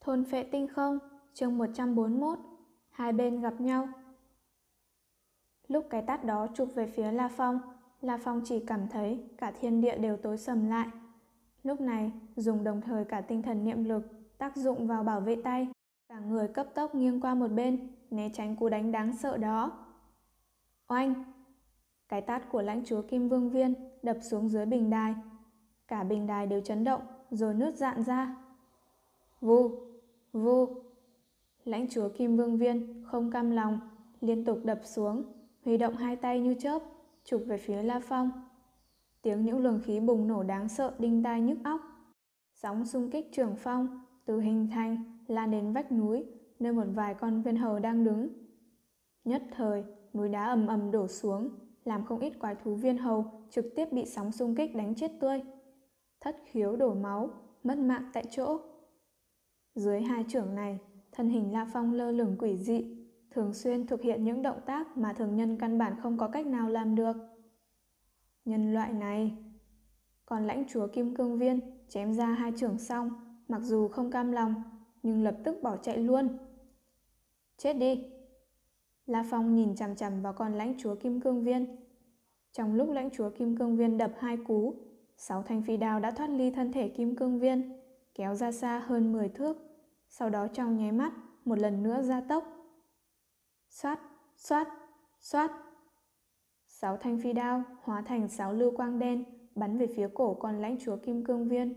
Thôn phệ tinh không, chương 141, hai bên gặp nhau. Lúc cái tát đó chụp về phía La Phong, La Phong chỉ cảm thấy cả thiên địa đều tối sầm lại. Lúc này, dùng đồng thời cả tinh thần niệm lực tác dụng vào bảo vệ tay, cả người cấp tốc nghiêng qua một bên, né tránh cú đánh đáng sợ đó. Oanh! Cái tát của lãnh chúa Kim Vương Viên đập xuống dưới bình đài. Cả bình đài đều chấn động, rồi nứt dạn ra. vù Vu! Lãnh chúa Kim Vương Viên không cam lòng, liên tục đập xuống, huy động hai tay như chớp, chụp về phía La Phong. Tiếng những luồng khí bùng nổ đáng sợ đinh tai nhức óc. Sóng xung kích trường phong từ hình thành lan đến vách núi nơi một vài con viên hầu đang đứng. Nhất thời, núi đá ầm ầm đổ xuống, làm không ít quái thú viên hầu trực tiếp bị sóng xung kích đánh chết tươi. Thất khiếu đổ máu, mất mạng tại chỗ. Dưới hai trưởng này, thân hình La Phong lơ lửng quỷ dị, thường xuyên thực hiện những động tác mà thường nhân căn bản không có cách nào làm được. Nhân loại này Còn lãnh chúa Kim Cương Viên chém ra hai trưởng xong, mặc dù không cam lòng, nhưng lập tức bỏ chạy luôn. Chết đi! La Phong nhìn chằm chằm vào con lãnh chúa Kim Cương Viên. Trong lúc lãnh chúa Kim Cương Viên đập hai cú, sáu thanh phi đao đã thoát ly thân thể Kim Cương Viên, kéo ra xa hơn 10 thước, sau đó trong nháy mắt, một lần nữa ra tốc. Xoát, xoát, xoát. Sáu thanh phi đao hóa thành sáu lưu quang đen bắn về phía cổ con lãnh chúa Kim Cương Viên.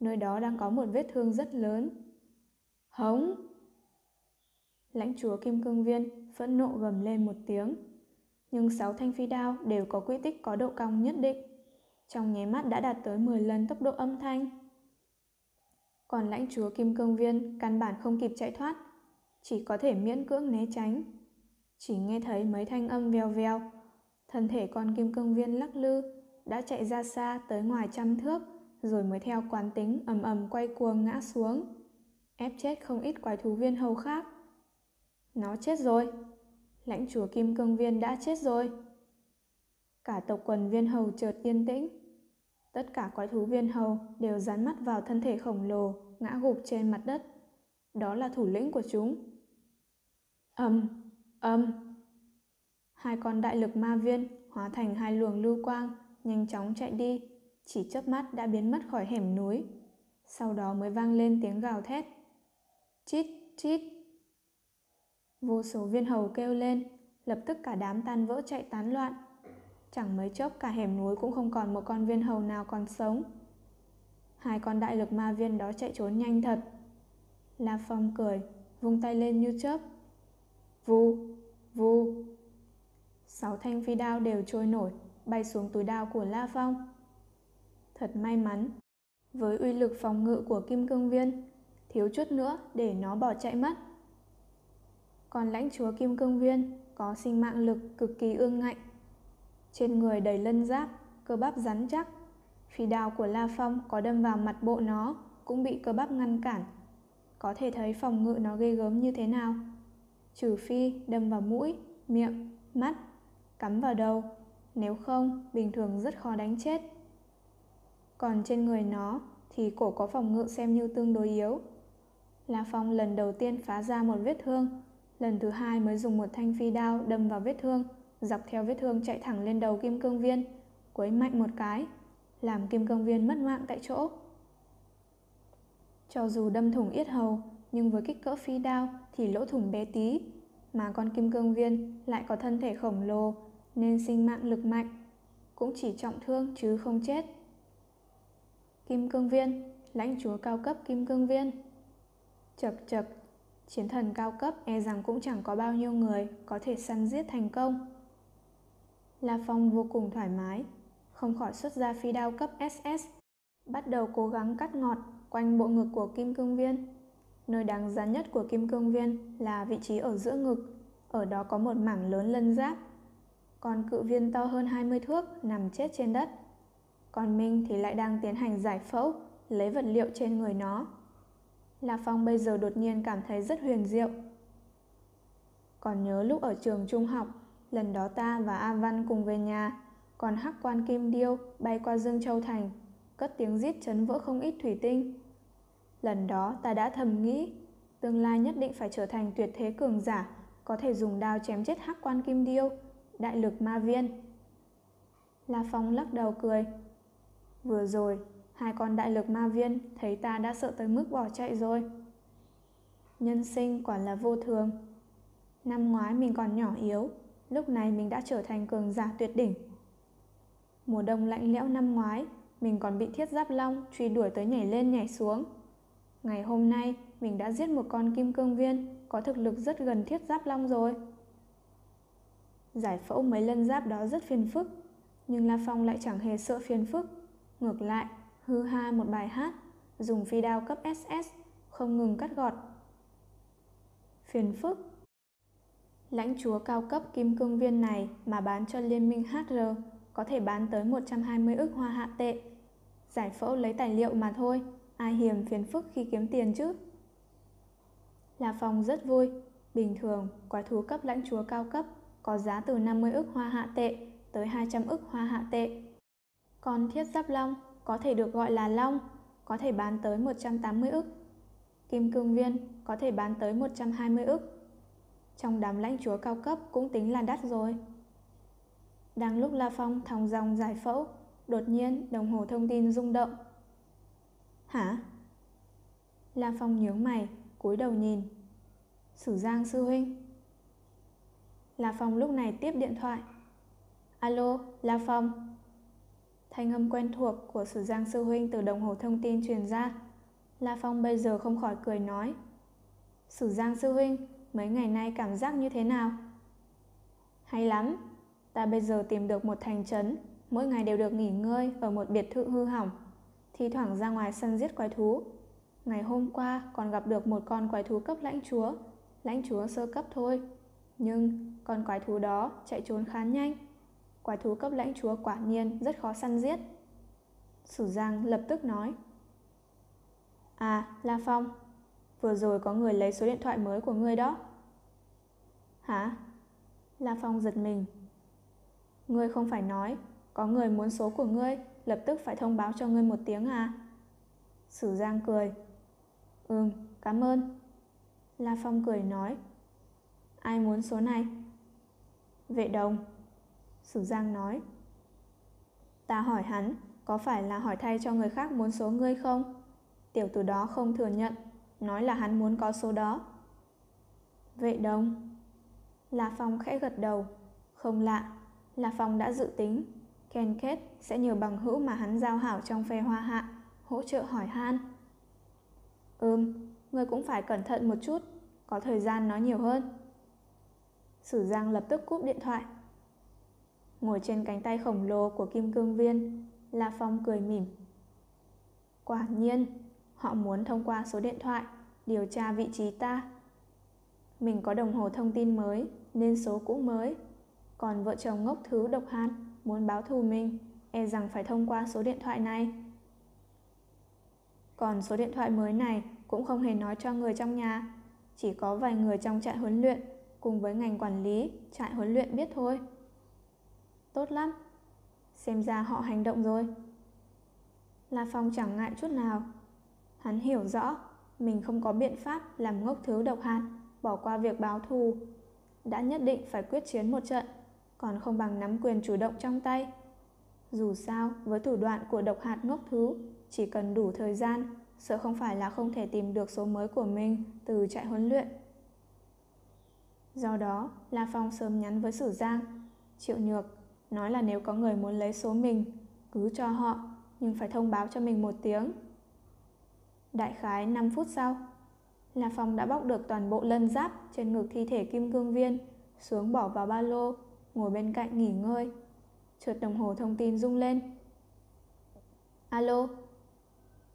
Nơi đó đang có một vết thương rất lớn. Hống! Lãnh chúa Kim Cương Viên phẫn nộ gầm lên một tiếng. Nhưng sáu thanh phi đao đều có quy tích có độ cong nhất định. Trong nháy mắt đã đạt tới 10 lần tốc độ âm thanh. Còn lãnh chúa Kim Cương Viên căn bản không kịp chạy thoát, chỉ có thể miễn cưỡng né tránh. Chỉ nghe thấy mấy thanh âm vèo vèo, thân thể con Kim Cương Viên lắc lư, đã chạy ra xa tới ngoài trăm thước, rồi mới theo quán tính ầm ầm quay cuồng ngã xuống, ép chết không ít quái thú viên hầu khác. Nó chết rồi. Lãnh chúa Kim Cương Viên đã chết rồi. Cả tộc quần viên hầu chợt yên tĩnh. Tất cả quái thú viên hầu đều dán mắt vào thân thể khổng lồ ngã gục trên mặt đất. Đó là thủ lĩnh của chúng. Âm, âm. Hai con đại lực ma viên hóa thành hai luồng lưu quang, nhanh chóng chạy đi, chỉ chớp mắt đã biến mất khỏi hẻm núi. Sau đó mới vang lên tiếng gào thét. Chít, chít. Vô số viên hầu kêu lên, lập tức cả đám tan vỡ chạy tán loạn. Chẳng mấy chốc cả hẻm núi cũng không còn một con viên hầu nào còn sống. Hai con đại lực ma viên đó chạy trốn nhanh thật. La Phong cười, vung tay lên như chớp. vu, vu, Sáu thanh phi đao đều trôi nổi, bay xuống túi đao của La Phong. Thật may mắn, với uy lực phòng ngự của kim cương viên, thiếu chút nữa để nó bỏ chạy mất. Còn lãnh chúa Kim Cương Viên có sinh mạng lực cực kỳ ương ngạnh. Trên người đầy lân giáp, cơ bắp rắn chắc. Phi đao của La Phong có đâm vào mặt bộ nó cũng bị cơ bắp ngăn cản. Có thể thấy phòng ngự nó ghê gớm như thế nào. Trừ phi đâm vào mũi, miệng, mắt, cắm vào đầu. Nếu không, bình thường rất khó đánh chết. Còn trên người nó thì cổ có phòng ngự xem như tương đối yếu. La Phong lần đầu tiên phá ra một vết thương Lần thứ hai mới dùng một thanh phi đao đâm vào vết thương, dọc theo vết thương chạy thẳng lên đầu kim cương viên, quấy mạnh một cái, làm kim cương viên mất mạng tại chỗ. Cho dù đâm thủng yết hầu, nhưng với kích cỡ phi đao thì lỗ thủng bé tí, mà con kim cương viên lại có thân thể khổng lồ nên sinh mạng lực mạnh, cũng chỉ trọng thương chứ không chết. Kim cương viên, lãnh chúa cao cấp kim cương viên. Chật chật, Chiến thần cao cấp e rằng cũng chẳng có bao nhiêu người có thể săn giết thành công. La Phong vô cùng thoải mái, không khỏi xuất ra phi đao cấp SS, bắt đầu cố gắng cắt ngọt quanh bộ ngực của Kim Cương Viên. Nơi đáng giá nhất của Kim Cương Viên là vị trí ở giữa ngực, ở đó có một mảng lớn lân giáp. Còn cự viên to hơn 20 thước nằm chết trên đất. Còn Minh thì lại đang tiến hành giải phẫu, lấy vật liệu trên người nó. La Phong bây giờ đột nhiên cảm thấy rất huyền diệu. Còn nhớ lúc ở trường trung học, lần đó ta và A Văn cùng về nhà, còn hắc quan kim điêu bay qua Dương Châu Thành, cất tiếng rít chấn vỡ không ít thủy tinh. Lần đó ta đã thầm nghĩ, Tương lai nhất định phải trở thành tuyệt thế cường giả, có thể dùng đao chém chết hắc quan kim điêu, đại lực ma viên. La Phong lắc đầu cười. Vừa rồi, hai con đại lực ma viên thấy ta đã sợ tới mức bỏ chạy rồi. Nhân sinh quả là vô thường. Năm ngoái mình còn nhỏ yếu, lúc này mình đã trở thành cường giả tuyệt đỉnh. Mùa đông lạnh lẽo năm ngoái, mình còn bị thiết giáp long truy đuổi tới nhảy lên nhảy xuống. Ngày hôm nay, mình đã giết một con kim cương viên có thực lực rất gần thiết giáp long rồi. Giải phẫu mấy lân giáp đó rất phiền phức, nhưng La Phong lại chẳng hề sợ phiền phức. Ngược lại, hư ha một bài hát, dùng phi đao cấp SS, không ngừng cắt gọt. Phiền phức Lãnh chúa cao cấp kim cương viên này mà bán cho liên minh HR có thể bán tới 120 ức hoa hạ tệ. Giải phẫu lấy tài liệu mà thôi, ai hiểm phiền phức khi kiếm tiền chứ? là phòng rất vui. Bình thường, quái thú cấp lãnh chúa cao cấp có giá từ 50 ức hoa hạ tệ tới 200 ức hoa hạ tệ. Còn thiết giáp long có thể được gọi là long, có thể bán tới 180 ức. Kim cương viên có thể bán tới 120 ức. Trong đám lãnh chúa cao cấp cũng tính là đắt rồi. Đang lúc La Phong thòng dòng giải phẫu, đột nhiên đồng hồ thông tin rung động. Hả? La Phong nhướng mày, cúi đầu nhìn. Sử Giang sư huynh. La Phong lúc này tiếp điện thoại. Alo, La Phong. Thanh âm quen thuộc của Sử Giang sư huynh từ đồng hồ thông tin truyền ra. La Phong bây giờ không khỏi cười nói. Sử Giang sư huynh, mấy ngày nay cảm giác như thế nào? Hay lắm, ta bây giờ tìm được một thành trấn, mỗi ngày đều được nghỉ ngơi ở một biệt thự hư hỏng, thi thoảng ra ngoài sân giết quái thú. Ngày hôm qua còn gặp được một con quái thú cấp lãnh chúa, lãnh chúa sơ cấp thôi. Nhưng con quái thú đó chạy trốn khá nhanh. Quái thú cấp lãnh chúa quả nhiên rất khó săn giết. Sử Giang lập tức nói. À, La Phong, vừa rồi có người lấy số điện thoại mới của ngươi đó. Hả? La Phong giật mình. Ngươi không phải nói, có người muốn số của ngươi, lập tức phải thông báo cho ngươi một tiếng à? Sử Giang cười. Ừm, cảm ơn. La Phong cười nói. Ai muốn số này? Vệ đồng. Sử Giang nói. Ta hỏi hắn, có phải là hỏi thay cho người khác muốn số ngươi không? Tiểu tử đó không thừa nhận, nói là hắn muốn có số đó. Vệ đồng. La Phong khẽ gật đầu. Không lạ, là Phong đã dự tính. Ken Kết sẽ nhờ bằng hữu mà hắn giao hảo trong phe hoa hạ, hỗ trợ hỏi han. Ừm, ngươi cũng phải cẩn thận một chút, có thời gian nói nhiều hơn. Sử Giang lập tức cúp điện thoại. Ngồi trên cánh tay khổng lồ của Kim Cương Viên, La Phong cười mỉm. Quả nhiên, họ muốn thông qua số điện thoại điều tra vị trí ta. Mình có đồng hồ thông tin mới nên số cũng mới. Còn vợ chồng ngốc thứ độc hạt muốn báo thù mình, e rằng phải thông qua số điện thoại này. Còn số điện thoại mới này cũng không hề nói cho người trong nhà, chỉ có vài người trong trại huấn luyện cùng với ngành quản lý trại huấn luyện biết thôi. Tốt lắm, xem ra họ hành động rồi. La Phong chẳng ngại chút nào. Hắn hiểu rõ mình không có biện pháp làm ngốc thứ độc hạt, bỏ qua việc báo thù. Đã nhất định phải quyết chiến một trận, còn không bằng nắm quyền chủ động trong tay. Dù sao, với thủ đoạn của độc hạt ngốc thứ, chỉ cần đủ thời gian, sợ không phải là không thể tìm được số mới của mình từ trại huấn luyện. Do đó, La Phong sớm nhắn với Sử Giang, Triệu Nhược, nói là nếu có người muốn lấy số mình, cứ cho họ, nhưng phải thông báo cho mình một tiếng. Đại khái 5 phút sau, La Phong đã bóc được toàn bộ lân giáp trên ngực thi thể kim cương viên, xuống bỏ vào ba lô, ngồi bên cạnh nghỉ ngơi. Chợt đồng hồ thông tin rung lên. Alo,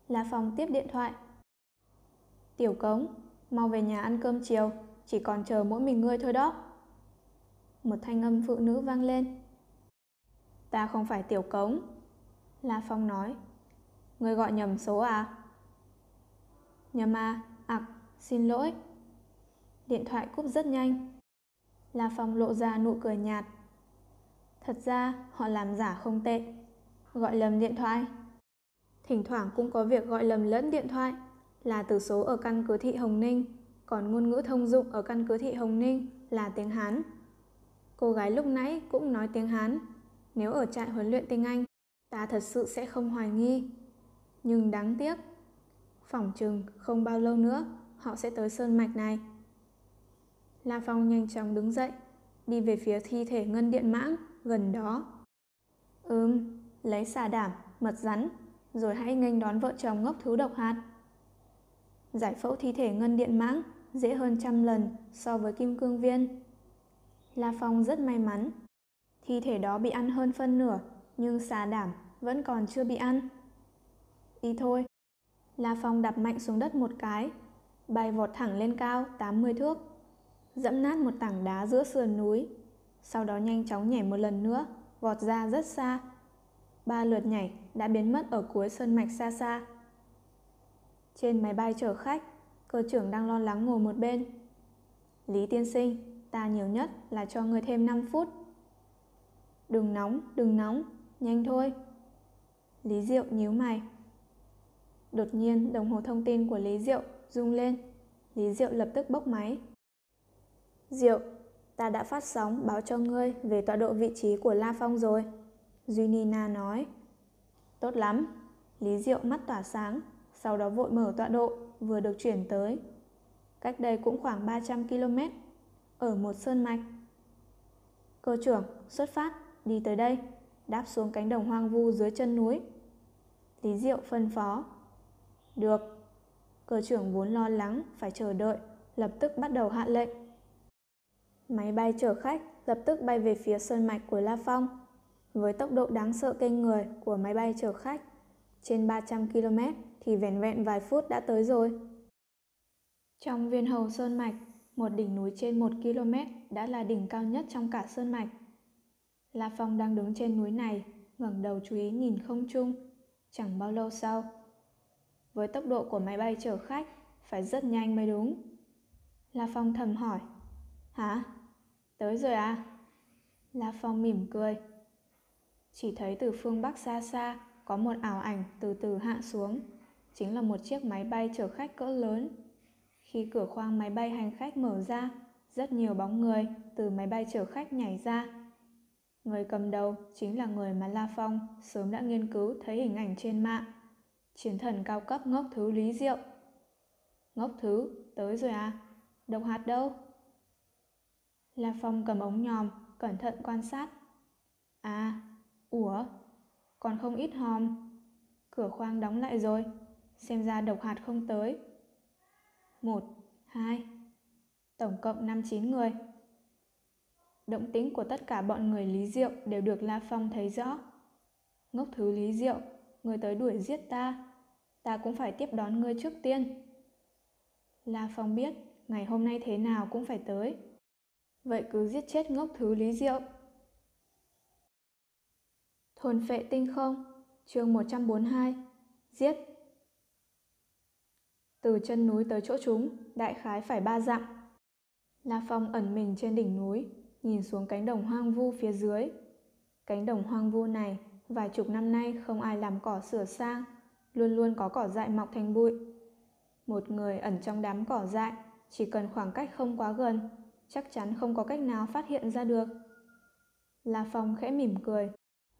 là phòng tiếp điện thoại. Tiểu cống, mau về nhà ăn cơm chiều, chỉ còn chờ mỗi mình ngươi thôi đó. Một thanh âm phụ nữ vang lên. Ta không phải tiểu cống. La Phong nói. Ngươi gọi nhầm số à? Nhầm à, ặc, xin lỗi. Điện thoại cúp rất nhanh. La Phong lộ ra nụ cười nhạt. Thật ra họ làm giả không tệ. Gọi lầm điện thoại. Thỉnh thoảng cũng có việc gọi lầm lẫn điện thoại là từ số ở căn cứ thị Hồng Ninh. còn ngôn ngữ thông dụng ở căn cứ thị Hồng Ninh là tiếng Hán. Cô gái lúc nãy cũng nói tiếng Hán. Nếu ở trại huấn luyện tiếng Anh, ta thật sự sẽ không hoài nghi. Nhưng đáng tiếc, phỏng chừng không bao lâu nữa họ sẽ tới sơn mạch này. La Phong nhanh chóng đứng dậy, đi về phía thi thể ngân điện mãng gần đó. Ừm, lấy xà đảm, mật rắn, rồi hãy nghênh đón vợ chồng ngốc thú độc hạt. Giải phẫu thi thể ngân điện mãng dễ hơn trăm lần so với kim cương viên. La Phong rất may mắn. Thi thể đó bị ăn hơn phân nửa, nhưng xà đảm vẫn còn chưa bị ăn. Đi thôi. La Phong đạp mạnh xuống đất một cái, bay vọt thẳng lên cao 80 thước, dẫm nát một tảng đá giữa sườn núi. Sau đó nhanh chóng nhảy một lần nữa, vọt ra rất xa. Ba lượt nhảy đã biến mất ở cuối sơn mạch xa xa. Trên máy bay chở khách, cơ trưởng đang lo lắng ngồi một bên. Lý tiên sinh, ta nhiều nhất là cho người thêm 5 phút. Đừng nóng, đừng nóng, nhanh thôi. Lý Diệu nhíu mày. Đột nhiên đồng hồ thông tin của Lý Diệu rung lên. Lý Diệu lập tức bốc máy. Diệu, ta đã phát sóng báo cho ngươi về tọa độ vị trí của La Phong rồi. Duy Nina nói. Tốt lắm. Lý Diệu mắt tỏa sáng, sau đó vội mở tọa độ vừa được chuyển tới. Cách đây cũng khoảng 300 km, ở một sơn mạch. Cơ trưởng, xuất phát, đi tới đây, đáp xuống cánh đồng hoang vu dưới chân núi. Lý Diệu phân phó. Được. Cơ trưởng vốn lo lắng, phải chờ đợi, lập tức bắt đầu hạ lệnh. Máy bay chở khách lập tức bay về phía sơn mạch của La Phong. Với tốc độ đáng sợ kinh người của máy bay chở khách, trên 300 km thì vẻn vẹn vài phút đã tới rồi. Trong viên hầu sơn mạch, một đỉnh núi trên 1 km đã là đỉnh cao nhất trong cả sơn mạch. La Phong đang đứng trên núi này, ngẩng đầu chú ý nhìn không trung. Chẳng bao lâu sau, với tốc độ của máy bay chở khách, phải rất nhanh mới đúng. La Phong thầm hỏi, Hả? Tới rồi à? La Phong mỉm cười. Chỉ thấy từ phương Bắc xa xa có một ảo ảnh từ từ hạ xuống. Chính là một chiếc máy bay chở khách cỡ lớn. Khi cửa khoang máy bay hành khách mở ra, rất nhiều bóng người từ máy bay chở khách nhảy ra. Người cầm đầu chính là người mà La Phong sớm đã nghiên cứu thấy hình ảnh trên mạng. Chiến thần cao cấp ngốc thứ Lý Diệu. Ngốc thứ, tới rồi à? Độc hạt đâu? La Phong cầm ống nhòm, cẩn thận quan sát. À, ủa, còn không ít hòm. Cửa khoang đóng lại rồi, xem ra độc hạt không tới. Một, hai, tổng cộng năm chín người. Động tĩnh của tất cả bọn người Lý Diệu đều được La Phong thấy rõ. Ngốc thứ Lý Diệu, người tới đuổi giết ta, ta cũng phải tiếp đón ngươi trước tiên. La Phong biết ngày hôm nay thế nào cũng phải tới. Vậy cứ giết chết ngốc thứ Lý Diệu. Thôn phệ tinh không, chương 142, giết. Từ chân núi tới chỗ chúng, đại khái phải ba dặm. La Phong ẩn mình trên đỉnh núi, nhìn xuống cánh đồng hoang vu phía dưới. Cánh đồng hoang vu này, vài chục năm nay không ai làm cỏ sửa sang, luôn luôn có cỏ dại mọc thành bụi. Một người ẩn trong đám cỏ dại, chỉ cần khoảng cách không quá gần chắc chắn không có cách nào phát hiện ra được. La Phong khẽ mỉm cười,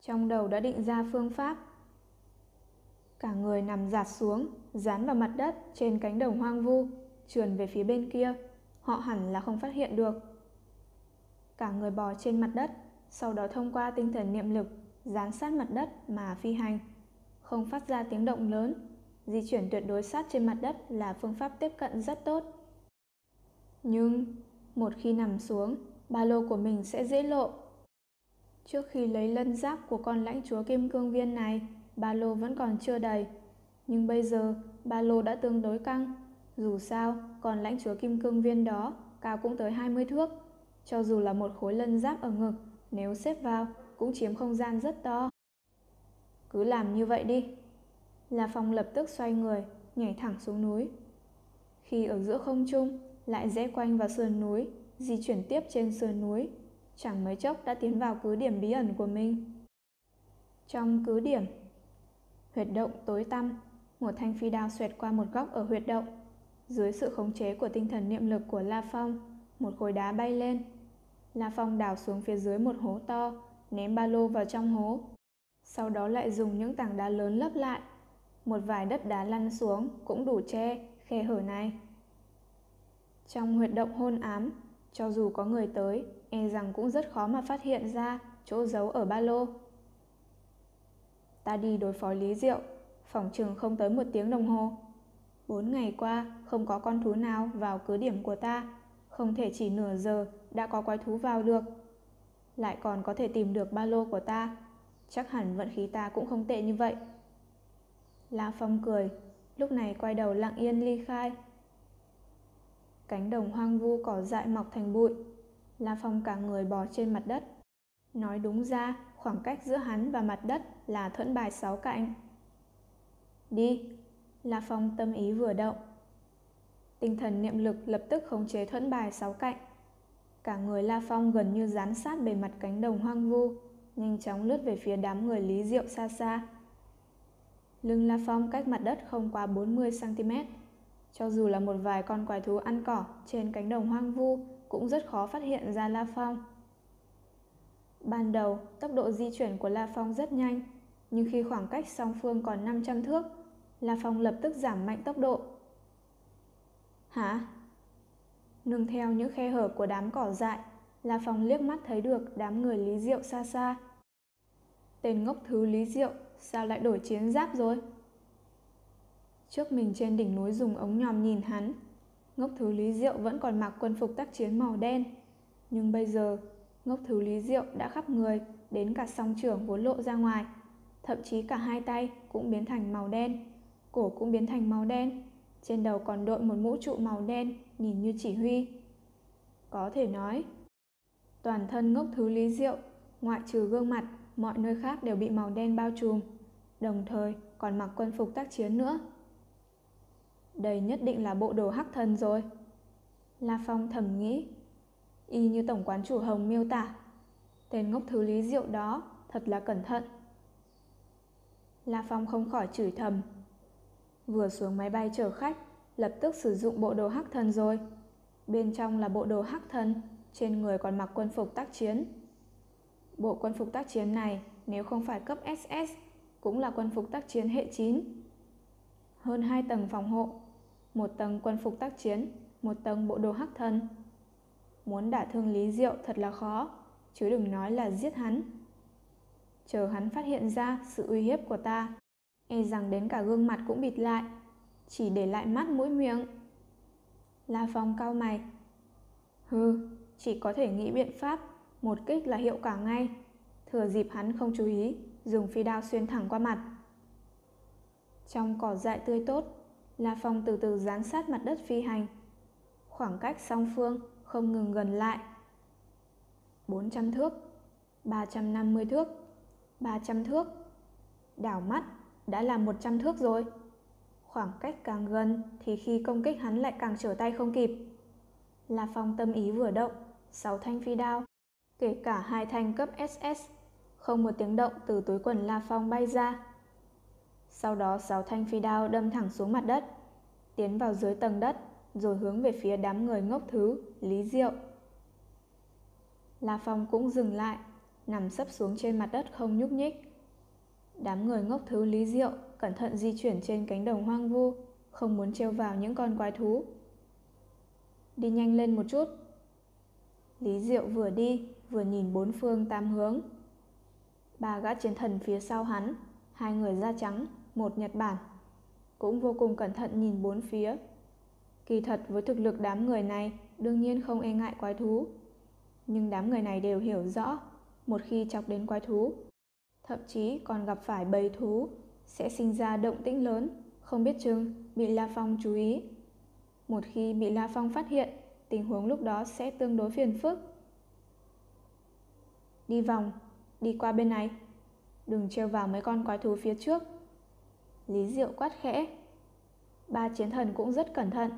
trong đầu đã định ra phương pháp. Cả người nằm giạt xuống, dán vào mặt đất trên cánh đồng hoang vu, trườn về phía bên kia, họ hẳn là không phát hiện được. Cả người bò trên mặt đất, sau đó thông qua tinh thần niệm lực, dán sát mặt đất mà phi hành, không phát ra tiếng động lớn. Di chuyển tuyệt đối sát trên mặt đất là phương pháp tiếp cận rất tốt. Nhưng một khi nằm xuống, ba lô của mình sẽ dễ lộ. Trước khi lấy lân giáp của con lãnh chúa kim cương viên này, ba lô vẫn còn chưa đầy. Nhưng bây giờ, ba lô đã tương đối căng. Dù sao, còn lãnh chúa kim cương viên đó cao cũng tới 20 thước. Cho dù là một khối lân giáp ở ngực, nếu xếp vào, cũng chiếm không gian rất to. Cứ làm như vậy đi. La Phong lập tức xoay người, nhảy thẳng xuống núi. Khi ở giữa không trung, lại rẽ quanh vào sườn núi, di chuyển tiếp trên sườn núi, chẳng mấy chốc đã tiến vào cứ điểm bí ẩn của mình. Trong cứ điểm, huyệt động tối tăm, một thanh phi đao xoẹt qua một góc ở huyệt động. dưới sự khống chế của tinh thần niệm lực của La Phong, một khối đá bay lên. La Phong đào xuống phía dưới một hố to, ném ba lô vào trong hố. Sau đó lại dùng những tảng đá lớn lấp lại. Một vài đất đá lăn xuống cũng đủ che khe hở này. Trong huyệt động hôn ám, cho dù có người tới, e rằng cũng rất khó mà phát hiện ra chỗ giấu ở ba lô. Ta đi đối phó Lý Diệu, phòng trường không tới một tiếng đồng hồ. Bốn ngày qua, không có con thú nào vào cứ điểm của ta. Không thể chỉ nửa giờ đã có quái thú vào được. Lại còn có thể tìm được ba lô của ta. Chắc hẳn vận khí ta cũng không tệ như vậy. La Phong cười, lúc này quay đầu lặng yên ly khai. Cánh đồng hoang vu cỏ dại mọc thành bụi. La Phong cả người bò trên mặt đất. Nói đúng ra, khoảng cách giữa hắn và mặt đất là thuẫn bài sáu cạnh. Đi, La Phong tâm ý vừa động. Tinh thần niệm lực lập tức khống chế thuẫn bài sáu cạnh. Cả người La Phong gần như dán sát bề mặt cánh đồng hoang vu, nhanh chóng lướt về phía đám người Lý Diệu xa xa. Lưng La Phong cách mặt đất không quá 40cm. Cho dù là một vài con quái thú ăn cỏ trên cánh đồng hoang vu cũng rất khó phát hiện ra La Phong. Ban đầu, tốc độ di chuyển của La Phong rất nhanh, nhưng khi khoảng cách song phương còn 500 thước, La Phong lập tức giảm mạnh tốc độ. Hả? Nương theo những khe hở của đám cỏ dại, La Phong liếc mắt thấy được đám người Lý Diệu xa xa. Tên ngốc thứ Lý Diệu sao lại đổi chiến giáp rồi? Trước mình trên đỉnh núi dùng ống nhòm nhìn hắn, ngốc thứ Lý Diệu vẫn còn mặc quân phục tác chiến màu đen. Nhưng bây giờ, ngốc thứ Lý Diệu đã khắp người, đến cả song trưởng vốn lộ ra ngoài. Thậm chí cả hai tay cũng biến thành màu đen, cổ cũng biến thành màu đen. Trên đầu còn đội một mũ trụ màu đen, nhìn như chỉ huy. Có thể nói, toàn thân ngốc thứ Lý Diệu, ngoại trừ gương mặt, mọi nơi khác đều bị màu đen bao trùm, đồng thời còn mặc quân phục tác chiến nữa. Đây nhất định là bộ đồ hắc thần rồi. La Phong thầm nghĩ. Y như tổng quán chủ Hồng miêu tả. Tên ngốc thứ lý diệu đó thật là cẩn thận. La Phong không khỏi chửi thầm. Vừa xuống máy bay chở khách, lập tức sử dụng bộ đồ hắc thần rồi. Bên trong là bộ đồ hắc thần, trên người còn mặc quân phục tác chiến. Bộ quân phục tác chiến này nếu không phải cấp SS cũng là quân phục tác chiến hệ 9. Hơn 2 tầng phòng hộ, một tầng quân phục tác chiến, một tầng bộ đồ hắc thân. Muốn đả thương Lý Diệu thật là khó, chứ đừng nói là giết hắn. Chờ hắn phát hiện ra sự uy hiếp của ta, e rằng đến cả gương mặt cũng bịt lại, chỉ để lại mắt mũi miệng. La Phong cao mày. Hừ, chỉ có thể nghĩ biện pháp, một kích là hiệu quả ngay. Thừa dịp hắn không chú ý, dùng phi đao xuyên thẳng qua mặt. Trong cỏ dại tươi tốt, La Phong từ từ dán sát mặt đất phi hành. Khoảng cách song phương không ngừng gần lại. 400 thước, 350 thước, 300 thước. Đảo mắt đã là 100 thước rồi. Khoảng cách càng gần thì khi công kích hắn lại càng trở tay không kịp. La Phong tâm ý vừa động, sáu thanh phi đao, kể cả hai thanh cấp SS, không một tiếng động từ túi quần La Phong bay ra. Sau đó sáu thanh phi đao đâm thẳng xuống mặt đất, tiến vào dưới tầng đất, rồi hướng về phía đám người ngốc thứ, Lý Diệu. La Phong cũng dừng lại, nằm sấp xuống trên mặt đất không nhúc nhích. Đám người ngốc thứ Lý Diệu cẩn thận di chuyển trên cánh đồng hoang vu, không muốn trêu vào những con quái thú. Đi nhanh lên một chút. Lý Diệu vừa đi, vừa nhìn bốn phương tám hướng. Ba gã chiến thần phía sau hắn, hai người da trắng, một Nhật Bản, cũng vô cùng cẩn thận nhìn bốn phía. Kỳ thật với thực lực đám người này đương nhiên không e ngại quái thú. Nhưng đám người này đều hiểu rõ, một khi chọc đến quái thú, thậm chí còn gặp phải bầy thú, sẽ sinh ra động tĩnh lớn, không biết chừng bị La Phong chú ý. Một khi bị La Phong phát hiện, tình huống lúc đó sẽ tương đối phiền phức. Đi vòng, đi qua bên này. Đừng treo vào mấy con quái thú phía trước. Lý Diệu quát khẽ. Ba chiến thần cũng rất cẩn thận.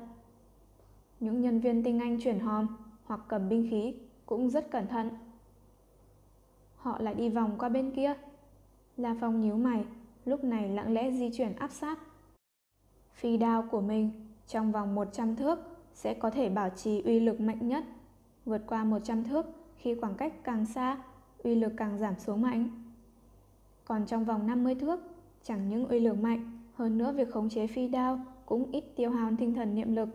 Những nhân viên tinh anh chuyển hòm hoặc cầm binh khí cũng rất cẩn thận. Họ lại đi vòng qua bên kia. La Phong nhíu mày, lúc này lặng lẽ di chuyển áp sát. Phi đao của mình Trong vòng 100 thước sẽ có thể bảo trì uy lực mạnh nhất. Vượt qua 100 thước khi khoảng cách càng xa, uy lực càng giảm xuống mạnh. Còn trong vòng 50 thước, chẳng những uy lực mạnh, hơn nữa việc khống chế phi đao cũng ít tiêu hao tinh thần niệm lực.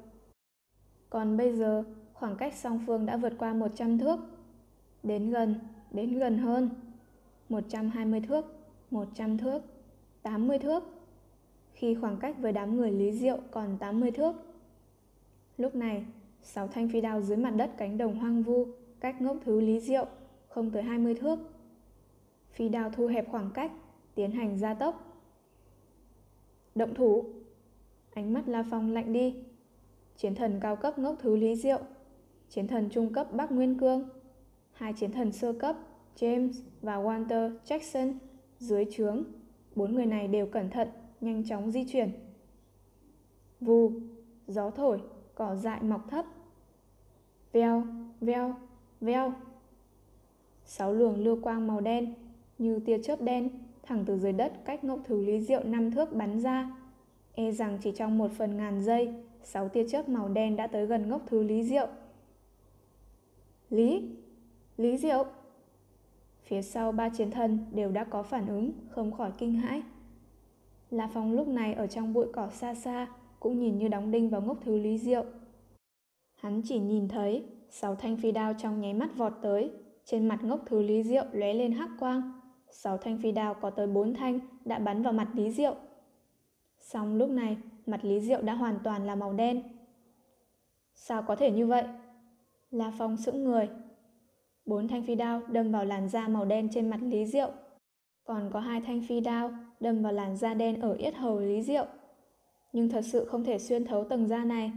Còn bây giờ, khoảng cách song phương đã vượt qua 100 thước. Đến gần, đến gần hơn. 120 thước, 100 thước, 80 thước. Khi khoảng cách với đám người Lý Diệu còn 80 thước. Lúc này, sáu thanh phi đao dưới mặt đất cánh đồng hoang vu, cách ngốc thứ Lý Diệu, không tới 20 thước. Phi đao thu hẹp khoảng cách, tiến hành gia tốc. Động thủ. Ánh mắt La Phong lạnh đi. Chiến thần cao cấp ngốc thứ Lý Diệu, chiến thần trung cấp Bắc Nguyên Cương, hai chiến thần sơ cấp James và Walter Jackson dưới trướng. Bốn người này đều cẩn thận, nhanh chóng di chuyển. Vù, gió thổi, cỏ dại mọc thấp. Veo, veo, veo. Sáu luồng lưu quang màu đen như tia chớp đen thẳng từ dưới đất cách ngọc thứ lý diệu năm thước bắn ra. E rằng chỉ trong một phần ngàn giây, sáu tia chớp màu đen đã tới gần ngốc thứ lý diệu. Lý, Lý Diệu. Phía sau ba chiến thần đều đã có phản ứng, không khỏi kinh hãi. La Phong lúc này ở trong bụi cỏ xa xa, cũng nhìn như đóng đinh vào ngốc thứ Lý Diệu. Hắn chỉ nhìn thấy sáu thanh phi đao trong nháy mắt vọt tới, trên mặt ngốc thứ Lý Diệu lóe lên hắc quang. Sáu thanh phi đao có tới bốn thanh đã bắn vào mặt Lý Diệu. Xong lúc này, mặt Lý Diệu đã hoàn toàn là màu đen. Sao có thể như vậy? La Phong sững người, Bốn thanh phi đao đâm vào làn da màu đen trên mặt Lý Diệu. Còn có hai thanh phi đao đâm vào làn da đen ở yết hầu Lý Diệu. Nhưng thật sự không thể xuyên thấu tầng da này.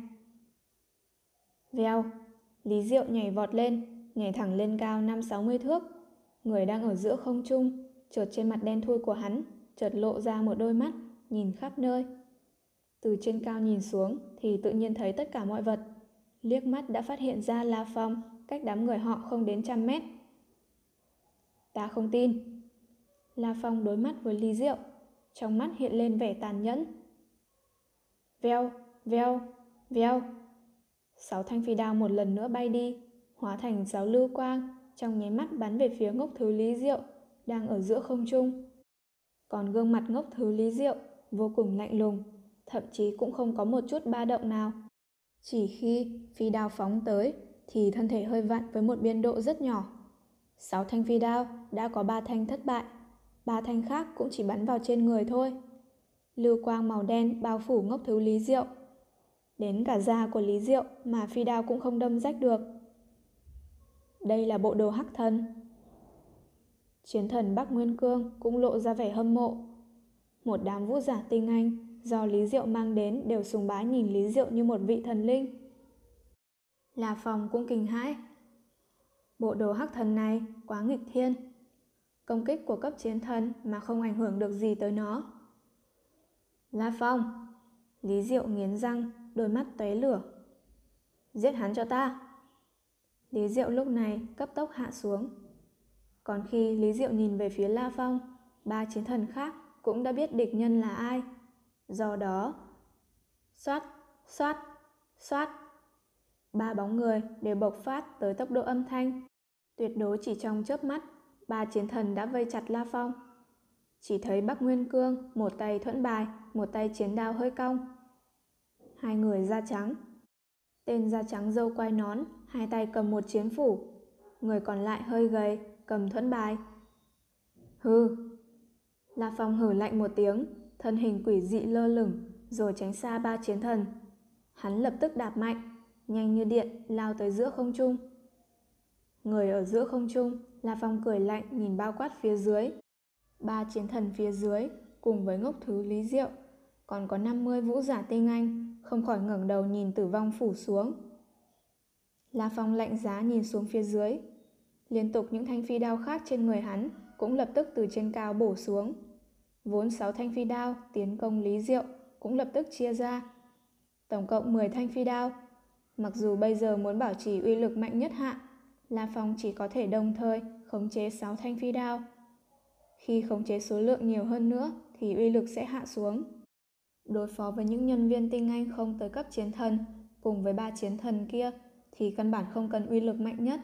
Vèo, Lý Diệu nhảy vọt lên, nhảy thẳng lên cao 5-60 thước. Người đang ở giữa không trung, chợt trên mặt đen thui của hắn, chợt lộ ra một đôi mắt, nhìn khắp nơi. Từ trên cao nhìn xuống thì tự nhiên thấy tất cả mọi vật. Liếc mắt đã phát hiện ra La Phong cách đám người họ không đến trăm mét. Ta không tin. La Phong đối mắt với Ly Diệu, trong mắt hiện lên vẻ tàn nhẫn. Veo, veo, veo. Sáu thanh phi đao một lần nữa bay đi, hóa thành sáu lưu quang, trong nháy mắt bắn về phía ngốc thứ Lý Diệu, đang ở giữa không trung. Còn gương mặt ngốc thứ Lý Diệu vô cùng lạnh lùng, thậm chí cũng không có một chút ba động nào. Chỉ khi phi đao phóng tới, thì thân thể hơi vặn với một biên độ rất nhỏ. Sáu thanh phi đao đã có ba thanh thất bại, ba thanh khác cũng chỉ bắn vào trên người thôi. Lưu quang màu đen bao phủ ngốc thứ Lý Diệu. Đến cả da của Lý Diệu mà phi đao cũng không đâm rách được. Đây là bộ đồ hắc thân. Chiến thần Bắc Nguyên Cương cũng lộ ra vẻ hâm mộ. Một đám vũ giả tinh anh do Lý Diệu mang đến đều sùng bái nhìn Lý Diệu như một vị thần linh. La Phong cũng kinh hãi. Bộ đồ hắc thần này quá nghịch thiên. Công kích của cấp chiến thần mà không ảnh hưởng được gì tới nó. La Phong, Lý Diệu nghiến răng, đôi mắt tóe lửa. Giết hắn cho ta. Lý Diệu lúc này cấp tốc hạ xuống. Còn khi Lý Diệu nhìn về phía La Phong, ba chiến thần khác cũng đã biết địch nhân là ai. Do đó, xoát, xoát, xoát. Ba bóng người đều bộc phát tới tốc độ âm thanh. Tuyệt đối chỉ trong chớp mắt, ba chiến thần đã vây chặt La Phong. Chỉ thấy Bắc Nguyên Cương một tay thuẫn bài, một tay chiến đao hơi cong. Hai người da trắng. Tên da trắng dâu quai nón, hai tay cầm một chiến phủ. Người còn lại hơi gầy, cầm thuẫn bài. Hừ. La Phong hử lạnh một tiếng, thân hình quỷ dị lơ lửng, rồi tránh xa ba chiến thần. Hắn lập tức đạp mạnh, nhanh như điện lao tới giữa không trung. Người ở giữa không trung, La Phong cười lạnh nhìn bao quát phía dưới. Ba chiến thần phía dưới cùng với ngốc thứ Lý Diệu, còn có 50 vũ giả tinh anh, không khỏi ngẩng đầu nhìn tử vong phủ xuống. La Phong lạnh giá nhìn xuống phía dưới. Liên tục những thanh phi đao khác trên người hắn cũng lập tức từ trên cao bổ xuống. Vốn 6 thanh phi đao tiến công Lý Diệu cũng lập tức chia ra. Tổng cộng 10 thanh phi đao Mặc dù bây giờ muốn bảo trì uy lực mạnh nhất hạ, La Phong chỉ có thể đồng thời khống chế 6 thanh phi đao. Khi khống chế số lượng nhiều hơn nữa thì uy lực sẽ hạ xuống. Đối phó với những nhân viên tinh anh không tới cấp chiến thần cùng với ba chiến thần kia thì căn bản không cần uy lực mạnh nhất.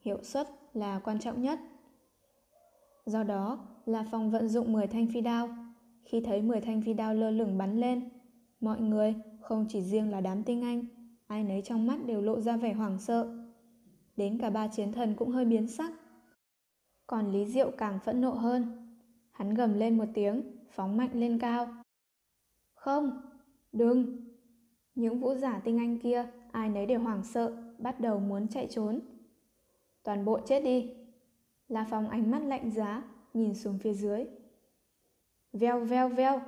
Hiệu suất là quan trọng nhất. Do đó, La Phong vận dụng 10 thanh phi đao. Khi thấy 10 thanh phi đao lơ lửng bắn lên, mọi người, không chỉ riêng là đám tinh anh, ai nấy trong mắt đều lộ ra vẻ hoảng sợ. Đến cả ba chiến thần cũng hơi biến sắc. Còn Lý Diệu càng phẫn nộ hơn. Hắn gầm lên một tiếng, phóng mạnh lên cao. Không, đừng. Những vũ giả tinh anh kia, ai nấy đều hoảng sợ, bắt đầu muốn chạy trốn. Toàn bộ chết đi. La Phong ánh mắt lạnh giá, nhìn xuống phía dưới. Veo veo veo,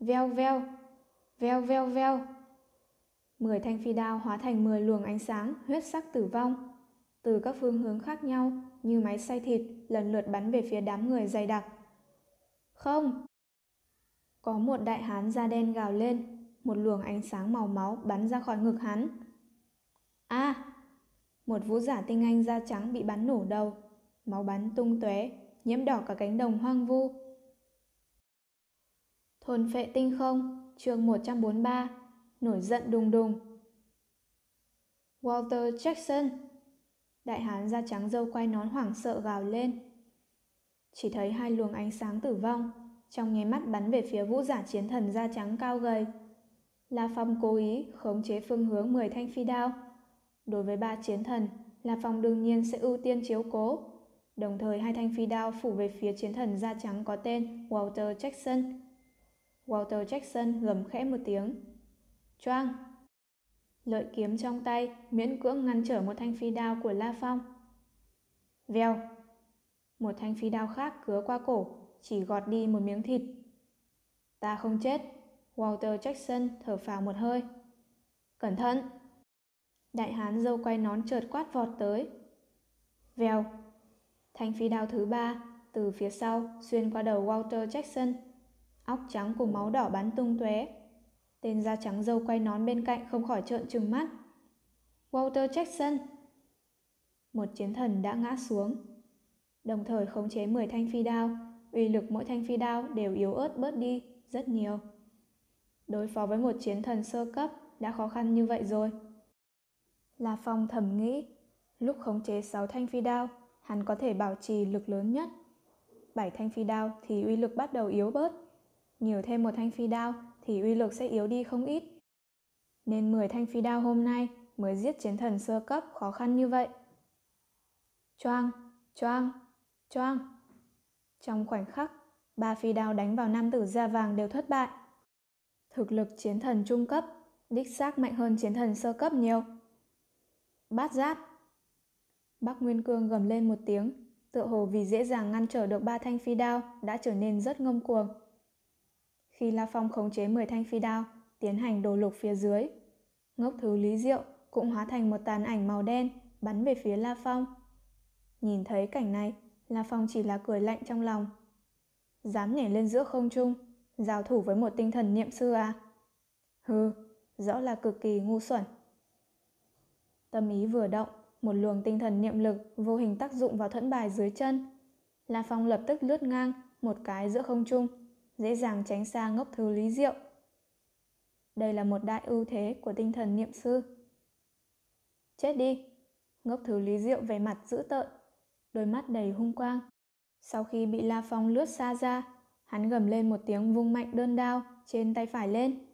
veo veo, veo veo veo. Mười thanh phi đao hóa thành mười luồng ánh sáng huyết sắc tử vong. Từ các phương hướng khác nhau như máy xay thịt lần lượt bắn về phía đám người dày đặc. Không! Có một đại hán da đen gào lên, một luồng ánh sáng màu máu bắn ra khỏi ngực hắn. A! À, một vũ giả tinh anh da trắng bị bắn nổ đầu, máu bắn tung tóe, nhiễm đỏ cả cánh đồng hoang vu. Thôn phệ tinh không, chương 143, nổi giận đùng đùng. Walter Jackson Đại hán da trắng dâu quay nón hoảng sợ gào lên. Chỉ thấy hai luồng ánh sáng tử vong, trong nháy mắt bắn về phía vũ giả chiến thần da trắng cao gầy. La Phong cố ý khống chế phương hướng 10 thanh phi đao. Đối với ba chiến thần, La Phong đương nhiên sẽ ưu tiên chiếu cố. Đồng thời hai thanh phi đao phủ về phía chiến thần da trắng có tên Walter Jackson. Walter Jackson gầm khẽ một tiếng. Choang! Lợi kiếm trong tay miễn cưỡng ngăn trở một thanh phi đao của La Phong. Vèo! Một thanh phi đao khác cứa qua cổ, chỉ gọt đi một miếng thịt. Ta không chết. Walter Jackson thở phào một hơi. Cẩn thận! Đại hán dâu quay nón chợt quát vọt tới. Vèo! Thanh phi đao thứ ba từ phía sau xuyên qua đầu Walter Jackson. Óc trắng cùng máu đỏ bắn tung tóe. Tên da trắng dâu quay nón bên cạnh không khỏi trợn trừng mắt. Walter Jackson! Một chiến thần đã ngã xuống. Đồng thời khống chế 10 thanh phi đao, uy lực mỗi thanh phi đao đều yếu ớt bớt đi rất nhiều. Đối phó với một chiến thần sơ cấp đã khó khăn như vậy rồi. La Phong thầm nghĩ, lúc khống chế 6 thanh phi đao, hắn có thể bảo trì lực lớn nhất. 7 thanh phi đao thì uy lực bắt đầu yếu bớt. Nhiều thêm một thanh phi đao thì uy lực sẽ yếu đi không ít. Nên 10 thanh phi đao hôm nay mới giết chiến thần sơ cấp khó khăn như vậy. Choang, choang, choang. Trong khoảnh khắc, ba phi đao đánh vào nam tử da vàng đều thất bại. Thực lực chiến thần trung cấp, đích xác mạnh hơn chiến thần sơ cấp nhiều. Bát giáp Bắc Nguyên Cương gầm lên một tiếng, tựa hồ vì dễ dàng ngăn trở được ba thanh phi đao đã trở nên rất ngông cuồng. Khi La Phong khống chế 10 thanh phi đao, tiến hành đồ lục phía dưới, ngốc thứ Lý Diệu cũng hóa thành một tàn ảnh màu đen bắn về phía La Phong. Nhìn thấy cảnh này, La Phong chỉ là cười lạnh trong lòng. Dám nhảy lên giữa không trung, giao thủ với một tinh thần niệm sư à? Hừ, rõ là cực kỳ ngu xuẩn. Tâm ý vừa động, một luồng tinh thần niệm lực vô hình tác dụng vào thuẫn bài dưới chân. La Phong lập tức lướt ngang một cái giữa không trung, dễ dàng tránh xa ngốc thứ lý diệu. Đây là một đại ưu thế của tinh thần niệm sư. Chết đi! Ngốc thứ lý diệu về mặt dữ tợn, đôi mắt đầy hung quang. Sau khi bị La Phong lướt xa ra, hắn gầm lên một tiếng vung mạnh đơn đao trên tay phải lên.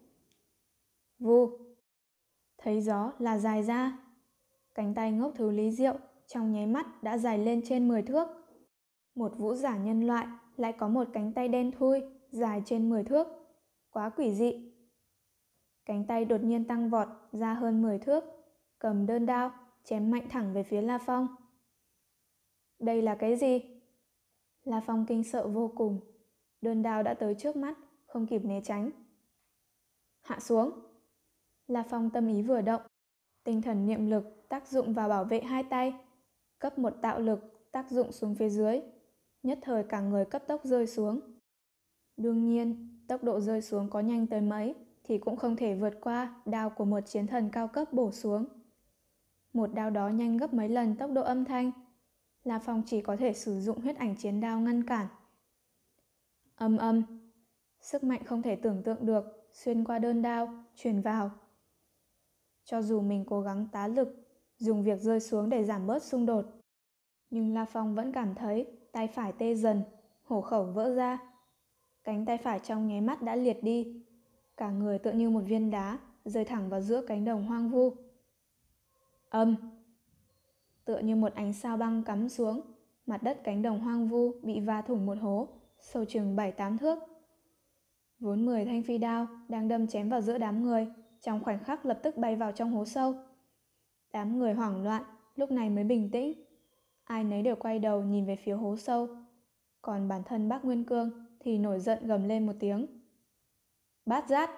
Vù! Thấy gió là dài ra. Cánh tay ngốc thứ lý diệu trong nháy mắt đã dài lên trên 10 thước. Một vũ giả nhân loại lại có một cánh tay đen thui dài trên 10 thước. Quá quỷ dị. Cánh tay đột nhiên tăng vọt ra hơn 10 thước, cầm đơn đao, chém mạnh thẳng về phía La Phong. Đây là cái gì? La Phong kinh sợ vô cùng. Đơn đao đã tới trước mắt, không kịp né tránh. Hạ xuống. La Phong tâm ý vừa động. Tinh thần niệm lực tác dụng vào bảo vệ hai tay. Cấp một tạo lực tác dụng xuống phía dưới. Nhất thời cả người cấp tốc rơi xuống. Đương nhiên, tốc độ rơi xuống có nhanh tới mấy thì cũng không thể vượt qua đao của một chiến thần cao cấp bổ xuống. Một đao đó nhanh gấp mấy lần tốc độ âm thanh La Phong chỉ có thể sử dụng huyết ảnh chiến đao ngăn cản. Âm âm, sức mạnh không thể tưởng tượng được xuyên qua đơn đao, truyền vào. Cho dù mình cố gắng tá lực, dùng việc rơi xuống để giảm bớt xung đột, nhưng La Phong vẫn cảm thấy tay phải tê dần, hổ khẩu vỡ ra. Cánh tay phải trong nháy mắt đã liệt đi, cả người tựa như một viên đá rơi thẳng vào giữa cánh đồng hoang vu. Âm! Tựa như một ánh sao băng cắm xuống, mặt đất cánh đồng hoang vu bị va thủng một hố, sâu chừng 7-8 thước. Vốn 10 thanh phi đao đang đâm chém vào giữa đám người, trong khoảnh khắc lập tức bay vào trong hố sâu. Đám người hoảng loạn, lúc này mới bình tĩnh. Ai nấy đều quay đầu nhìn về phía hố sâu. Còn bản thân bác Nguyên Cương thì nổi giận gầm lên một tiếng. Bát giác!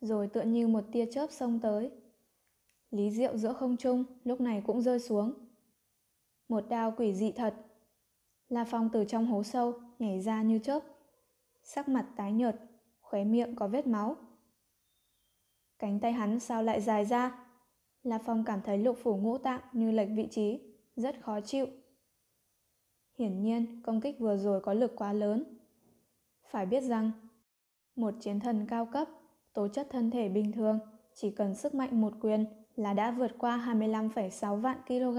Rồi tựa như một tia chớp xông tới. Lý Diệu giữa không trung lúc này cũng rơi xuống. Một đao quỷ dị thật. La Phong từ trong hố sâu nhảy ra như chớp. Sắc mặt tái nhợt, khóe miệng có vết máu. Cánh tay hắn sao lại dài ra? La Phong cảm thấy lục phủ ngũ tạng như lệch vị trí, rất khó chịu. Hiển nhiên, công kích vừa rồi có lực quá lớn. Phải biết rằng, một chiến thần cao cấp, tố chất thân thể bình thường, chỉ cần sức mạnh một quyền là đã vượt qua 25,6 vạn kg.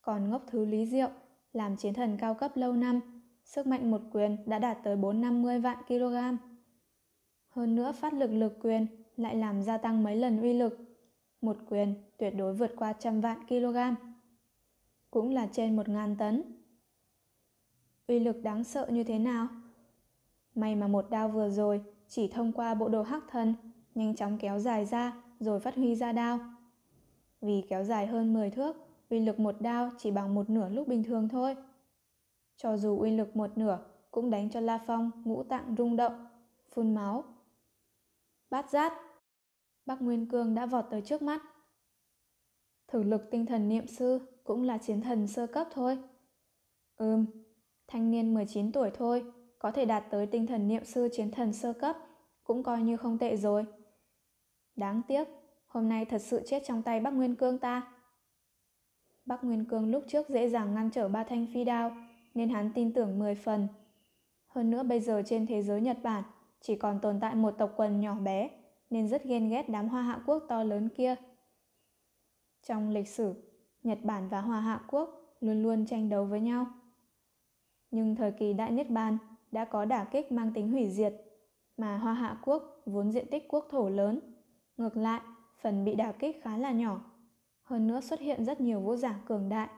Còn ngốc thứ lý diệu, làm chiến thần cao cấp lâu năm, sức mạnh một quyền đã đạt tới 450 vạn kg. Hơn nữa phát lực lực quyền lại làm gia tăng mấy lần uy lực. Một quyền tuyệt đối vượt qua trăm vạn kg. Cũng là trên một ngàn tấn. Uy lực đáng sợ như thế nào? May mà một đao vừa rồi chỉ thông qua bộ đồ hắc thần, nhanh chóng kéo dài ra rồi phát huy ra đao. Vì kéo dài hơn 10 thước, uy lực một đao chỉ bằng một nửa lúc bình thường thôi. Cho dù uy lực một nửa cũng đánh cho La Phong ngũ tạng rung động, phun máu. Bát giác! Bắc Nguyên Cương đã vọt tới trước mắt. Thử lực tinh thần niệm sư cũng là chiến thần sơ cấp thôi. Ừm, thanh niên 19 tuổi thôi, có thể đạt tới tinh thần niệm sư chiến thần sơ cấp, cũng coi như không tệ rồi. Đáng tiếc, hôm nay thật sự chết trong tay Bắc Nguyên Cương ta. Bắc Nguyên Cương lúc trước dễ dàng ngăn trở ba thanh phi đao, nên hắn tin tưởng 10 phần. Hơn nữa bây giờ trên thế giới Nhật Bản chỉ còn tồn tại một tộc quần nhỏ bé, nên rất ghen ghét đám hoa hạ quốc to lớn kia. Trong lịch sử, Nhật Bản và Hoa Hạ Quốc luôn luôn tranh đấu với nhau. Nhưng thời kỳ Đại Niết Bàn đã có đả kích mang tính hủy diệt, mà Hoa Hạ Quốc vốn diện tích quốc thổ lớn. Ngược lại, phần bị đả kích khá là nhỏ. Hơn nữa xuất hiện rất nhiều vũ giả cường đại.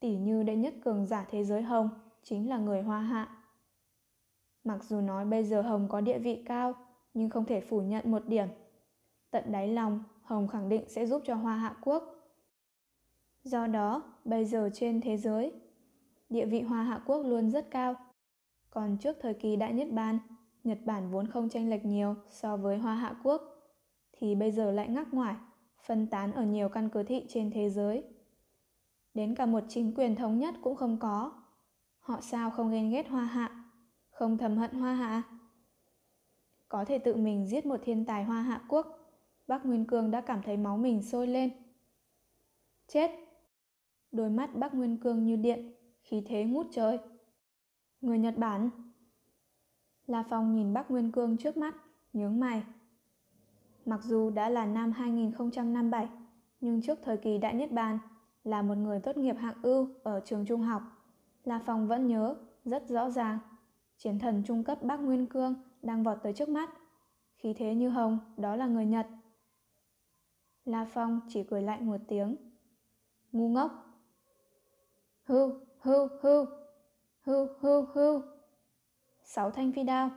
Tỷ như đệ nhất cường giả thế giới Hồng chính là người Hoa Hạ. Mặc dù nói bây giờ Hồng có địa vị cao, nhưng không thể phủ nhận một điểm. Tận đáy lòng, Hồng khẳng định sẽ giúp cho Hoa Hạ Quốc. Do đó, bây giờ trên thế giới, địa vị Hoa Hạ Quốc luôn rất cao. Còn trước thời kỳ Đại Nhất Ban, Nhật Bản vốn không tranh lệch nhiều so với Hoa Hạ Quốc, thì bây giờ lại ngắc ngoải, phân tán ở nhiều căn cứ thị trên thế giới. Đến cả một chính quyền thống nhất cũng không có. Họ sao không ghen ghét Hoa Hạ, không thầm hận Hoa Hạ? Có thể tự mình giết một thiên tài Hoa Hạ Quốc, Bắc Nguyên Cương đã cảm thấy máu mình sôi lên. Chết! Đôi mắt Bắc Nguyên Cương như điện, khí thế ngút trời. Người Nhật Bản. La Phong nhìn Bắc Nguyên Cương trước mắt, nhướng mày. Mặc dù đã là năm 2057, nhưng trước thời kỳ Đại Niết Bàn, là một người tốt nghiệp hạng ưu ở trường trung học. La Phong vẫn nhớ, rất rõ ràng. Chiến thần trung cấp Bắc Nguyên Cương đang vọt tới trước mắt. Khí thế như hồng, đó là người Nhật. La Phong chỉ cười lạnh một tiếng. Ngu ngốc. Hưu, hưu, hưu, hưu, hưu, hưu. Sáu thanh phi đao.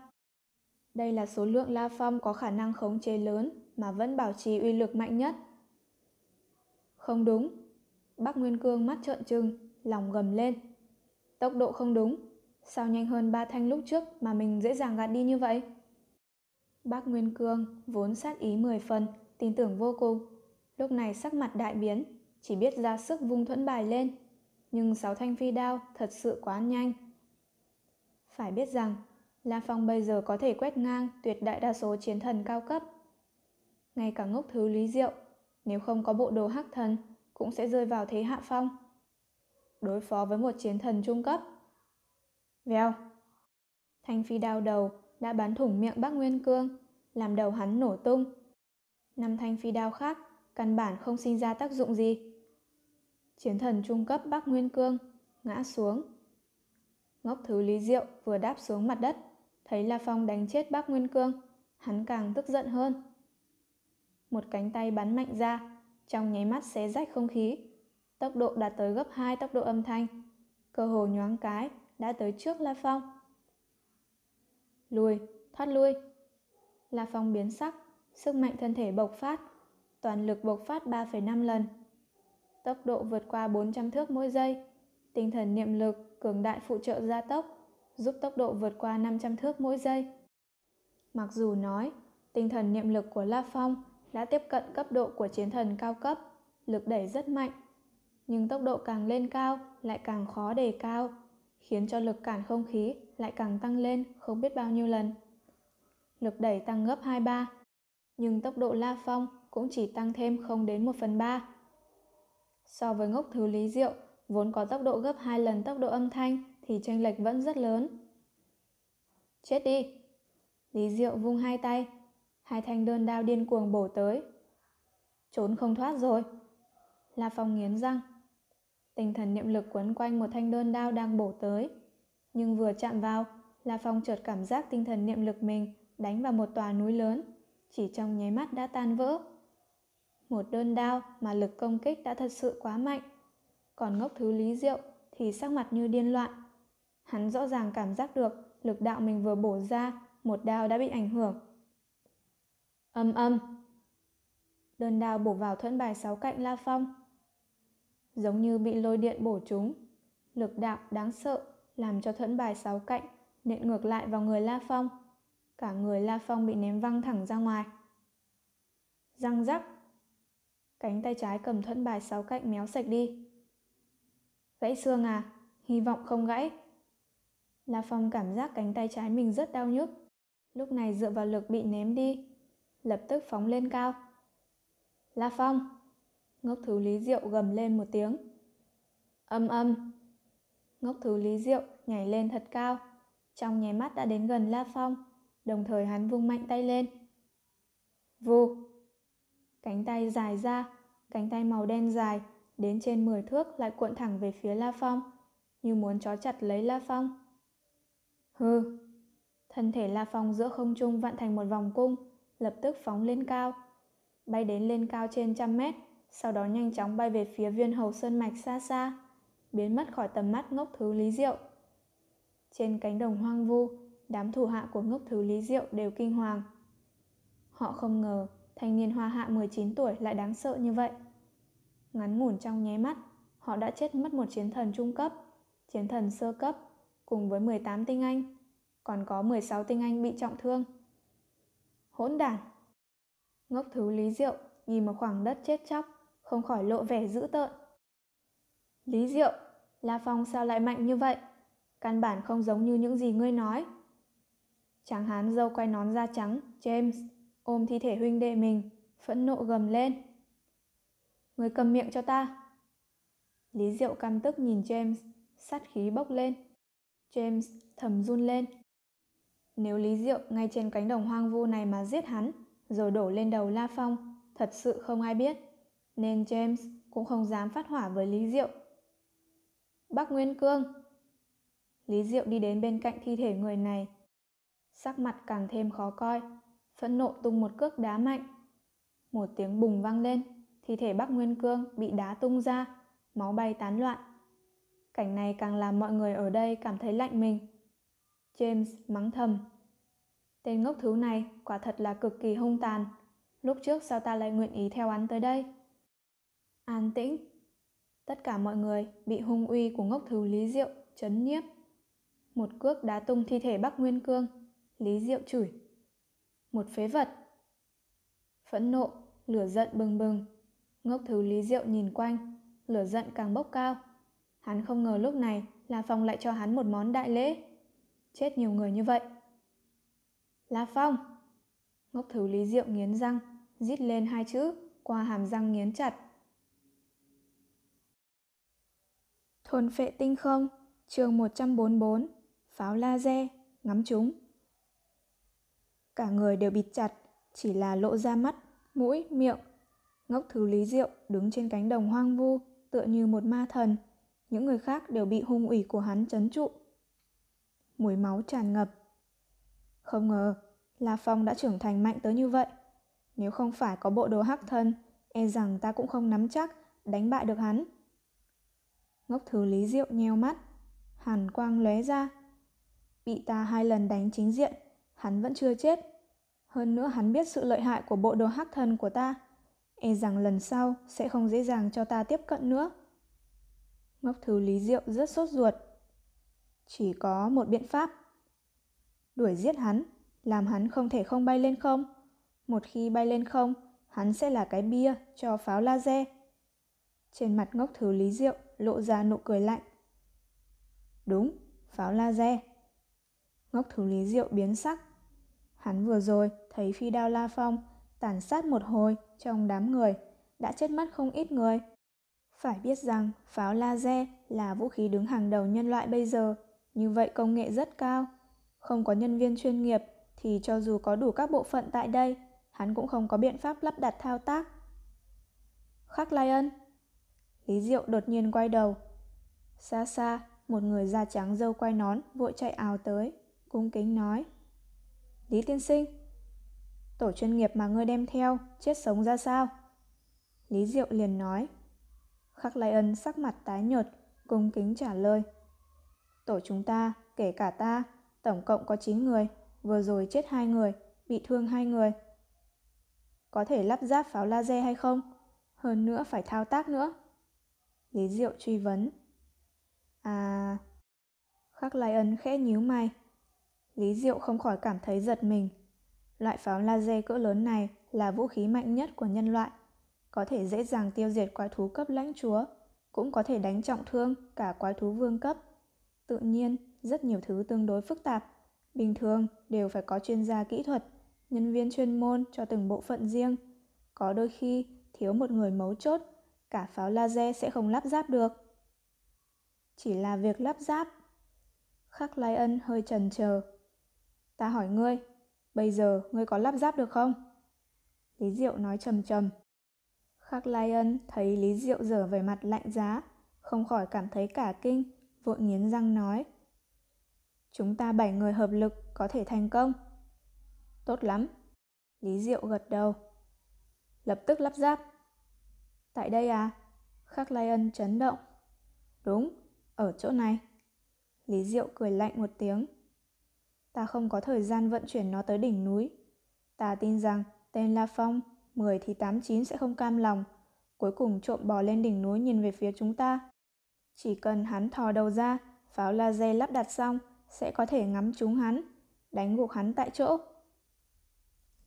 Đây là số lượng La Phong có khả năng khống chế lớn mà vẫn bảo trì uy lực mạnh nhất. Không đúng. Bắc Nguyên Cương mắt trợn trừng, lòng gầm lên. Tốc độ không đúng. Sao nhanh hơn ba thanh lúc trước mà mình dễ dàng gạt đi như vậy? Bác Nguyên Cương vốn sát ý mười phần, tin tưởng vô cùng. Lúc này sắc mặt đại biến, chỉ biết ra sức vung thuẫn bài lên. Nhưng sáu thanh phi đao thật sự quá nhanh. Phải biết rằng, La Phong bây giờ có thể quét ngang tuyệt đại đa số chiến thần cao cấp. Ngay cả ngốc thứ lý diệu, nếu không có bộ đồ hắc thần, cũng sẽ rơi vào thế hạ phong. Đối phó với một chiến thần trung cấp. Vèo! Thanh phi đao đầu đã bắn thủng miệng bác Nguyên Cương, làm đầu hắn nổ tung. Năm thanh phi đao khác căn bản không sinh ra tác dụng gì. Chiến thần trung cấp bác Nguyên Cương ngã xuống. Ngốc thứ Lý Diệu vừa đáp xuống mặt đất, thấy La Phong đánh chết bác Nguyên Cương, hắn càng tức giận hơn. Một cánh tay bắn mạnh ra, trong nháy mắt xé rách không khí. Tốc độ đạt tới gấp 2 tốc độ âm thanh. Cơ hồ nhoáng cái đã tới trước La Phong. Lùi, thoát lui. La Phong biến sắc, sức mạnh thân thể bộc phát, toàn lực bộc phát 3,5 lần. Tốc độ vượt qua 400 thước mỗi giây. Tinh thần niệm lực cường đại phụ trợ gia tốc, giúp tốc độ vượt qua 500 thước mỗi giây. Mặc dù nói, tinh thần niệm lực của La Phong đã tiếp cận cấp độ của chiến thần cao cấp, lực đẩy rất mạnh. Nhưng tốc độ càng lên cao lại càng khó đề cao, khiến cho lực cản không khí lại càng tăng lên không biết bao nhiêu lần. Lực đẩy tăng gấp 2-3, nhưng tốc độ La Phong cũng chỉ tăng thêm không đến 1 phần 3. So với ngốc thứ lý diệu, vốn có tốc độ gấp 2 lần tốc độ âm thanh thì chênh lệch vẫn rất lớn. Chết đi! Lý Diệu vung hai tay, hai thanh đơn đao điên cuồng bổ tới. Trốn không thoát rồi. La Phong nghiến răng. Tinh thần niệm lực quấn quanh một thanh đơn đao đang bổ tới. Nhưng vừa chạm vào, La Phong chợt cảm giác tinh thần niệm lực mình đánh vào một tòa núi lớn, chỉ trong nháy mắt đã tan vỡ. Một đơn đao mà lực công kích đã thật sự quá mạnh. Còn ngốc thứ Lý Diệu thì sắc mặt như điên loạn. Hắn rõ ràng cảm giác được lực đạo mình vừa bổ ra, một đao đã bị ảnh hưởng. Âm âm. Đơn đao bổ vào thuẫn bài sáu cạnh La Phong. Giống như bị lôi điện bổ trúng. Lực đạo đáng sợ làm cho thuẫn bài sáu cạnh nện ngược lại vào người La Phong. Cả người La Phong bị ném văng thẳng ra ngoài. Răng rắc. Cánh tay trái cầm thuẫn bài sáu cạnh méo sạch đi. Gãy xương à? Hy vọng không gãy. La Phong cảm giác cánh tay trái mình rất đau nhức. Lúc này dựa vào lực bị ném đi, lập tức phóng lên cao. La Phong! Ngốc thứ Lý Diệu gầm lên một tiếng. Âm âm! Ngốc thứ Lý Diệu nhảy lên thật cao, trong nháy mắt đã đến gần La Phong, đồng thời hắn vung mạnh tay lên. Vù! Cánh tay dài ra, cánh tay màu đen dài, đến trên 10 thước lại cuộn thẳng về phía La Phong, như muốn chó chặt lấy La Phong. Hừ! Thân thể La Phong giữa không trung vặn thành một vòng cung, lập tức phóng lên cao. Bay đến lên cao trên trăm mét, sau đó nhanh chóng bay về phía viên hầu sơn mạch xa xa, biến mất khỏi tầm mắt ngốc thứ Lý Diệu. Trên cánh đồng hoang vu, đám thủ hạ của ngốc thứ Lý Diệu đều kinh hoàng. Họ không ngờ thanh niên hoa hạ 19 tuổi lại đáng sợ như vậy. Ngắn ngủn trong nháy mắt, họ đã chết mất một chiến thần trung cấp, chiến thần sơ cấp, cùng với 18 tinh anh còn có 16 tinh anh bị trọng thương. Hỗn đản! Ngốc thứ Lý Diệu nhìn một khoảng đất chết chóc, không khỏi lộ vẻ dữ tợn. Lý Diệu, La Phong sao lại mạnh như vậy? Căn bản không giống như những gì ngươi nói. Tráng hán dâu quay nón da trắng, James, ôm thi thể huynh đệ mình, phẫn nộ gầm lên. Ngươi cầm miệng cho ta. Lý Diệu căm tức nhìn James, sát khí bốc lên. James thầm run lên. Nếu Lý Diệu ngay trên cánh đồng hoang vu này mà giết hắn, rồi đổ lên đầu La Phong, thật sự không ai biết. Nên James cũng không dám phát hỏa với Lý Diệu. Bác Nguyên Cương Lý Diệu đi đến bên cạnh thi thể người này. Sắc mặt càng thêm khó coi, phẫn nộ tung một cước đá mạnh. Một tiếng bùng vang lên, thi thể Bắc Nguyên Cương bị đá tung ra, máu bay tán loạn. Cảnh này càng làm mọi người ở đây cảm thấy lạnh mình. James mắng thầm. Tên ngốc thứ này quả thật là cực kỳ hung tàn. Lúc trước sao ta lại nguyện ý theo hắn tới đây? An tĩnh. Tất cả mọi người bị hung uy của ngốc thứ Lý Diệu chấn nhiếp. Một cước đá tung thi thể Bắc Nguyên Cương. Lý Diệu chửi. Một phế vật. Phẫn nộ, lửa giận bừng bừng. Ngốc thứ Lý Diệu nhìn quanh, lửa giận càng bốc cao. Hắn không ngờ lúc này là Phong lại cho hắn một món đại lễ chết nhiều người như vậy. La Phong! Ngốc thứ Lý Diệu nghiến răng, rít lên hai chữ, qua hàm răng nghiến chặt. Thôn phệ tinh không, chương 144, pháo laser, ngắm chúng. Cả người đều bịt chặt, chỉ là lộ ra mắt, mũi, miệng. Ngốc thứ Lý Diệu đứng trên cánh đồng hoang vu, tựa như một ma thần. Những người khác đều bị hung ủy của hắn chấn trụ. Mùi máu tràn ngập. Không ngờ, La Phong đã trưởng thành mạnh tới như vậy. Nếu không phải có bộ đồ hắc thân, e rằng ta cũng không nắm chắc đánh bại được hắn. Ngốc thứ Lý Diệu nheo mắt, hàn quang lóe ra. Bị ta hai lần đánh chính diện, hắn vẫn chưa chết. Hơn nữa hắn biết sự lợi hại của bộ đồ hắc thân của ta. E rằng lần sau sẽ không dễ dàng cho ta tiếp cận nữa. Ngốc thứ Lý Diệu rất sốt ruột. Chỉ có một biện pháp. Đuổi giết hắn, làm hắn không thể không bay lên không. Một khi bay lên không, hắn sẽ là cái bia cho pháo laser. Trên mặt ngốc thứ Lý Diệu lộ ra nụ cười lạnh. Đúng, pháo laser. Ngốc thứ Lý Diệu biến sắc. Hắn vừa rồi thấy phi đao La Phong tàn sát một hồi trong đám người, đã chết mất không ít người. Phải biết rằng pháo laser là vũ khí đứng hàng đầu nhân loại bây giờ, như vậy công nghệ rất cao. Không có nhân viên chuyên nghiệp thì cho dù có đủ các bộ phận tại đây, hắn cũng không có biện pháp lắp đặt thao tác. Khắc Lion, Lý Diệu đột nhiên quay đầu. Xa xa, một người da trắng dâu quay nón vội chạy ào tới, cung kính nói. Lý tiên sinh, tổ chuyên nghiệp mà ngươi đem theo, chết sống ra sao? Lý Diệu liền nói. Khắc Lai Ân sắc mặt tái nhợt, cung kính trả lời. Tổ chúng ta, kể cả ta, tổng cộng có 9 người, vừa rồi chết hai người, bị thương hai người. Có thể lắp ráp pháo laser hay không? Hơn nữa phải thao tác nữa. Lý Diệu truy vấn. À... Khắc Lai Ân khẽ nhíu mày. Lý Diệu không khỏi cảm thấy giật mình. Loại pháo laser cỡ lớn này là vũ khí mạnh nhất của nhân loại. Có thể dễ dàng tiêu diệt quái thú cấp lãnh chúa, cũng có thể đánh trọng thương cả quái thú vương cấp. Tự nhiên, rất nhiều thứ tương đối phức tạp. Bình thường đều phải có chuyên gia kỹ thuật, nhân viên chuyên môn cho từng bộ phận riêng. Có đôi khi thiếu một người mấu chốt, cả pháo laser sẽ không lắp ráp được. Chỉ là việc lắp ráp. Khắc Lai Ân hơi trần chờ. Ta hỏi ngươi, bây giờ ngươi có lắp ráp được không? Lý Diệu nói trầm trầm. Khắc Lai Ân thấy Lý Diệu dở về mặt lạnh giá, không khỏi cảm thấy cả kinh, vội nghiến răng nói. Chúng ta bảy người hợp lực có thể thành công. Tốt lắm. Lý Diệu gật đầu. Lập tức lắp ráp. Tại đây à? Khắc Lai Ân chấn động. Đúng, ở chỗ này. Lý Diệu cười lạnh một tiếng. Ta không có thời gian vận chuyển nó tới đỉnh núi. Ta tin rằng tên La Phong, 10 thì 89 sẽ không cam lòng. Cuối cùng trộm bò lên đỉnh núi nhìn về phía chúng ta. Chỉ cần hắn thò đầu ra, pháo laser lắp đặt xong, sẽ có thể ngắm trúng hắn, đánh gục hắn tại chỗ.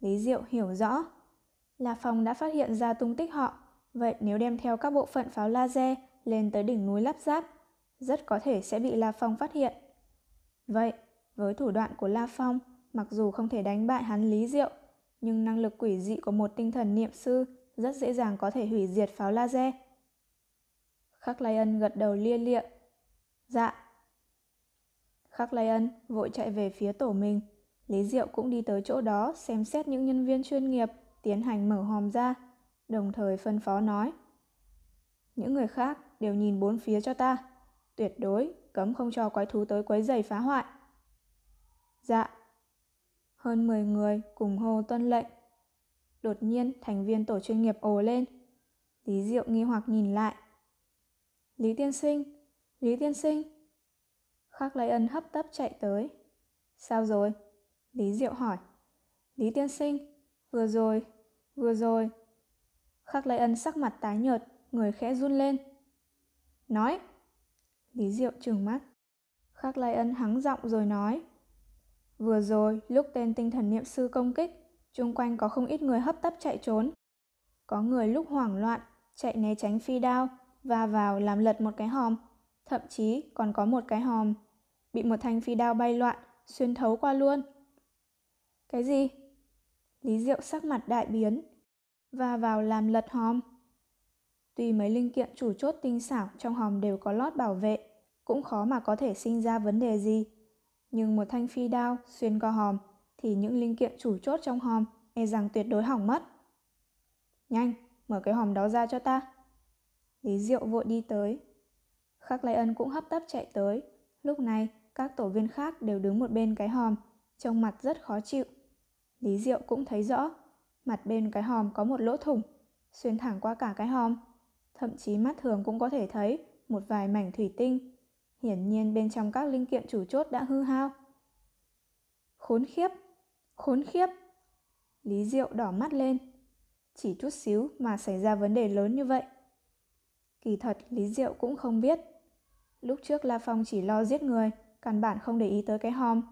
Lý Diệu hiểu rõ. La Phong đã phát hiện ra tung tích họ, vậy nếu đem theo các bộ phận pháo laser lên tới đỉnh núi lắp ráp, rất có thể sẽ bị La Phong phát hiện. Vậy, với thủ đoạn của La Phong, mặc dù không thể đánh bại hắn Lý Diệu, nhưng năng lực quỷ dị của một tinh thần niệm sư rất dễ dàng có thể hủy diệt pháo laser. Khắc Lai Ân gật đầu lia lịa. Dạ. Khắc Lai Ân vội chạy về phía tổ mình. Lý Diệu cũng đi tới chỗ đó xem xét những nhân viên chuyên nghiệp tiến hành mở hòm ra, đồng thời phân phó nói. Những người khác đều nhìn bốn phía cho ta. Tuyệt đối cấm không cho quái thú tới quấy giày phá hoại. Dạ. Hơn 10 người cùng hô tuân lệnh. Đột nhiên thành viên tổ chuyên nghiệp ồ lên. Lý Diệu nghi hoặc nhìn lại. Lý tiên sinh, Lý tiên sinh. Khắc lấy Ân hấp tấp chạy tới. Sao rồi? Lý Diệu hỏi. Lý tiên sinh, vừa rồi, vừa rồi. Khắc Lai Ân sắc mặt tái nhợt, người khẽ run lên. Nói. Lý Diệu trừng mắt. Khắc Lai Ân hắng giọng rồi nói. Vừa rồi, lúc tên tinh thần niệm sư công kích, chung quanh có không ít người hấp tấp chạy trốn. Có người lúc hoảng loạn, chạy né tránh phi đao, và vào làm lật một cái hòm. Thậm chí còn có một cái hòm bị một thanh phi đao bay loạn, xuyên thấu qua luôn. Cái gì? Lý Diệu sắc mặt đại biến. Và vào làm lật hòm. Tuy mấy linh kiện chủ chốt tinh xảo trong hòm đều có lót bảo vệ, cũng khó mà có thể sinh ra vấn đề gì. Nhưng một thanh phi đao xuyên qua hòm thì những linh kiện chủ chốt trong hòm e rằng tuyệt đối hỏng mất. Nhanh, mở cái hòm đó ra cho ta. Lý Diệu vội đi tới. Khắc Lai Ân cũng hấp tấp chạy tới. Lúc này, các tổ viên khác đều đứng một bên cái hòm, trông mặt rất khó chịu. Lý Diệu cũng thấy rõ, mặt bên cái hòm có một lỗ thủng, xuyên thẳng qua cả cái hòm. Thậm chí mắt thường cũng có thể thấy một vài mảnh thủy tinh. Hiển nhiên bên trong các linh kiện chủ chốt đã hư hao. Khốn khiếp! Khốn khiếp! Lý Diệu đỏ mắt lên. Chỉ chút xíu mà xảy ra vấn đề lớn như vậy. Kỳ thật Lý Diệu cũng không biết. Lúc trước La Phong chỉ lo giết người, căn bản không để ý tới cái hòm.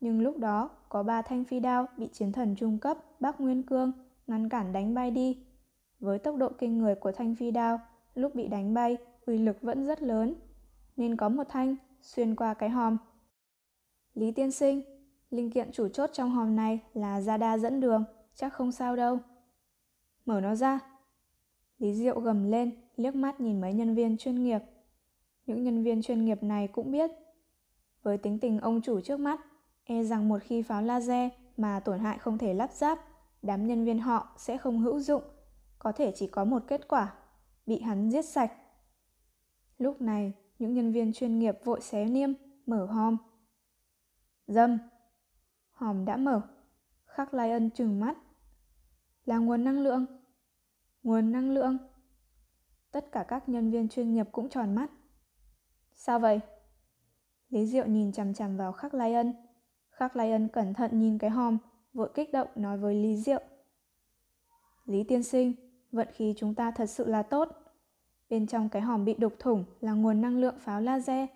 Nhưng lúc đó có ba thanh phi đao bị chiến thần trung cấp Bắc Nguyên Cương ngăn cản đánh bay đi. Với tốc độ kinh người của thanh phi đao, lúc bị đánh bay, uy lực vẫn rất lớn, nên có một thanh xuyên qua cái hòm. Lý tiên sinh, linh kiện chủ chốt trong hòm này là gia đa dẫn đường, chắc không sao đâu. Mở nó ra. Lý Diệu gầm lên, liếc mắt nhìn mấy nhân viên chuyên nghiệp. Những nhân viên chuyên nghiệp này cũng biết. Với tính tình ông chủ trước mắt, e rằng một khi pháo laser mà tổn hại không thể lắp ráp, đám nhân viên họ sẽ không hữu dụng, có thể chỉ có một kết quả, bị hắn giết sạch. Lúc này, những nhân viên chuyên nghiệp vội xé niêm, mở hòm. Dâm! Hòm đã mở. Khắc Lai Ân trừng mắt. Là nguồn năng lượng. Nguồn năng lượng. Tất cả các nhân viên chuyên nghiệp cũng tròn mắt. Sao vậy? Lý Diệu nhìn chằm chằm vào Khắc Lai Ân. Khắc Lai Ân cẩn thận nhìn cái hòm, vội kích động nói với Lý Diệu. Lý tiên sinh, vận khí chúng ta thật sự là tốt. Bên trong cái hòm bị đục thủng là nguồn năng lượng pháo laser.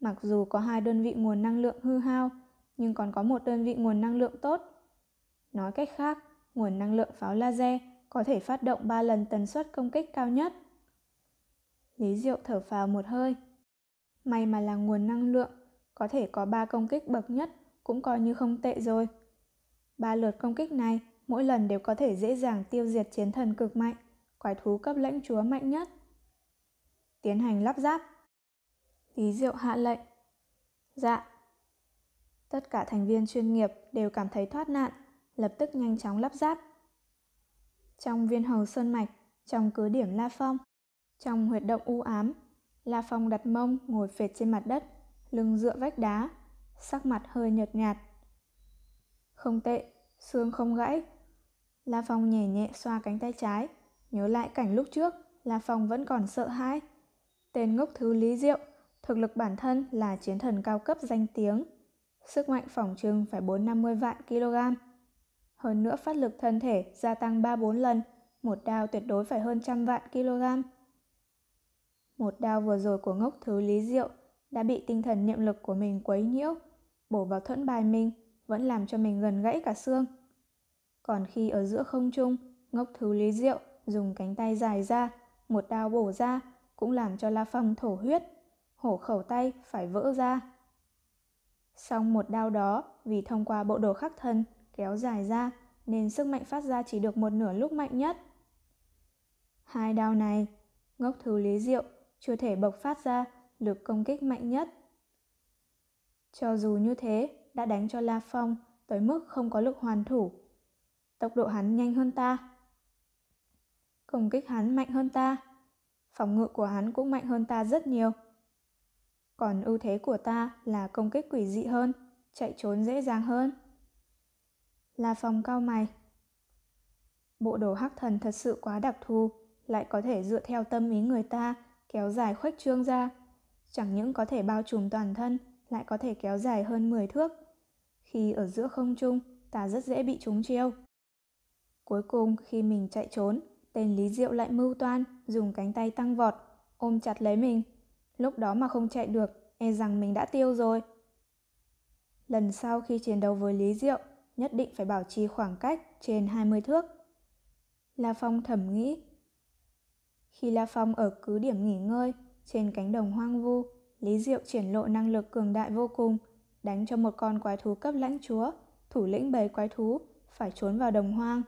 Mặc dù có hai đơn vị nguồn năng lượng hư hao, nhưng còn có một đơn vị nguồn năng lượng tốt. Nói cách khác, nguồn năng lượng pháo laser có thể phát động 3 lần tần suất công kích cao nhất. Lý Diệu thở phào một hơi. May mà là nguồn năng lượng, có thể có 3 công kích bậc nhất cũng coi như không tệ rồi. Ba lượt công kích này mỗi lần đều có thể dễ dàng tiêu diệt chiến thần cực mạnh, quái thú cấp lãnh chúa mạnh nhất. Tiến hành lắp ráp. Lý Diệu hạ lệnh. Dạ. Tất cả thành viên chuyên nghiệp đều cảm thấy thoát nạn, lập tức nhanh chóng lắp ráp. Trong viên hầu sơn mạch, trong cứ điểm La Phong, trong huyệt động u ám, La Phong đặt mông ngồi phệt trên mặt đất, lưng dựa vách đá, sắc mặt hơi nhợt nhạt. Không tệ, xương không gãy. La Phong nhẹ nhẹ xoa cánh tay trái, nhớ lại cảnh lúc trước, La Phong vẫn còn sợ hãi. Tên ngốc thứ Lý Diệu, thực lực bản thân là chiến thần cao cấp danh tiếng. Sức mạnh phỏng trừng phải 450 vạn kg. Hơn nữa phát lực thân thể gia tăng 3-4 lần, một đao tuyệt đối phải hơn trăm vạn kg. Một đao vừa rồi của ngốc thứ Lý Diệu đã bị tinh thần niệm lực của mình quấy nhiễu, bổ vào thuẫn bài mình, vẫn làm cho mình gần gãy cả xương. Còn khi ở giữa không trung, ngốc thứ Lý Diệu dùng cánh tay dài ra, một đao bổ ra, cũng làm cho La Phong thổ huyết, hổ khẩu tay phải vỡ ra. Xong một đao đó, vì thông qua bộ đồ khắc thân kéo dài ra, nên sức mạnh phát ra chỉ được một nửa lúc mạnh nhất. Hai đao này, ngốc thứ Lý Diệu chưa thể bộc phát ra lực công kích mạnh nhất. Cho dù như thế, đã đánh cho La Phong tới mức không có lực hoàn thủ. Tốc độ hắn nhanh hơn ta. Công kích hắn mạnh hơn ta. Phòng ngự của hắn cũng mạnh hơn ta rất nhiều. Còn ưu thế của ta là công kích quỷ dị hơn, chạy trốn dễ dàng hơn. La Phong cao mày. Bộ đồ hắc thần thật sự quá đặc thù, lại có thể dựa theo tâm ý người ta kéo dài khuếch trương ra. Chẳng những có thể bao trùm toàn thân, lại có thể kéo dài hơn 10 thước. Khi ở giữa không trung, ta rất dễ bị trúng chiêu. Cuối cùng khi mình chạy trốn, tên Lý Diệu lại mưu toan, dùng cánh tay tăng vọt, ôm chặt lấy mình. Lúc đó mà không chạy được, e rằng mình đã tiêu rồi. Lần sau khi chiến đấu với Lý Diệu, nhất định phải bảo trì khoảng cách trên 20 thước. La Phong thầm nghĩ. Khi La Phong ở cứ điểm nghỉ ngơi, trên cánh đồng hoang vu, Lý Diệu triển lộ năng lực cường đại vô cùng, đánh cho một con quái thú cấp lãnh chúa, thủ lĩnh bầy quái thú, phải trốn vào đồng hoang.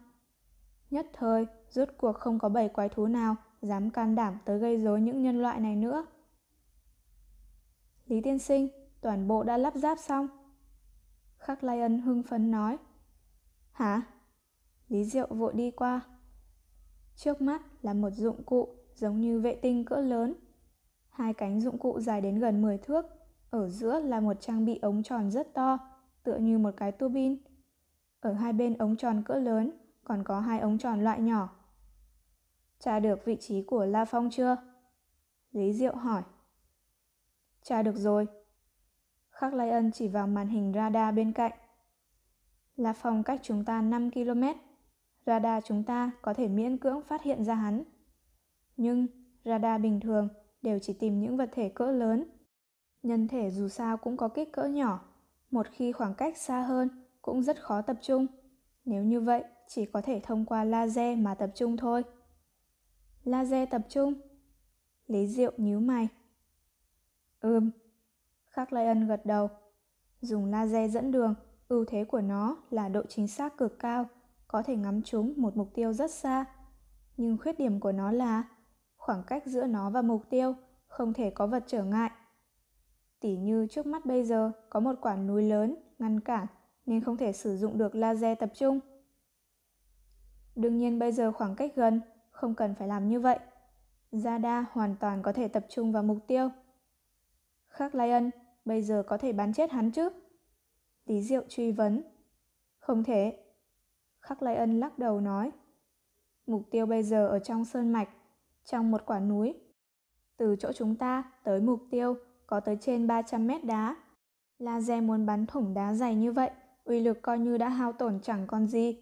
Nhất thời, rốt cuộc không có bầy quái thú nào dám can đảm tới gây rối những nhân loại này nữa. Lý tiên sinh, toàn bộ đã lắp ráp xong. Khắc Lai Ân hưng phấn nói. Hả? Lý Diệu vội đi qua. Trước mắt là một dụng cụ giống như vệ tinh cỡ lớn. Hai cánh dụng cụ dài đến gần 10 thước, ở giữa là một trang bị ống tròn rất to, tựa như một cái tua bin. Ở hai bên ống tròn cỡ lớn còn có hai ống tròn loại nhỏ. Tra được vị trí của La Phong chưa? Lý Diệu hỏi. Tra được rồi. Khắc Lai Ân chỉ vào màn hình radar bên cạnh. La Phong cách chúng ta 5 km. Radar chúng ta có thể miễn cưỡng phát hiện ra hắn. Nhưng radar bình thường đều chỉ tìm những vật thể cỡ lớn. Nhân thể dù sao cũng có kích cỡ nhỏ, một khi khoảng cách xa hơn cũng rất khó tập trung. Nếu như vậy, chỉ có thể thông qua laser mà tập trung thôi. Laser tập trung? Lý Diệu nhíu mày. Ừm. Khắc Lai Ân gật đầu. Dùng laser dẫn đường, ưu thế của nó là độ chính xác cực cao, có thể ngắm trúng một mục tiêu rất xa. Nhưng khuyết điểm của nó là khoảng cách giữa nó và mục tiêu không thể có vật trở ngại. Tỉ như trước mắt bây giờ có một quả núi lớn ngăn cản nên không thể sử dụng được laser tập trung. Đương nhiên bây giờ khoảng cách gần, không cần phải làm như vậy. Zada hoàn toàn có thể tập trung vào mục tiêu. Khác Lion, bây giờ có thể bắn chết hắn chứ? Lý Diệu truy vấn. Không thể. Khắc Lion lắc đầu nói. Mục tiêu bây giờ ở trong sơn mạch, trong một quả núi. Từ chỗ chúng ta tới mục tiêu có tới trên 300 mét đá. Laser muốn bắn thủng đá dày như vậy, uy lực coi như đã hao tổn chẳng còn gì.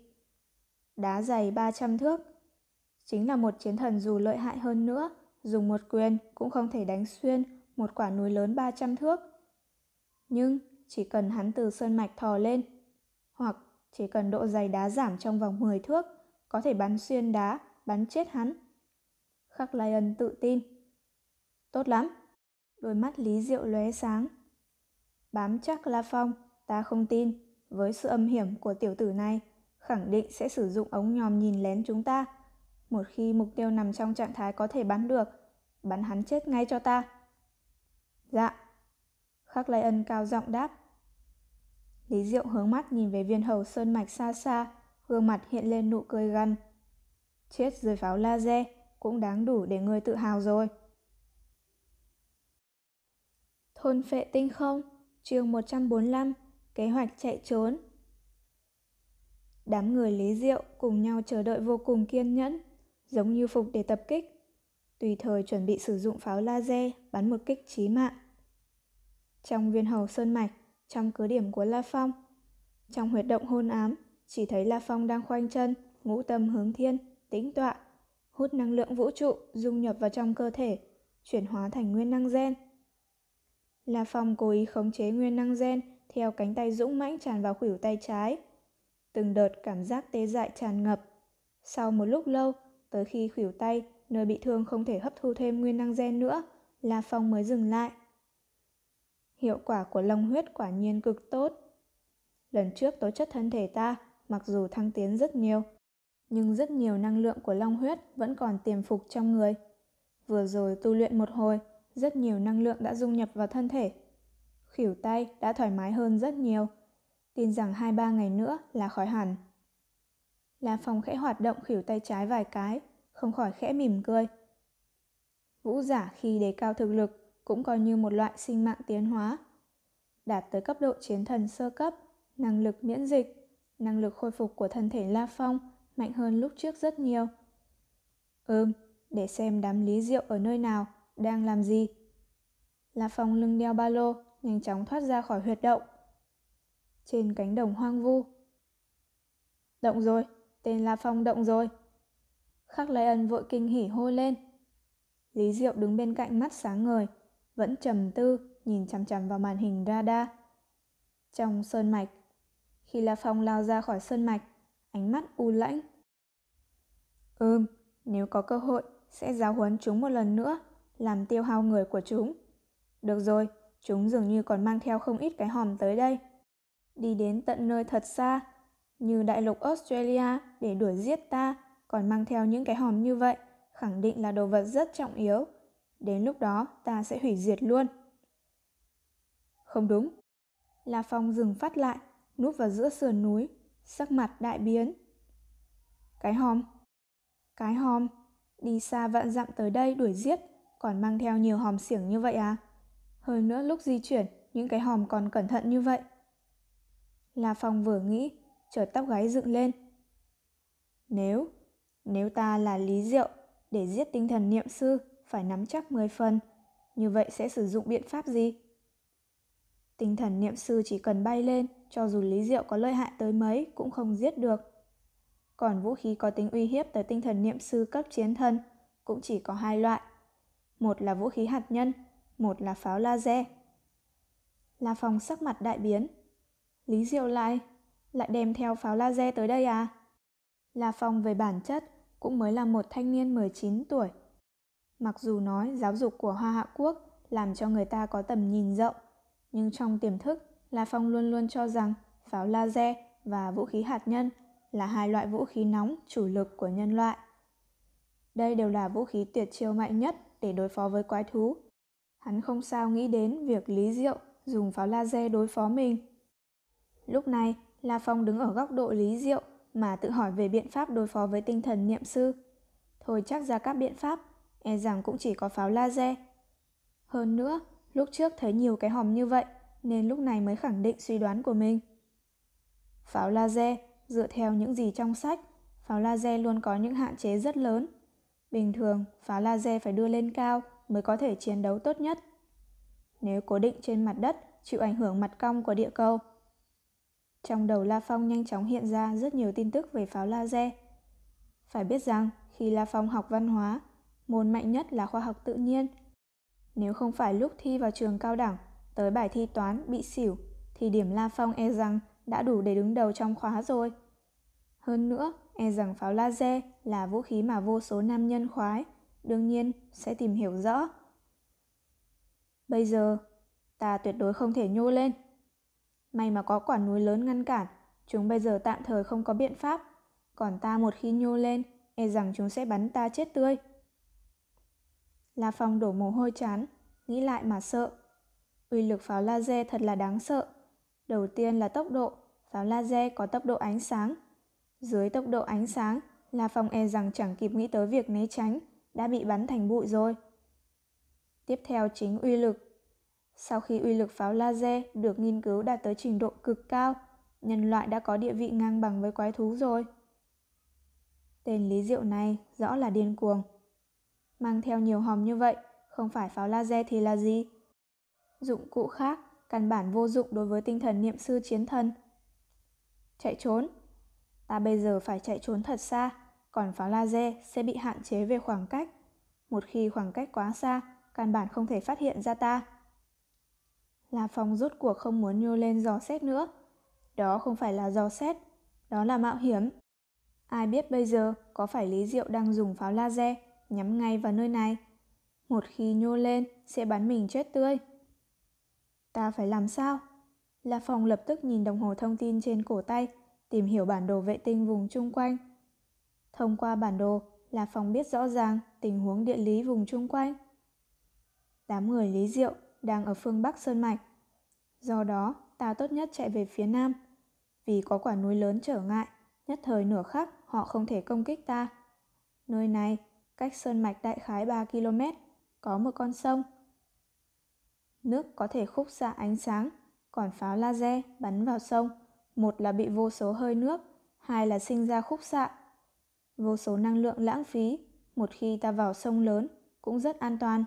Đá dày 300 thước. Chính là một chiến thần dù lợi hại hơn nữa, dùng một quyền cũng không thể đánh xuyên một quả núi lớn 300 thước. Nhưng chỉ cần hắn từ sơn mạch thò lên, hoặc chỉ cần độ dày đá giảm trong vòng 10 thước, có thể bắn xuyên đá, bắn chết hắn. Khắc Lion tự tin. Tốt lắm. Đôi mắt Lý Diệu lóe sáng. Bám chắc La Phong, ta không tin. Với sự âm hiểm của tiểu tử này, khẳng định sẽ sử dụng ống nhòm nhìn lén chúng ta. Một khi mục tiêu nằm trong trạng thái có thể bắn được, bắn hắn chết ngay cho ta. Dạ. Khắc Lai Ân cao giọng đáp. Lý Diệu hướng mắt nhìn về viên hầu sơn mạch xa xa, gương mặt hiện lên nụ cười gằn. Chết dưới pháo laser cũng đáng đủ để người tự hào rồi. Thôn phệ tinh không, chương 145, kế hoạch chạy trốn. Đám người Lý Diệu cùng nhau chờ đợi vô cùng kiên nhẫn, giống như phục để tập kích. Tùy thời chuẩn bị sử dụng pháo laser bắn một kích chí mạng. Trong viên hầu sơn mạch, trong cứ điểm của La Phong, trong huyệt động hôn ám, chỉ thấy La Phong đang khoanh chân, ngũ tâm hướng thiên, tĩnh tọa, hút năng lượng vũ trụ dung nhập vào trong cơ thể, chuyển hóa thành nguyên năng gen. La Phong cố ý khống chế nguyên năng gen theo cánh tay dũng mãnh tràn vào khuỷu tay trái. Từng đợt cảm giác tê dại tràn ngập. Sau một lúc lâu, tới khi khuỷu tay, nơi bị thương không thể hấp thu thêm nguyên năng gen nữa, La Phong mới dừng lại. Hiệu quả của long huyết quả nhiên cực tốt. Lần trước tố chất thân thể ta, mặc dù thăng tiến rất nhiều, nhưng rất nhiều năng lượng của long huyết vẫn còn tiềm phục trong người. Vừa rồi tu luyện một hồi, rất nhiều năng lượng đã dung nhập vào thân thể. Khỉu tay đã thoải mái hơn rất nhiều. Tin rằng 2-3 ngày nữa là khỏi hẳn. La Phong khẽ hoạt động khỉu tay trái vài cái, không khỏi khẽ mỉm cười. Vũ giả khi đề cao thực lực cũng coi như một loại sinh mạng tiến hóa. Đạt tới cấp độ chiến thần sơ cấp, năng lực miễn dịch, năng lực khôi phục của thân thể La Phong mạnh hơn lúc trước rất nhiều. Ừm, để xem đám lý diệu ở nơi nào, đang làm gì. La Phong lưng đeo ba lô, nhanh chóng thoát ra khỏi huyệt động. Trên cánh đồng hoang vu. Động rồi, tên La Phong động rồi. Khắc Lai Ân vội kinh hỉ hô lên. Lý Diệu đứng bên cạnh mắt sáng ngời, vẫn trầm tư, nhìn chằm chằm vào màn hình radar. Trong sơn mạch, khi La Phong lao ra khỏi sơn mạch, ánh mắt u lãnh. Ừm, nếu có cơ hội, sẽ giáo huấn chúng một lần nữa, làm tiêu hao người của chúng. Được rồi, chúng dường như còn mang theo không ít cái hòm tới đây. Đi đến tận nơi thật xa, như đại lục Australia để đuổi giết ta, còn mang theo những cái hòm như vậy, khẳng định là đồ vật rất trọng yếu. Đến lúc đó ta sẽ hủy diệt luôn. Không đúng. La Phong dừng phát lại, núp vào giữa sườn núi, sắc mặt đại biến. Cái hòm. Cái hòm. Đi xa vạn dặm tới đây đuổi giết, còn mang theo nhiều hòm xiểng như vậy à? Hơn nữa lúc di chuyển, những cái hòm còn cẩn thận như vậy. La Phong vừa nghĩ, chợt tóc gáy dựng lên. Nếu, nếu ta là Lý Diệu, để giết tinh thần niệm sư, phải nắm chắc 10 phần, như vậy sẽ sử dụng biện pháp gì? Tinh thần niệm sư chỉ cần bay lên, cho dù Lý Diệu có lợi hại tới mấy cũng không giết được. Còn vũ khí có tính uy hiếp tới tinh thần niệm sư cấp chiến thân cũng chỉ có hai loại. Một là vũ khí hạt nhân, một là pháo laser. La Phong sắc mặt đại biến. Lý Diệu lại, lại đem theo pháo laser tới đây à? La Phong về bản chất cũng mới là một thanh niên 19 tuổi. Mặc dù nói giáo dục của Hoa Hạ Quốc làm cho người ta có tầm nhìn rộng, nhưng trong tiềm thức, La Phong luôn luôn cho rằng pháo laser và vũ khí hạt nhân là hai loại vũ khí nóng chủ lực của nhân loại. Đây đều là vũ khí tuyệt chiêu mạnh nhất để đối phó với quái thú. Hắn không sao nghĩ đến việc Lý Diệu dùng pháo laser đối phó mình. Lúc này, La Phong đứng ở góc độ Lý Diệu mà tự hỏi về biện pháp đối phó với tinh thần niệm sư. Thôi chắc ra các biện pháp, e rằng cũng chỉ có pháo laser. Hơn nữa, lúc trước thấy nhiều cái hòm như vậy, nên lúc này mới khẳng định suy đoán của mình. Pháo laser, dựa theo những gì trong sách, pháo laser luôn có những hạn chế rất lớn. Bình thường, pháo laser phải đưa lên cao mới có thể chiến đấu tốt nhất. Nếu cố định trên mặt đất, chịu ảnh hưởng mặt cong của địa cầu. Trong đầu La Phong nhanh chóng hiện ra rất nhiều tin tức về pháo laser. Phải biết rằng, khi La Phong học văn hóa, môn mạnh nhất là khoa học tự nhiên. Nếu không phải lúc thi vào trường cao đẳng, tới bài thi toán bị xỉu, thì điểm La Phong e rằng đã đủ để đứng đầu trong khóa rồi. Hơn nữa, e rằng pháo laser là vũ khí mà vô số nam nhân khoái, đương nhiên sẽ tìm hiểu rõ. Bây giờ, ta tuyệt đối không thể nhô lên. May mà có quả núi lớn ngăn cản, chúng bây giờ tạm thời không có biện pháp. Còn ta một khi nhô lên, e rằng chúng sẽ bắn ta chết tươi. La Phong đổ mồ hôi chán, nghĩ lại mà sợ. Uy lực pháo laser thật là đáng sợ. Đầu tiên là tốc độ, pháo laser có tốc độ ánh sáng. Dưới tốc độ ánh sáng, La Phong e rằng chẳng kịp nghĩ tới việc né tránh, đã bị bắn thành bụi rồi. Tiếp theo chính uy lực. Sau khi uy lực pháo laser được nghiên cứu đạt tới trình độ cực cao, nhân loại đã có địa vị ngang bằng với quái thú rồi. Tên Lý Diệu này rõ là điên cuồng. Mang theo nhiều hòm như vậy, không phải pháo laser thì là gì? Dụng cụ khác, căn bản vô dụng đối với tinh thần niệm sư chiến thần. Chạy trốn. Ta bây giờ phải chạy trốn thật xa, còn pháo laser sẽ bị hạn chế về khoảng cách. Một khi khoảng cách quá xa, căn bản không thể phát hiện ra ta. La Phong rốt cuộc không muốn nhô lên dò xét nữa. Đó không phải là dò xét, đó là mạo hiểm. Ai biết bây giờ có phải Lý Diệu đang dùng pháo laser nhắm ngay vào nơi này. Một khi nhô lên sẽ bắn mình chết tươi. Ta phải làm sao? La Phong lập tức nhìn đồng hồ thông tin trên cổ tay, tìm hiểu bản đồ vệ tinh vùng chung quanh. Thông qua bản đồ, La Phong biết rõ ràng tình huống địa lý vùng chung quanh. Đám người Lý Diệu đang ở phương Bắc Sơn Mạch. Do đó, ta tốt nhất chạy về phía Nam. Vì có quả núi lớn trở ngại, nhất thời nửa khắc họ không thể công kích ta. Nơi này, cách Sơn Mạch đại khái 3 km, có một con sông. Nước có thể khúc xạ ánh sáng, còn pháo laser bắn vào sông, một là bị vô số hơi nước, hai là sinh ra khúc xạ. Vô số năng lượng lãng phí, một khi ta vào sông lớn cũng rất an toàn.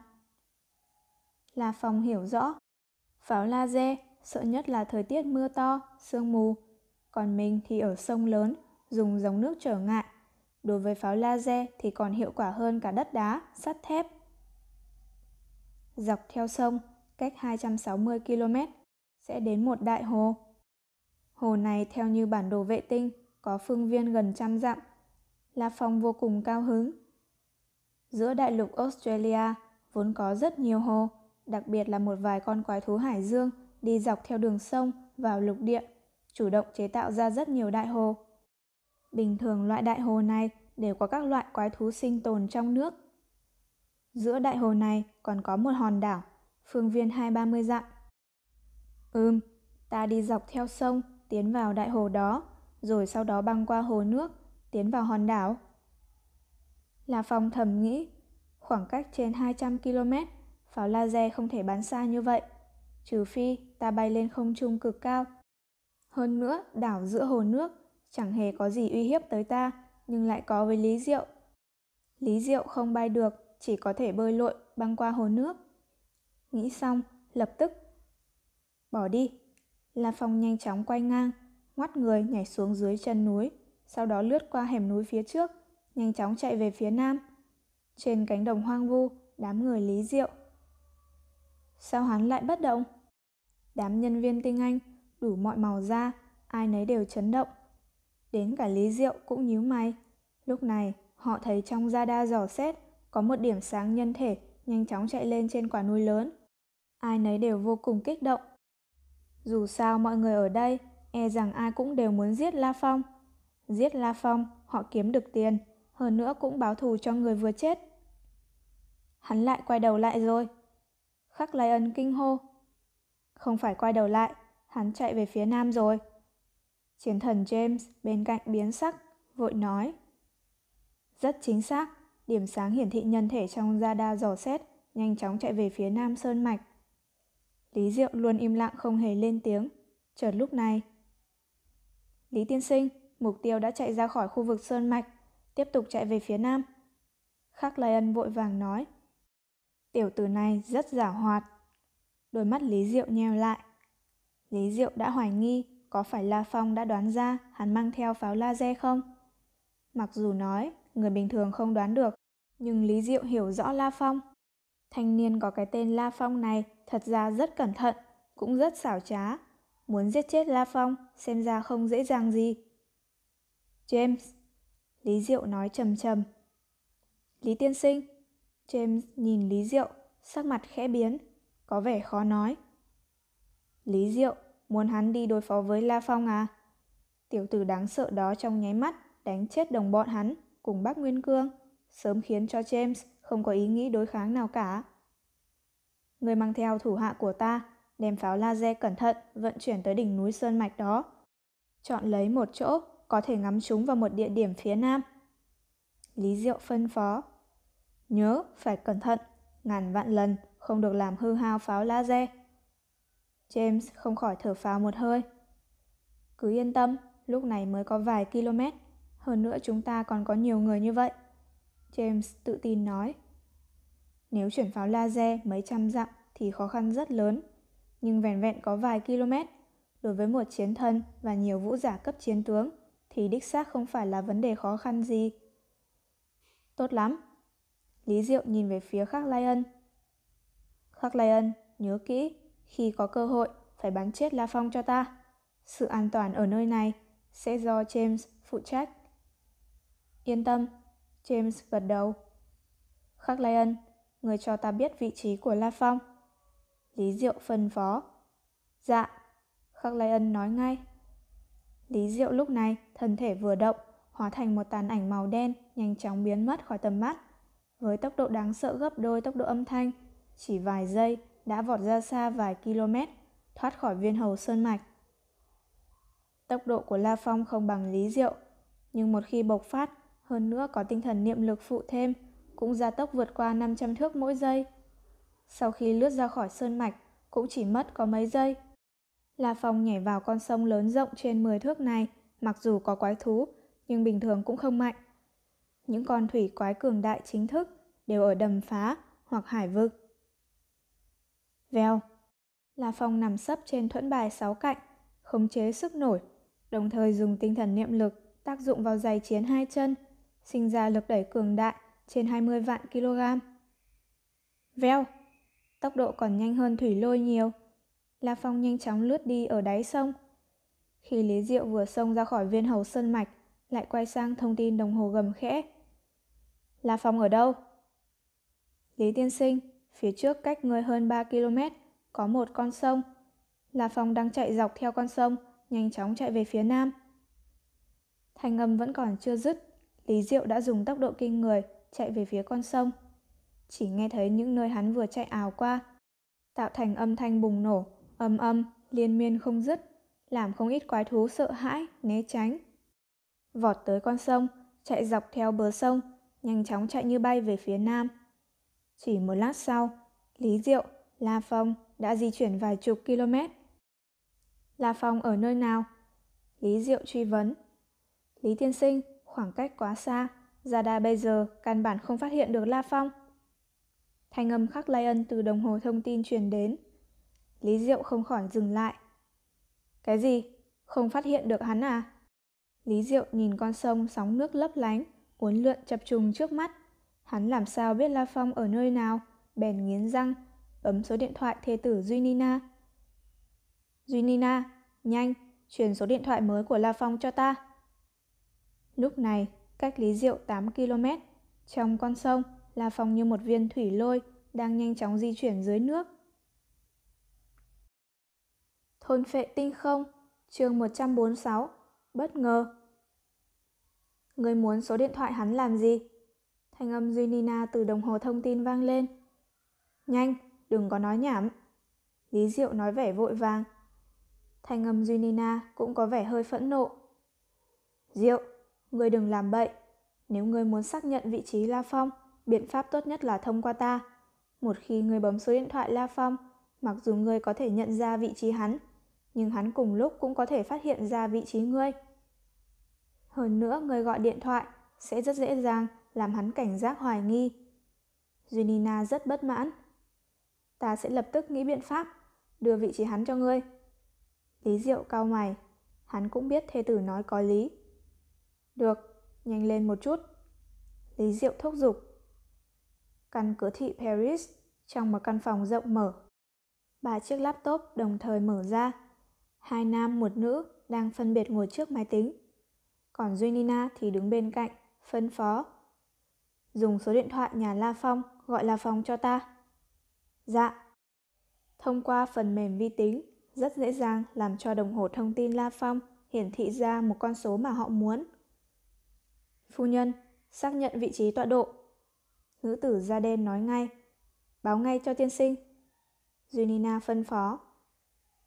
La Phong hiểu rõ. Pháo laser sợ nhất là thời tiết mưa to, sương mù. Còn mình thì ở sông lớn, dùng dòng nước trở ngại. Đối với pháo laser thì còn hiệu quả hơn cả đất đá, sắt thép. Dọc theo sông, cách 260 km, sẽ đến một đại hồ. Hồ này theo như bản đồ vệ tinh, có phương viên gần trăm dặm. La Phong vô cùng cao hứng. Giữa đại lục Australia vốn có rất nhiều hồ, đặc biệt là một vài con quái thú hải dương đi dọc theo đường sông vào lục địa, chủ động chế tạo ra rất nhiều đại hồ. Bình thường loại đại hồ này đều có các loại quái thú sinh tồn trong nước. Giữa đại hồ này còn có một hòn đảo, phương viên hai ba mươi dặm. Ừm, ta đi dọc theo sông, tiến vào đại hồ đó, rồi sau đó băng qua hồ nước, tiến vào hòn đảo. Là phòng thầm nghĩ, khoảng cách trên 200 km, pháo laser không thể bắn xa như vậy, trừ phi ta bay lên không trung cực cao. Hơn nữa, đảo giữa hồ nước chẳng hề có gì uy hiếp tới ta, nhưng lại có với Lý Diệu. Lý Diệu không bay được, chỉ có thể bơi lội băng qua hồ nước. Nghĩ xong, lập tức bỏ đi. La Phong nhanh chóng quay ngang, ngoắt người nhảy xuống dưới chân núi, sau đó lướt qua hẻm núi phía trước, nhanh chóng chạy về phía nam. Trên cánh đồng hoang vu, đám người Lý Diệu. Sao hắn lại bất động? Đám nhân viên tinh anh, đủ mọi màu da, ai nấy đều chấn động. Đến cả Lý Diệu cũng nhíu mày. Lúc này, họ thấy trong da đa dò xét có một điểm sáng nhân thể nhanh chóng chạy lên trên quả núi lớn. Ai nấy đều vô cùng kích động. Dù sao mọi người ở đây, e rằng ai cũng đều muốn giết La Phong. Giết La Phong, họ kiếm được tiền, hơn nữa cũng báo thù cho người vừa chết. Hắn lại quay đầu lại rồi. Khắc Lai Ân kinh hô. Không phải quay đầu lại, hắn chạy về phía nam rồi. Chiến thần James bên cạnh biến sắc, vội nói. Rất chính xác, điểm sáng hiển thị nhân thể trong radar dò xét, nhanh chóng chạy về phía nam sơn mạch. Lý Diệu luôn im lặng không hề lên tiếng, chợt lúc này. Lý tiên sinh, mục tiêu đã chạy ra khỏi khu vực sơn mạch, tiếp tục chạy về phía nam. Khắc Lai Ân vội vàng nói. Tiểu tử này rất giả hoạt. Đôi mắt Lý Diệu nheo lại. Lý Diệu đã hoài nghi có phải La Phong đã đoán ra hắn mang theo pháo laser không? Mặc dù nói người bình thường không đoán được, nhưng Lý Diệu hiểu rõ La Phong. Thanh niên có cái tên La Phong này thật ra rất cẩn thận, cũng rất xảo trá. Muốn giết chết La Phong xem ra không dễ dàng gì. James, Lý Diệu nói trầm trầm. Lý tiên sinh, James nhìn Lý Diệu, sắc mặt khẽ biến, có vẻ khó nói. Lý Diệu, muốn hắn đi đối phó với La Phong à? Tiểu tử đáng sợ đó trong nháy mắt đánh chết đồng bọn hắn cùng bác Nguyên Cương, sớm khiến cho James không có ý nghĩ đối kháng nào cả. Người mang theo thủ hạ của ta, đem pháo laser cẩn thận vận chuyển tới đỉnh núi Sơn Mạch đó. Chọn lấy một chỗ có thể ngắm chúng vào một địa điểm phía nam. Lý Diệu phân phó. Nhớ, phải cẩn thận, ngàn vạn lần không được làm hư hao pháo laser. James không khỏi thở phào một hơi. Cứ yên tâm, lúc này mới có vài km, hơn nữa chúng ta còn có nhiều người như vậy. James tự tin nói. Nếu chuyển pháo laser mấy trăm dặm thì khó khăn rất lớn, nhưng vẹn vẹn có vài km, đối với một chiến thân và nhiều vũ giả cấp chiến tướng thì đích xác không phải là vấn đề khó khăn gì. Tốt lắm. Lý Diệu nhìn về phía Khắc Lai Ân. Khắc Lai Ân, nhớ kỹ, khi có cơ hội phải bắn chết La Phong cho ta. Sự an toàn ở nơi này sẽ do James phụ trách. Yên tâm, James gật đầu. Khắc Lion, người cho ta biết vị trí của La Phong. Lý Diệu phân phó. Dạ, Khắc Lion nói ngay. Lý Diệu lúc này thân thể vừa động, hóa thành một tàn ảnh màu đen nhanh chóng biến mất khỏi tầm mắt. Với tốc độ đáng sợ gấp đôi tốc độ âm thanh, chỉ vài giây đã vọt ra xa vài km, thoát khỏi viên hầu sơn mạch. Tốc độ của La Phong không bằng Lý Diệu, nhưng một khi bộc phát, hơn nữa có tinh thần niệm lực phụ thêm, cũng gia tốc vượt qua 500 thước mỗi giây. Sau khi lướt ra khỏi sơn mạch, cũng chỉ mất có mấy giây. La Phong nhảy vào con sông lớn rộng trên 10 thước này, mặc dù có quái thú, nhưng bình thường cũng không mạnh. Những con thủy quái cường đại chính thức đều ở đầm phá hoặc hải vực. Vèo. La Phong nằm sấp trên thuẫn bài sáu cạnh, khống chế sức nổi, đồng thời dùng tinh thần niệm lực tác dụng vào giày chiến hai chân, sinh ra lực đẩy cường đại trên 20 vạn kg. Vèo. Tốc độ còn nhanh hơn thủy lôi nhiều. La Phong nhanh chóng lướt đi ở đáy sông. Khi Lý Diệu vừa xông ra khỏi viên hầu sơn mạch, lại quay sang thông tin đồng hồ gầm khẽ. La Phong ở đâu? Lý Tiên Sinh, Phía trước cách người hơn 3 km, có một con sông. La Phong đang chạy dọc theo con sông, nhanh chóng chạy về phía nam. Thanh âm vẫn còn chưa dứt, Lý Diệu đã dùng tốc độ kinh người chạy về phía con sông. Chỉ nghe thấy những nơi hắn vừa chạy ảo qua, tạo thành âm thanh bùng nổ, âm âm, liên miên không dứt, làm không ít quái thú sợ hãi, né tránh. Vọt tới con sông, chạy dọc theo bờ sông, nhanh chóng chạy như bay về phía nam. Chỉ một lát sau, Lý Diệu, La Phong đã di chuyển vài chục km. La Phong ở nơi nào? Lý Diệu truy vấn. Lý Tiên Sinh, khoảng cách quá xa, gia đa bây giờ căn bản không phát hiện được La Phong. Thanh âm khắc lay ân từ đồng hồ thông tin truyền đến. Lý Diệu không khỏi dừng lại. Cái gì? Không phát hiện được hắn à? Lý Diệu nhìn con sông sóng nước lấp lánh, uốn lượn chập trùng trước mắt. Hắn làm sao biết La Phong ở nơi nào? Bèn nghiến răng, bấm số điện thoại thê tử Duy Nina. Duy Nina, nhanh, truyền số điện thoại mới của La Phong cho ta. Lúc này, cách Lý Diệu 8 km, trong con sông, La Phong như một viên thủy lôi đang nhanh chóng di chuyển dưới nước. Thôn phệ tinh không, chương 146, bất ngờ. Người muốn số điện thoại hắn làm gì? Thanh âm Duy Nina từ đồng hồ thông tin vang lên. Nhanh, đừng có nói nhảm. Lý Diệu nói vẻ vội vàng. Thanh âm Duy Nina cũng có vẻ hơi phẫn nộ. Diệu, ngươi đừng làm bậy. Nếu ngươi muốn xác nhận vị trí La Phong, biện pháp tốt nhất là thông qua ta. Một khi ngươi bấm số điện thoại La Phong, mặc dù ngươi có thể nhận ra vị trí hắn, nhưng hắn cùng lúc cũng có thể phát hiện ra vị trí ngươi. Hơn nữa, ngươi gọi điện thoại sẽ rất dễ dàng làm hắn cảnh giác hoài nghi. Junina rất bất mãn. Ta sẽ lập tức nghĩ biện pháp, đưa vị trí hắn cho ngươi. Lý Diệu cao mày, hắn cũng biết thê tử nói có lý. Được, nhanh lên một chút. Lý Diệu thúc giục. Căn cứ thị Paris trong một căn phòng rộng mở. Ba chiếc laptop đồng thời mở ra. Hai nam một nữ đang phân biệt ngồi trước máy tính. Còn Duy Nina thì đứng bên cạnh, phân phó. Dùng số điện thoại nhà La Phong gọi La Phong cho ta. Dạ. Thông qua phần mềm vi tính, rất dễ dàng làm cho đồng hồ thông tin La Phong hiển thị ra một con số mà họ muốn. Phu nhân, xác nhận vị trí tọa độ. Nữ tử da đen nói ngay. Báo ngay cho tiên sinh. Junina phân phó.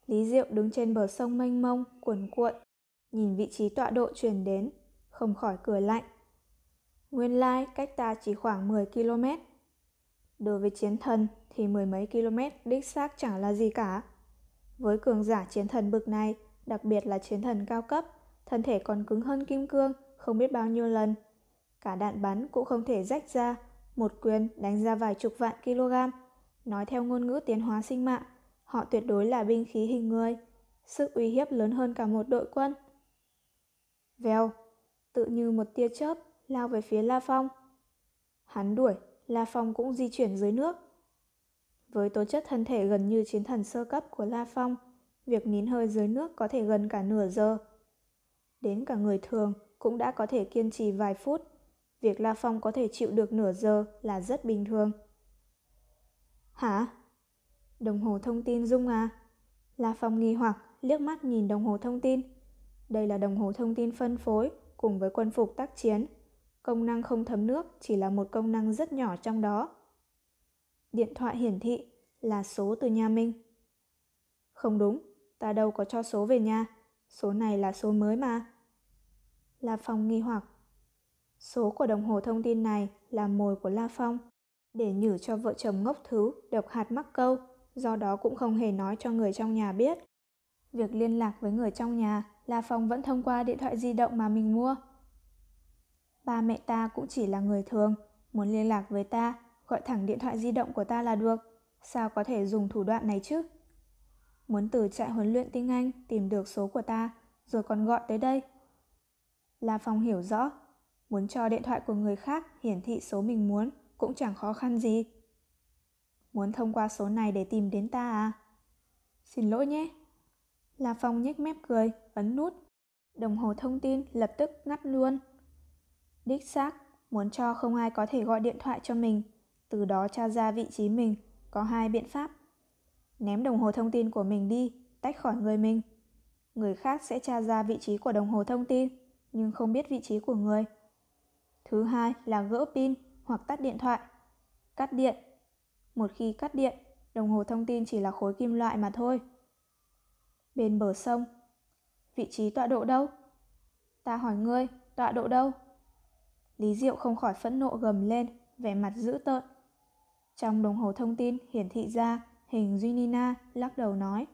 Lý Diệu đứng trên bờ sông mênh mông, cuồn cuộn, nhìn vị trí tọa độ truyền đến, không khỏi cười lạnh. Nguyên lai cách ta chỉ khoảng 10 km. Đối với chiến thần thì mười mấy km đích xác chẳng là gì cả. Với cường giả chiến thần bực này, đặc biệt là chiến thần cao cấp, thân thể còn cứng hơn kim cương không biết bao nhiêu lần. Cả đạn bắn cũng không thể rách ra, một quyền đánh ra vài chục vạn kg. Nói theo ngôn ngữ tiến hóa sinh mạng, họ tuyệt đối là binh khí hình người, sức uy hiếp lớn hơn cả một đội quân. Vèo, tự như một tia chớp lao về phía La Phong. Hắn đuổi, La Phong cũng di chuyển dưới nước. Với tố chất thân thể gần như chiến thần sơ cấp của La Phong, việc nín hơi dưới nước có thể gần cả nửa giờ. Đến cả người thường cũng đã có thể kiên trì vài phút. Việc La Phong có thể chịu được nửa giờ là rất bình thường. Hả? Đồng hồ thông tin rung à? La Phong nghi hoặc liếc mắt nhìn đồng hồ thông tin. Đây là đồng hồ thông tin phân phối cùng với quân phục tác chiến. Công năng không thấm nước chỉ là một công năng rất nhỏ trong đó. Điện thoại hiển thị là số từ nhà minh Không đúng, ta đâu có cho số về nhà. Số này là số mới mà. La Phong nghi hoặc. Số của đồng hồ thông tin này là mồi của La Phong. Để nhử cho vợ chồng ngốc thứ độc hạt mắc câu, do đó cũng không hề nói cho người trong nhà biết. Việc liên lạc với người trong nhà, La Phong vẫn thông qua điện thoại di động mà mình mua. Ba mẹ ta cũng chỉ là người thường, muốn liên lạc với ta, gọi thẳng điện thoại di động của ta là được. Sao có thể dùng thủ đoạn này chứ? Muốn từ trại huấn luyện tiếng Anh tìm được số của ta, rồi còn gọi tới đây. La Phong hiểu rõ, muốn cho điện thoại của người khác hiển thị số mình muốn cũng chẳng khó khăn gì. Muốn thông qua số này để tìm đến ta à? Xin lỗi nhé. La Phong nhếch mép cười, ấn nút. Đồng hồ thông tin lập tức ngắt luôn. Đích xác, muốn cho không ai có thể gọi điện thoại cho mình, từ đó tra ra vị trí mình, có hai biện pháp. Ném đồng hồ thông tin của mình đi, tách khỏi người mình. Người khác sẽ tra ra vị trí của đồng hồ thông tin, nhưng không biết vị trí của người. Thứ hai là gỡ pin hoặc tắt điện thoại. Cắt điện. Một khi cắt điện, đồng hồ thông tin chỉ là khối kim loại mà thôi. Bên bờ sông. Vị trí tọa độ đâu? Ta hỏi ngươi, tọa độ đâu? Lý Diệu không khỏi phẫn nộ gầm lên, vẻ mặt dữ tợn. Trong đồng hồ thông tin hiển thị ra hình Duy Nina lắc đầu nói.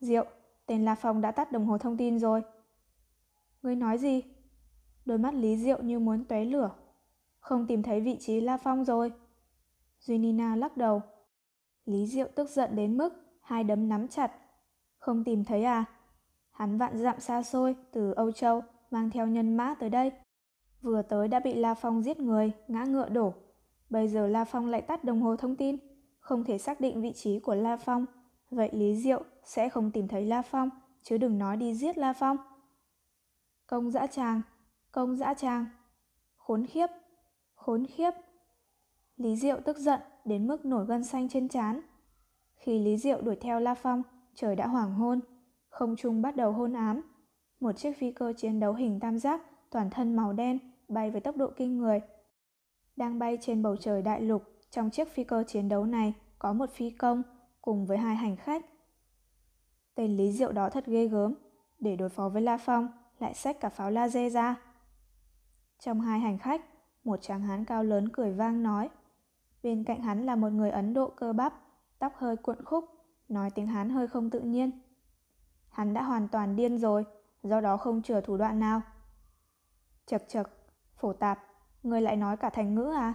Diệu, tên La Phong đã tắt đồng hồ thông tin rồi. Ngươi nói gì? Đôi mắt Lý Diệu như muốn tóe lửa. Không tìm thấy vị trí La Phong rồi. Duy Nina lắc đầu. Lý Diệu tức giận đến mức hai đấm nắm chặt. Không tìm thấy à? Hắn vạn dặm xa xôi từ Âu Châu mang theo nhân mã tới đây. Vừa tới đã bị La Phong giết người, ngã ngựa đổ. Bây giờ La Phong lại tắt đồng hồ thông tin, không thể xác định vị trí của La Phong. Vậy Lý Diệu sẽ không tìm thấy La Phong, chứ đừng nói đi giết La Phong. Công dã tràng, công dã tràng. Khốn khiếp, khốn khiếp. Lý Diệu tức giận đến mức nổi gân xanh trên trán. Khi Lý Diệu đuổi theo La Phong, trời đã hoàng hôn, không trung bắt đầu hôn ám. Một chiếc phi cơ chiến đấu hình tam giác, toàn thân màu đen, bay với tốc độ kinh người. Đang bay trên bầu trời đại lục, trong chiếc phi cơ chiến đấu này có một phi công cùng với hai hành khách. Tên Lý Diệu đó thật ghê gớm, để đối phó với La Phong, lại xách cả pháo laser ra. Trong hai hành khách, một tráng hán cao lớn cười vang nói. Bên cạnh hắn là một người Ấn Độ cơ bắp, tóc hơi cuộn khúc, nói tiếng Hán hơi không tự nhiên. Hắn đã hoàn toàn điên rồi, do đó không chừa thủ đoạn nào. Chật chật, phổ tạp, người lại nói cả thành ngữ à?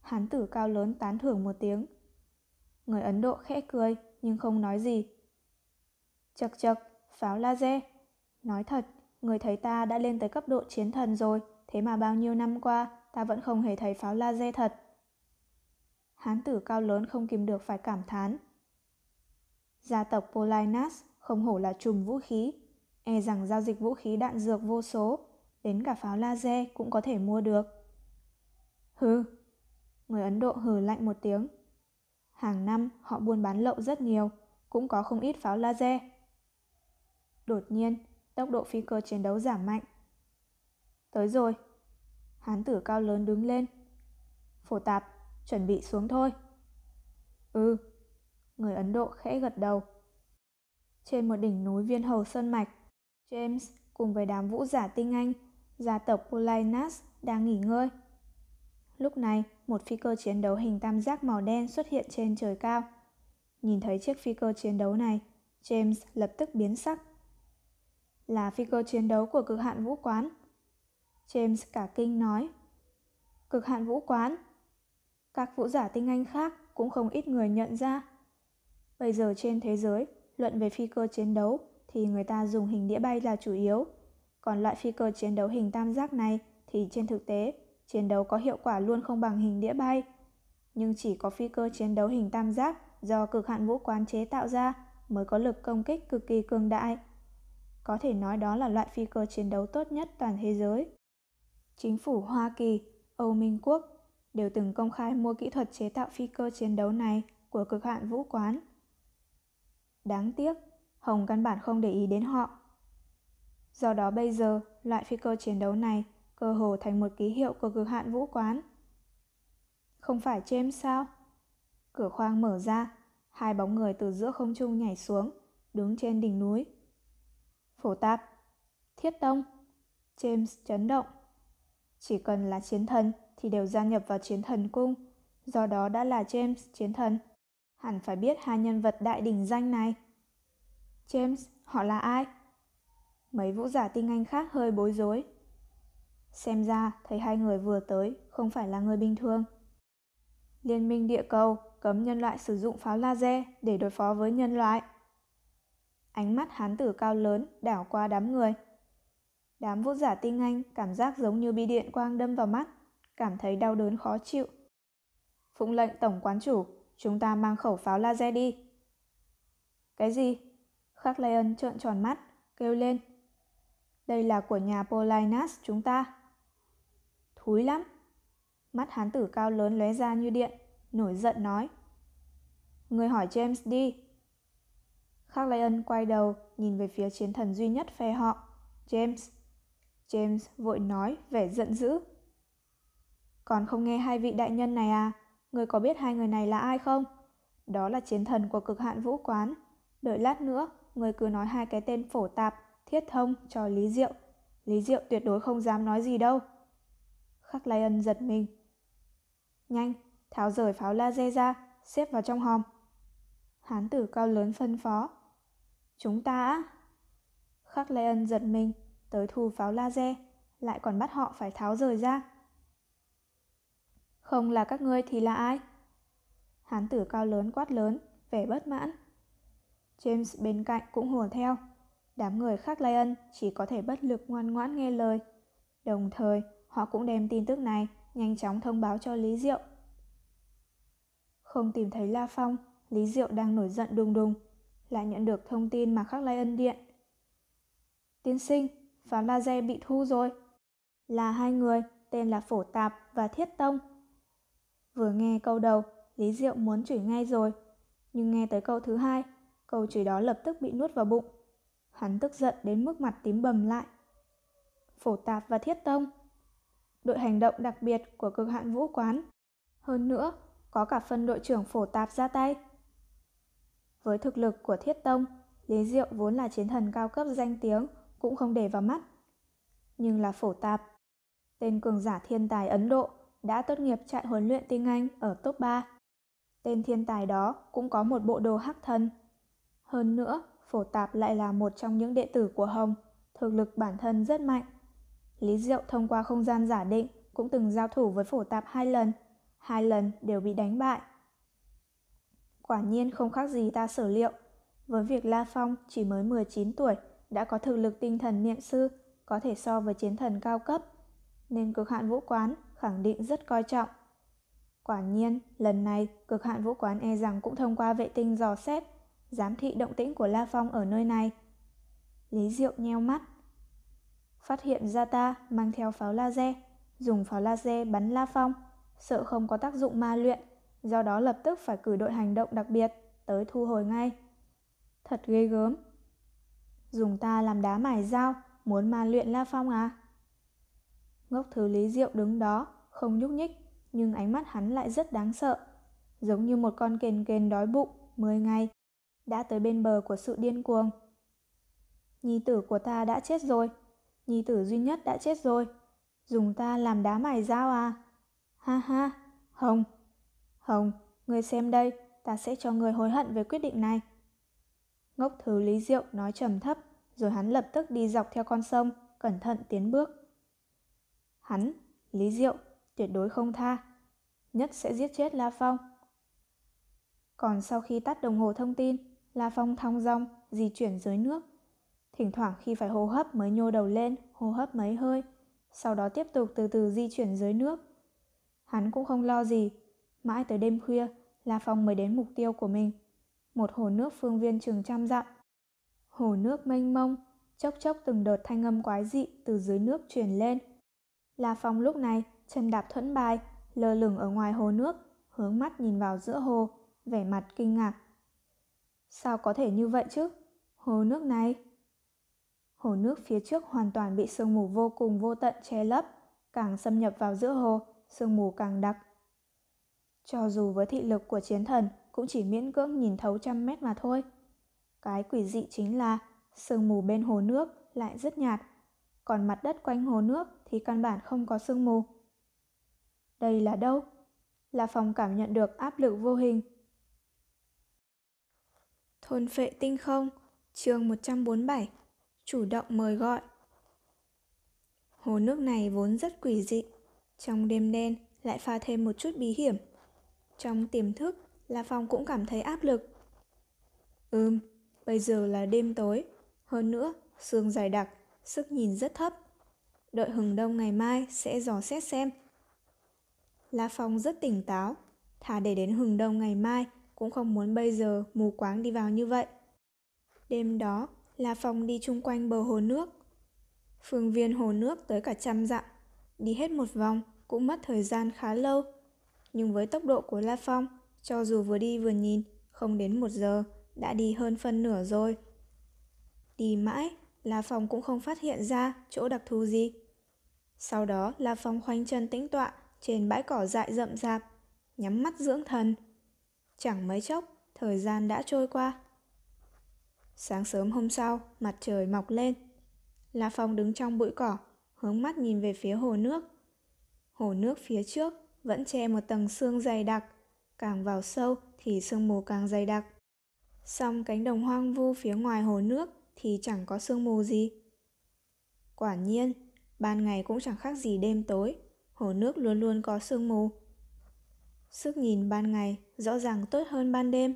Hán tử cao lớn tán thưởng một tiếng. Người Ấn Độ khẽ cười, nhưng không nói gì. Chật chật, pháo laser. Nói thật, người thấy ta đã lên tới cấp độ chiến thần rồi, thế mà bao nhiêu năm qua ta vẫn không hề thấy pháo laser thật. Hán tử cao lớn không kìm được phải cảm thán. Gia tộc Polinas không hổ là trùm vũ khí, e rằng giao dịch vũ khí đạn dược vô số, đến cả pháo laser cũng có thể mua được. Hừ, người Ấn Độ hừ lạnh một tiếng. Hàng năm họ buôn bán lậu rất nhiều, cũng có không ít pháo laser. Đột nhiên, tốc độ phi cơ chiến đấu giảm mạnh. Tới rồi. Hán tử cao lớn đứng lên. Phổ tạp, chuẩn bị xuống thôi. Ừ. Người Ấn Độ khẽ gật đầu. Trên một đỉnh núi viên hầu sơn mạch, James cùng với đám vũ giả tinh anh, gia tộc Polinas đang nghỉ ngơi. Lúc này, một phi cơ chiến đấu hình tam giác màu đen xuất hiện trên trời cao. Nhìn thấy chiếc phi cơ chiến đấu này, James lập tức biến sắc. Là phi cơ chiến đấu của cực hạn vũ quán. James cả kinh nói. Cực hạn vũ quán? Các vũ giả tinh anh khác cũng không ít người nhận ra. Bây giờ trên thế giới, luận về phi cơ chiến đấu thì người ta dùng hình đĩa bay là chủ yếu. Còn loại phi cơ chiến đấu hình tam giác này thì trên thực tế, chiến đấu có hiệu quả luôn không bằng hình đĩa bay. Nhưng chỉ có phi cơ chiến đấu hình tam giác do cực hạn vũ quán chế tạo ra mới có lực công kích cực kỳ cường đại. Có thể nói đó là loại phi cơ chiến đấu tốt nhất toàn thế giới. Chính phủ Hoa Kỳ, Âu Minh Quốc đều từng công khai mua kỹ thuật chế tạo phi cơ chiến đấu này của cực hạn vũ quán. Đáng tiếc, Hồng căn bản không để ý đến họ. Do đó bây giờ, loại phi cơ chiến đấu này cơ hồ thành một ký hiệu của cực hạn vũ quán. Không phải James sao? Cửa khoang mở ra, hai bóng người từ giữa không trung nhảy xuống, đứng trên đỉnh núi. Phổ tạp, thiết tông, James chấn động. Chỉ cần là chiến thần thì đều gia nhập vào chiến thần cung, do đó đã là James chiến thần. Hẳn phải biết hai nhân vật đại đỉnh danh này. James, họ là ai? Mấy vũ giả tinh anh khác hơi bối rối. Xem ra thấy hai người vừa tới không phải là người bình thường. Liên minh địa cầu cấm nhân loại sử dụng pháo laser để đối phó với nhân loại. Ánh mắt hán tử cao lớn đảo qua đám người. Đám vũ giả tinh anh cảm giác giống như bị điện quang đâm vào mắt, cảm thấy đau đớn khó chịu. Phụng lệnh tổng quán chủ, chúng ta mang khẩu pháo laser đi. Cái gì? Khắc Lê Ân trợn tròn mắt, kêu lên. Đây là của nhà Polinas chúng ta. Thúi lắm. Mắt hán tử cao lớn lóe ra như điện, nổi giận nói. Người hỏi James đi. Khắc Lê Ân quay đầu, nhìn về phía chiến thần duy nhất phe họ, James. James vội nói vẻ giận dữ. Còn không nghe hai vị đại nhân này à? Người có biết hai người này là ai không? Đó là chiến thần của cực hạn vũ quán. Đợi lát nữa, người cứ nói hai cái tên phổ tạp, thiết thông cho Lý Diệu. Lý Diệu tuyệt đối không dám nói gì đâu. Khắc Lai Ân giật mình. Nhanh, tháo rời pháo laser ra, xếp vào trong hòm. Hán tử cao lớn phân phó. Chúng ta á? Khắc Lai Ân giật mình, tới thu pháo laser, lại còn bắt họ phải tháo rời ra. Không là các ngươi thì là ai? Hán tử cao lớn quát lớn, vẻ bất mãn. James bên cạnh cũng hùa theo. Đám người khác Lion chỉ có thể bất lực ngoan ngoãn nghe lời. Đồng thời, họ cũng đem tin tức này nhanh chóng thông báo cho Lý Diệu. Không tìm thấy La Phong, Lý Diệu đang nổi giận đùng đùng, lại nhận được thông tin mà khắc lai ân điện. Tiên sinh, pháo laser bị thu rồi. Là hai người, tên là Phổ Tạp và Thiết Tông. Vừa nghe câu đầu, Lý Diệu muốn chửi ngay rồi, nhưng nghe tới câu thứ hai, câu chửi đó lập tức bị nuốt vào bụng. Hắn tức giận đến mức mặt tím bầm lại. Phổ Tạp và Thiết Tông Đội hành động đặc biệt của cực hạn vũ quán. Hơn nữa, có cả phân đội trưởng Phổ Tạp ra tay. Với thực lực của Thiết Tông, Lý Diệu vốn là chiến thần cao cấp danh tiếng cũng không để vào mắt. Nhưng là Phổ Tạp, tên cường giả thiên tài Ấn Độ đã tốt nghiệp trại huấn luyện tinh Anh ở top 3. Tên thiên tài đó cũng có một bộ đồ hắc thần. Hơn nữa, Phổ Tạp lại là một trong những đệ tử của Hồng, thực lực bản thân rất mạnh. Lý Diệu thông qua không gian giả định cũng từng giao thủ với Phổ Tạp hai lần, hai lần đều bị đánh bại. Quả nhiên không khác gì ta sở liệu. Với việc La Phong chỉ mới 19 tuổi đã có thực lực tinh thần niệm sư có thể so với chiến thần cao cấp, nên cực hạn vũ quán khẳng định rất coi trọng. Quả nhiên, lần này cực hạn vũ quán e rằng cũng thông qua vệ tinh dò xét, giám thị động tĩnh của La Phong ở nơi này. Lý Diệu nheo mắt. Phát hiện ra ta mang theo pháo laser, dùng pháo laser bắn La Phong, sợ không có tác dụng ma luyện, do đó lập tức phải cử đội hành động đặc biệt tới thu hồi ngay. Thật ghê gớm. Dùng ta làm đá mài dao, muốn ma luyện La Phong à? Ngốc thứ Lý Diệu đứng đó, không nhúc nhích, nhưng ánh mắt hắn lại rất đáng sợ. Giống như một con kền kền đói bụng, 10 ngày, đã tới bên bờ của sự điên cuồng. Nhi tử của ta đã chết rồi, nhi tử duy nhất đã chết rồi. Dùng ta làm đá mài dao à? Ha ha, Hồng, Hồng, người xem đây, ta sẽ cho người hối hận về quyết định này. Ngốc thứ Lý Diệu nói trầm thấp, rồi hắn lập tức đi dọc theo con sông, cẩn thận tiến bước. Hắn, Lý Diệu, tuyệt đối không tha, nhất sẽ giết chết La Phong. Còn sau khi tắt đồng hồ thông tin, La Phong thong dong di chuyển dưới nước. Thỉnh thoảng khi phải hô hấp mới nhô đầu lên, hô hấp mấy hơi, sau đó tiếp tục từ từ di chuyển dưới nước. Hắn cũng không lo gì, mãi tới đêm khuya, La Phong mới đến mục tiêu của mình. Một hồ nước phương viên chừng trăm dặm. Hồ nước mênh mông, chốc chốc từng đợt thanh âm quái dị từ dưới nước truyền lên. La Phong lúc này chân đạp thuẫn bài, lơ lửng ở ngoài hồ nước, hướng mắt nhìn vào giữa hồ, vẻ mặt kinh ngạc. Sao có thể như vậy chứ? Hồ nước này... Hồ nước phía trước hoàn toàn bị sương mù vô cùng vô tận che lấp, càng xâm nhập vào giữa hồ, sương mù càng đặc. Cho dù với thị lực của chiến thần cũng chỉ miễn cưỡng nhìn thấu trăm mét mà thôi. Cái quỷ dị chính là sương mù bên hồ nước lại rất nhạt, còn mặt đất quanh hồ nước thì căn bản không có sương mù. Đây là đâu? Là phòng cảm nhận được áp lực vô hình. Thôn phệ tinh không, chương 147, chủ động mời gọi. Hồ nước này vốn rất quỷ dị, trong đêm đen lại pha thêm một chút bí hiểm. Trong tiềm thức, La Phong cũng cảm thấy áp lực. Ừm, bây giờ là đêm tối, hơn nữa, sương dày đặc, sức nhìn rất thấp. Đợi hừng đông ngày mai sẽ dò xét xem. La Phong rất tỉnh táo, thà để đến hừng đông ngày mai cũng không muốn bây giờ mù quáng đi vào như vậy. Đêm đó, La Phong đi chung quanh bờ hồ nước. Phương viên hồ nước tới cả trăm dặm, đi hết một vòng cũng mất thời gian khá lâu. Nhưng với tốc độ của La Phong, cho dù vừa đi vừa nhìn, không đến một giờ, đã đi hơn phân nửa rồi. Đi mãi, La Phong cũng không phát hiện ra chỗ đặc thù gì. Sau đó La Phong khoanh chân tĩnh tọa trên bãi cỏ dại rậm rạp, nhắm mắt dưỡng thần. Chẳng mấy chốc, thời gian đã trôi qua. Sáng sớm hôm sau, mặt trời mọc lên. La Phong đứng trong bụi cỏ, hướng mắt nhìn về phía hồ nước. Hồ nước phía trước vẫn che một tầng sương dày đặc, càng vào sâu thì sương mù càng dày đặc. song cánh đồng hoang vu phía ngoài hồ nước thì chẳng có sương mù gì. Quả nhiên, ban ngày cũng chẳng khác gì đêm tối, hồ nước luôn luôn có sương mù. Sức nhìn ban ngày rõ ràng tốt hơn ban đêm.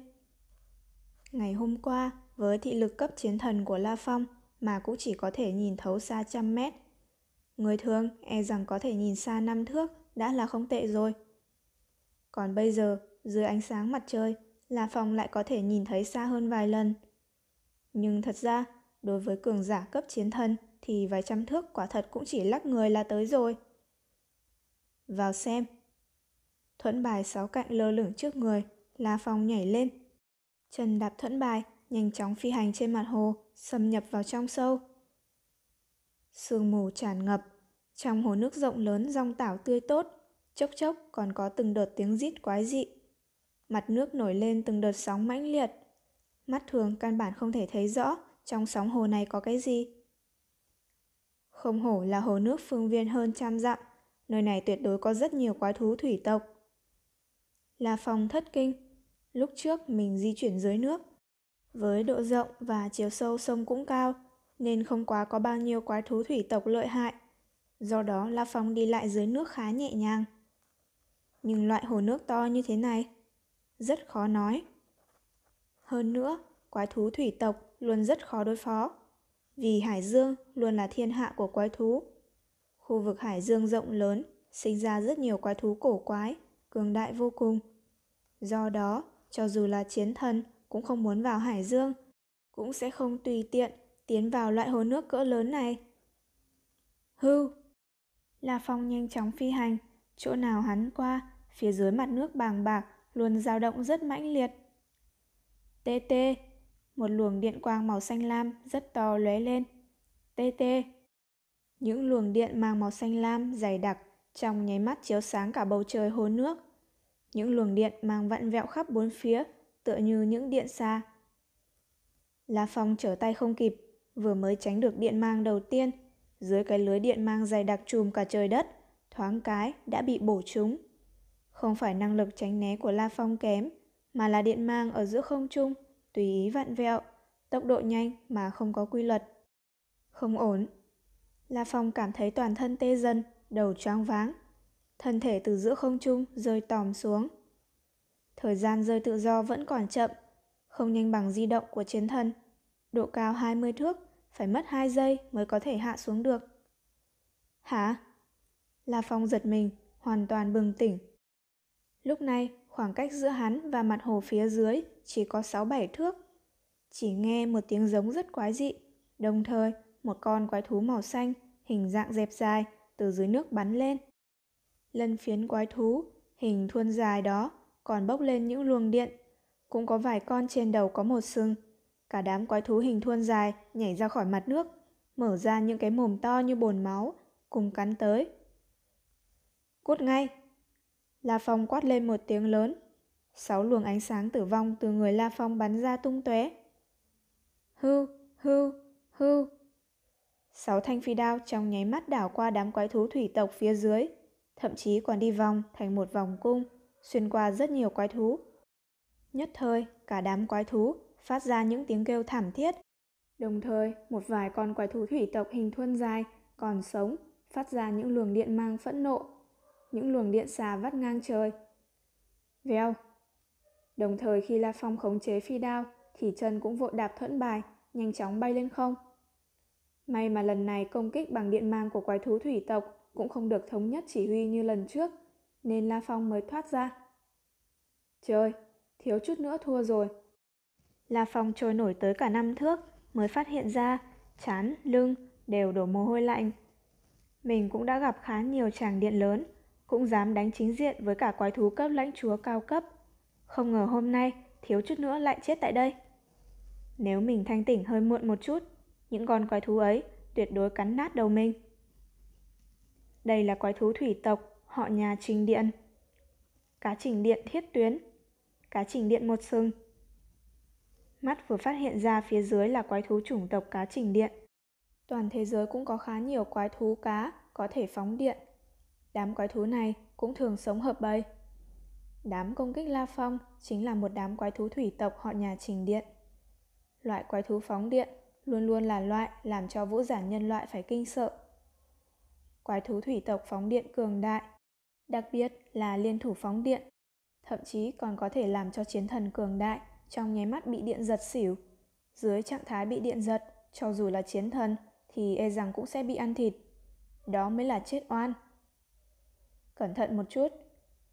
Ngày hôm qua, với thị lực cấp chiến thần của La Phong mà cũng chỉ có thể nhìn thấu xa trăm mét. Người thường e rằng có thể nhìn xa năm thước đã là không tệ rồi. Còn bây giờ, dưới ánh sáng mặt trời, La Phong lại có thể nhìn thấy xa hơn vài lần. Nhưng thật ra, đối với cường giả cấp chiến thần thì vài trăm thước quả thật cũng chỉ lắc người là tới rồi. Vào xem. Thuẫn bài sáu cạnh lơ lửng trước người, La Phong nhảy lên. Chân đạp thuẫn bài, nhanh chóng phi hành trên mặt hồ, xâm nhập vào trong sâu. Sương mù tràn ngập, trong hồ nước rộng lớn rong tảo tươi tốt, chốc chốc còn có từng đợt tiếng rít quái dị. Mặt nước nổi lên từng đợt sóng mãnh liệt. Mắt thường căn bản không thể thấy rõ trong sóng hồ này có cái gì. Không hổ là hồ nước phương viên hơn trăm dặm, nơi này tuyệt đối có rất nhiều quái thú thủy tộc là phòng thất kinh, lúc trước mình di chuyển dưới nước. Với độ rộng và chiều sâu sông cũng cao, nên không quá có bao nhiêu quái thú thủy tộc lợi hại. Do đó La Phong đi lại dưới nước khá nhẹ nhàng. Nhưng loại hồ nước to như thế này, rất khó nói. Hơn nữa, quái thú thủy tộc luôn rất khó đối phó, vì Hải Dương luôn là thiên hạ của quái thú. Khu vực Hải Dương rộng lớn, sinh ra rất nhiều quái thú cổ quái, cường đại vô cùng. Do đó, cho dù là chiến thần cũng không muốn vào Hải Dương, cũng sẽ không tùy tiện tiến vào loại hồ nước cỡ lớn này. Hưu! La Phong nhanh chóng phi hành, chỗ nào hắn qua, phía dưới mặt nước bàng bạc luôn dao động rất mãnh liệt. Tê tê, một luồng điện quang màu xanh lam rất to lóe lên. Tê tê. Những luồng điện mang màu xanh lam dày đặc trong nháy mắt chiếu sáng cả bầu trời hồ nước. Những luồng điện mang vặn vẹo khắp bốn phía, tựa như những điện xa. La Phong trở tay không kịp, vừa mới tránh được điện mang đầu tiên, dưới cái lưới điện mang dày đặc trùm cả trời đất, thoáng cái đã bị bổ trúng. Không phải năng lực tránh né của La Phong kém, mà là điện mang ở giữa không trung, tùy ý vặn vẹo, tốc độ nhanh mà không có quy luật. Không ổn. La Phong cảm thấy toàn thân tê dần, đầu choáng váng. Thân thể từ giữa không trung rơi tòm xuống. Thời gian rơi tự do vẫn còn chậm, không nhanh bằng di động của chiến thần. Độ cao 20 thước, phải mất 2 giây mới có thể hạ xuống được. Hả? La Phong giật mình, hoàn toàn bừng tỉnh. Lúc này, khoảng cách giữa hắn và mặt hồ phía dưới chỉ có 6-7 thước. Chỉ nghe một tiếng giống rất quái dị, đồng thời một con quái thú màu xanh, hình dạng dẹp dài, từ dưới nước bắn lên. Lân phiến quái thú, hình thuôn dài đó, còn bốc lên những luồng điện. Cũng có vài con trên đầu có một sừng. Cả đám quái thú hình thuôn dài nhảy ra khỏi mặt nước, mở ra những cái mồm to như bồn máu, cùng cắn tới. Cút ngay! La Phong quát lên một tiếng lớn. Sáu luồng ánh sáng tử vong từ người La Phong bắn ra tung tóe. hư hư hư Sáu thanh phi đao trong nháy mắt đảo qua đám quái thú thủy tộc phía dưới, thậm chí còn đi vòng thành một vòng cung, xuyên qua rất nhiều quái thú. Nhất thời, cả đám quái thú phát ra những tiếng kêu thảm thiết. Đồng thời, một vài con quái thú thủy tộc hình thuôn dài còn sống phát ra những luồng điện mang phẫn nộ những luồng điện xà vắt ngang trời. Vèo! Đồng thời khi La Phong khống chế phi đao, thì chân cũng vội đạp thuẫn bài, nhanh chóng bay lên không. May mà lần này công kích bằng điện mang của quái thú thủy tộc cũng không được thống nhất chỉ huy như lần trước, nên La Phong mới thoát ra. Trời, thiếu chút nữa thua rồi. La Phong trôi nổi tới cả năm thước, mới phát hiện ra chán, lưng đều đổ mồ hôi lạnh. Mình cũng đã gặp khá nhiều tràng điện lớn, cũng dám đánh chính diện với cả quái thú cấp lãnh chúa cao cấp. Không ngờ hôm nay thiếu chút nữa lại chết tại đây. Nếu mình thanh tỉnh hơi muộn một chút, những con quái thú ấy tuyệt đối cắn nát đầu mình. Đây là quái thú thủy tộc, họ nhà trình điện. Cá trình điện thiết tuyến, cá trình điện một sừng. Mắt vừa phát hiện ra phía dưới là quái thú chủng tộc cá trình điện. Toàn thế giới cũng có khá nhiều quái thú cá có thể phóng điện Đám quái thú này cũng thường sống hợp bầy. Đám công kích La Phong chính là một đám quái thú thủy tộc họ nhà Trình Điện. Loại quái thú phóng điện luôn luôn là loại làm cho vũ giả nhân loại phải kinh sợ. Quái thú thủy tộc phóng điện cường đại, đặc biệt là liên thủ phóng điện, thậm chí còn có thể làm cho chiến thần cường đại trong nháy mắt bị điện giật xỉu. Dưới trạng thái bị điện giật, cho dù là chiến thần thì e rằng cũng sẽ bị ăn thịt. Đó mới là chết oan. Cẩn thận một chút,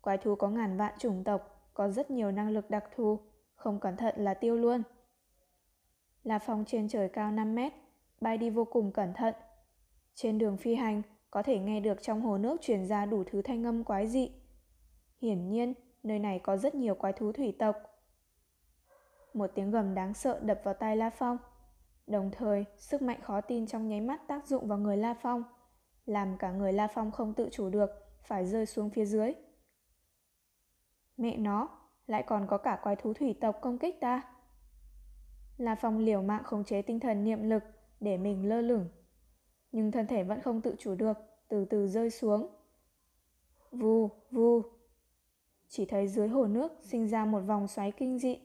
quái thú có ngàn vạn chủng tộc, có rất nhiều năng lực đặc thù, không cẩn thận là tiêu luôn. Là phòng trên trời cao 5 mét, bay đi vô cùng cẩn thận. Trên đường phi hành, có thể nghe được trong hồ nước truyền ra đủ thứ thanh âm quái dị. Hiển nhiên, nơi này có rất nhiều quái thú thủy tộc. Một tiếng gầm đáng sợ đập vào tai La Phong. Đồng thời, sức mạnh khó tin trong nháy mắt tác dụng vào người La Phong, làm cả người La Phong không tự chủ được, phải rơi xuống phía dưới. Mẹ nó, lại còn có cả quái thú thủy tộc công kích ta. La Phong liều mạng khống chế tinh thần niệm lực để mình lơ lửng. Nhưng thân thể vẫn không tự chủ được, từ từ rơi xuống. Vù, vù. Chỉ thấy dưới hồ nước sinh ra một vòng xoáy kinh dị.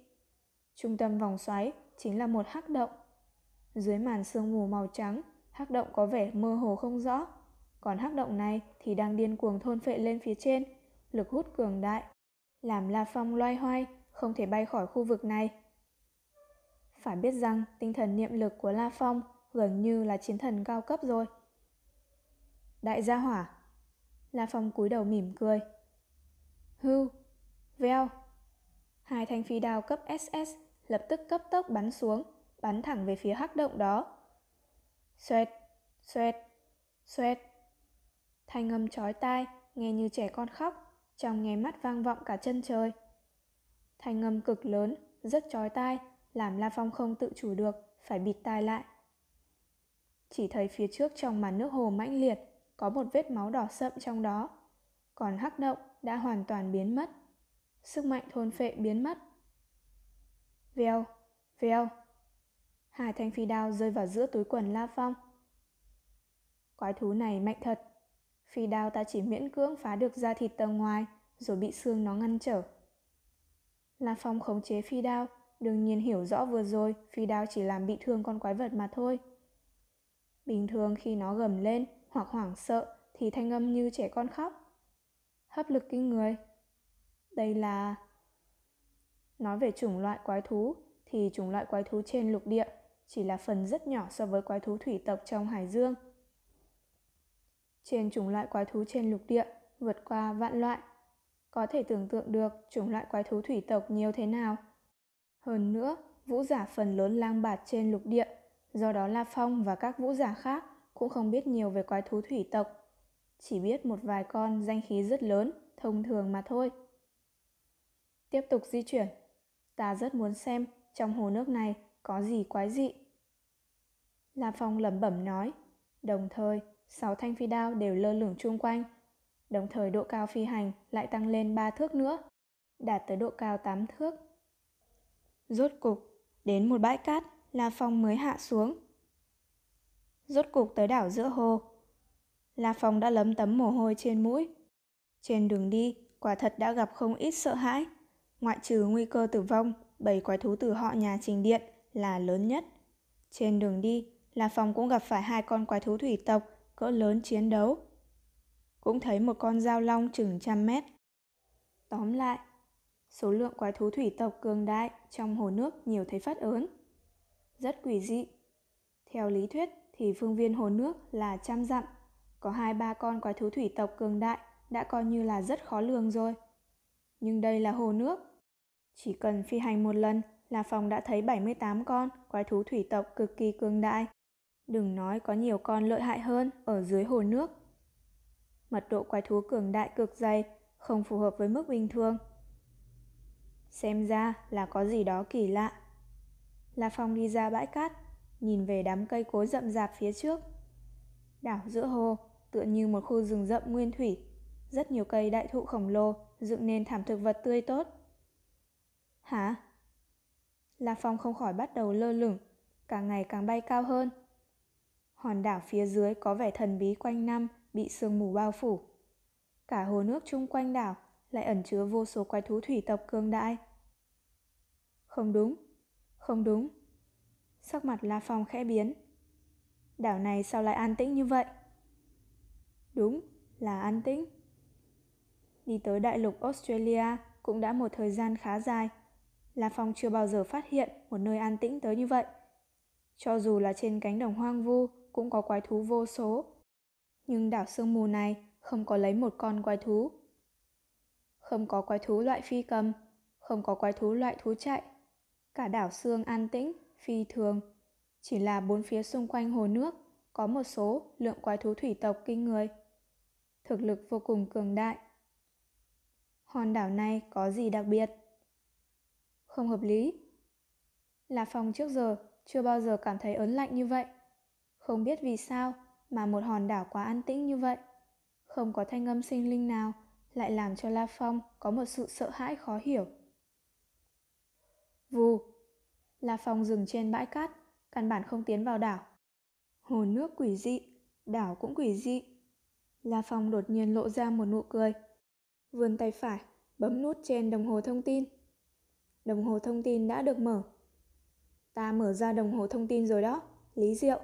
Trung tâm vòng xoáy chính là một hắc động. Dưới màn sương mù màu trắng, hắc động có vẻ mơ hồ không rõ. Còn hắc động này thì đang điên cuồng thôn phệ lên phía trên, lực hút cường đại. Làm La Phong loay hoay, không thể bay khỏi khu vực này. Phải biết rằng tinh thần niệm lực của La Phong gần như là chiến thần cao cấp rồi. Đại gia hỏa. La Phong cúi đầu mỉm cười. Hưu, veo. Hai thanh phi đao cấp SS lập tức cấp tốc bắn xuống, bắn thẳng về phía hắc động đó. Xoẹt, xoẹt, xoẹt. Thanh âm chói tai, nghe như trẻ con khóc, trong nghe mắt vang vọng cả chân trời. Thanh âm cực lớn, rất chói tai, làm La Phong không tự chủ được, phải bịt tai lại. Chỉ thấy phía trước trong màn nước hồ mãnh liệt, có một vết máu đỏ sậm trong đó. Còn hắc động đã hoàn toàn biến mất. Sức mạnh thôn phệ biến mất. Vèo, vèo. Hai thanh phi đao rơi vào giữa túi quần La Phong. Quái thú này mạnh thật. Phi đao ta chỉ miễn cưỡng phá được da thịt tầng ngoài, rồi bị xương nó ngăn trở. La Phong khống chế phi đao, Đương nhiên hiểu rõ vừa rồi phi đao chỉ làm bị thương con quái vật mà thôi. Bình thường khi nó gầm lên hoặc hoảng sợ thì thanh âm như trẻ con khóc. Hấp lực kinh người. Đây là... Nói về chủng loại quái thú thì chủng loại quái thú trên lục địa chỉ là phần rất nhỏ so với quái thú thủy tộc trong hải dương. Trên chủng loại quái thú trên lục địa vượt qua vạn loại. Có thể tưởng tượng được chủng loại quái thú thủy tộc nhiều thế nào hơn nữa, vũ giả phần lớn lang bạt trên lục địa, do đó La Phong và các vũ giả khác cũng không biết nhiều về quái thú thủy tộc. Chỉ biết một vài con danh khí rất lớn, thông thường mà thôi. Tiếp tục di chuyển. Ta rất muốn xem trong hồ nước này có gì quái dị. La Phong lẩm bẩm nói, đồng thời sáu thanh phi đao đều lơ lửng chung quanh. Đồng thời độ cao phi hành lại tăng lên 3 thước nữa, đạt tới độ cao 8 thước. Rốt cục, đến một bãi cát, La Phong mới hạ xuống. Rốt cục tới đảo giữa hồ. La Phong đã lấm tấm mồ hôi trên mũi. Trên đường đi, quả thật đã gặp không ít sợ hãi. Ngoại trừ nguy cơ tử vong, bảy quái thú từ họ nhà trình điện là lớn nhất. Trên đường đi, La Phong cũng gặp phải hai con quái thú thủy tộc cỡ lớn chiến đấu. Cũng thấy một con dao long chừng trăm mét. Tóm lại, Số lượng quái thú thủy tộc cường đại trong hồ nước nhiều thấy phát ớn. Rất quỷ dị. Theo lý thuyết thì phương viên hồ nước là trăm dặm. Có hai ba con quái thú thủy tộc cường đại đã coi như là rất khó lường rồi. Nhưng đây là hồ nước. Chỉ cần phi hành một lần là phòng đã thấy 78 con quái thú thủy tộc cực kỳ cường đại. Đừng nói có nhiều con lợi hại hơn ở dưới hồ nước. Mật độ quái thú cường đại cực dày, không phù hợp với mức bình thường. Xem ra là có gì đó kỳ lạ. La Phong đi ra bãi cát, nhìn về đám cây cối rậm rạp phía trước. Đảo giữa hồ, tựa như một khu rừng rậm nguyên thủy. Rất nhiều cây đại thụ khổng lồ dựng nên thảm thực vật tươi tốt. Hả? La Phong không khỏi bắt đầu lơ lửng, càng ngày càng bay cao hơn. Hòn đảo phía dưới có vẻ thần bí quanh năm, bị sương mù bao phủ. cả hồ nước chung quanh đảo lại ẩn chứa vô số quái thú thủy tộc cường đại. Không đúng, không đúng. Sắc mặt La Phong khẽ biến. Đảo này sao lại an tĩnh như vậy? Đúng, là an tĩnh. Đi tới đại lục Australia cũng đã một thời gian khá dài. La Phong chưa bao giờ phát hiện một nơi an tĩnh tới như vậy. Cho dù là trên cánh đồng hoang vu cũng có quái thú vô số. Nhưng đảo sương mù này không có lấy một con quái thú. Không có quái thú loại phi cầm, không có quái thú loại thú chạy. Cả đảo sương an tĩnh, phi thường. Chỉ là bốn phía xung quanh hồ nước có một số lượng quái thú thủy tộc kinh người. Thực lực vô cùng cường đại. Hòn đảo này có gì đặc biệt? Không hợp lý. Là phòng trước giờ chưa bao giờ cảm thấy ớn lạnh như vậy. Không biết vì sao mà một hòn đảo quá an tĩnh như vậy. Không có thanh âm sinh linh nào lại làm cho La Phong có một sự sợ hãi khó hiểu. Vù, là phòng dừng trên bãi cát, căn bản không tiến vào đảo. Hồ nước quỷ dị, đảo cũng quỷ dị. La Phong đột nhiên lộ ra một nụ cười. Vươn tay phải, bấm nút trên đồng hồ thông tin. Đồng hồ thông tin đã được mở. Ta mở ra đồng hồ thông tin rồi đó, Lý Diệu.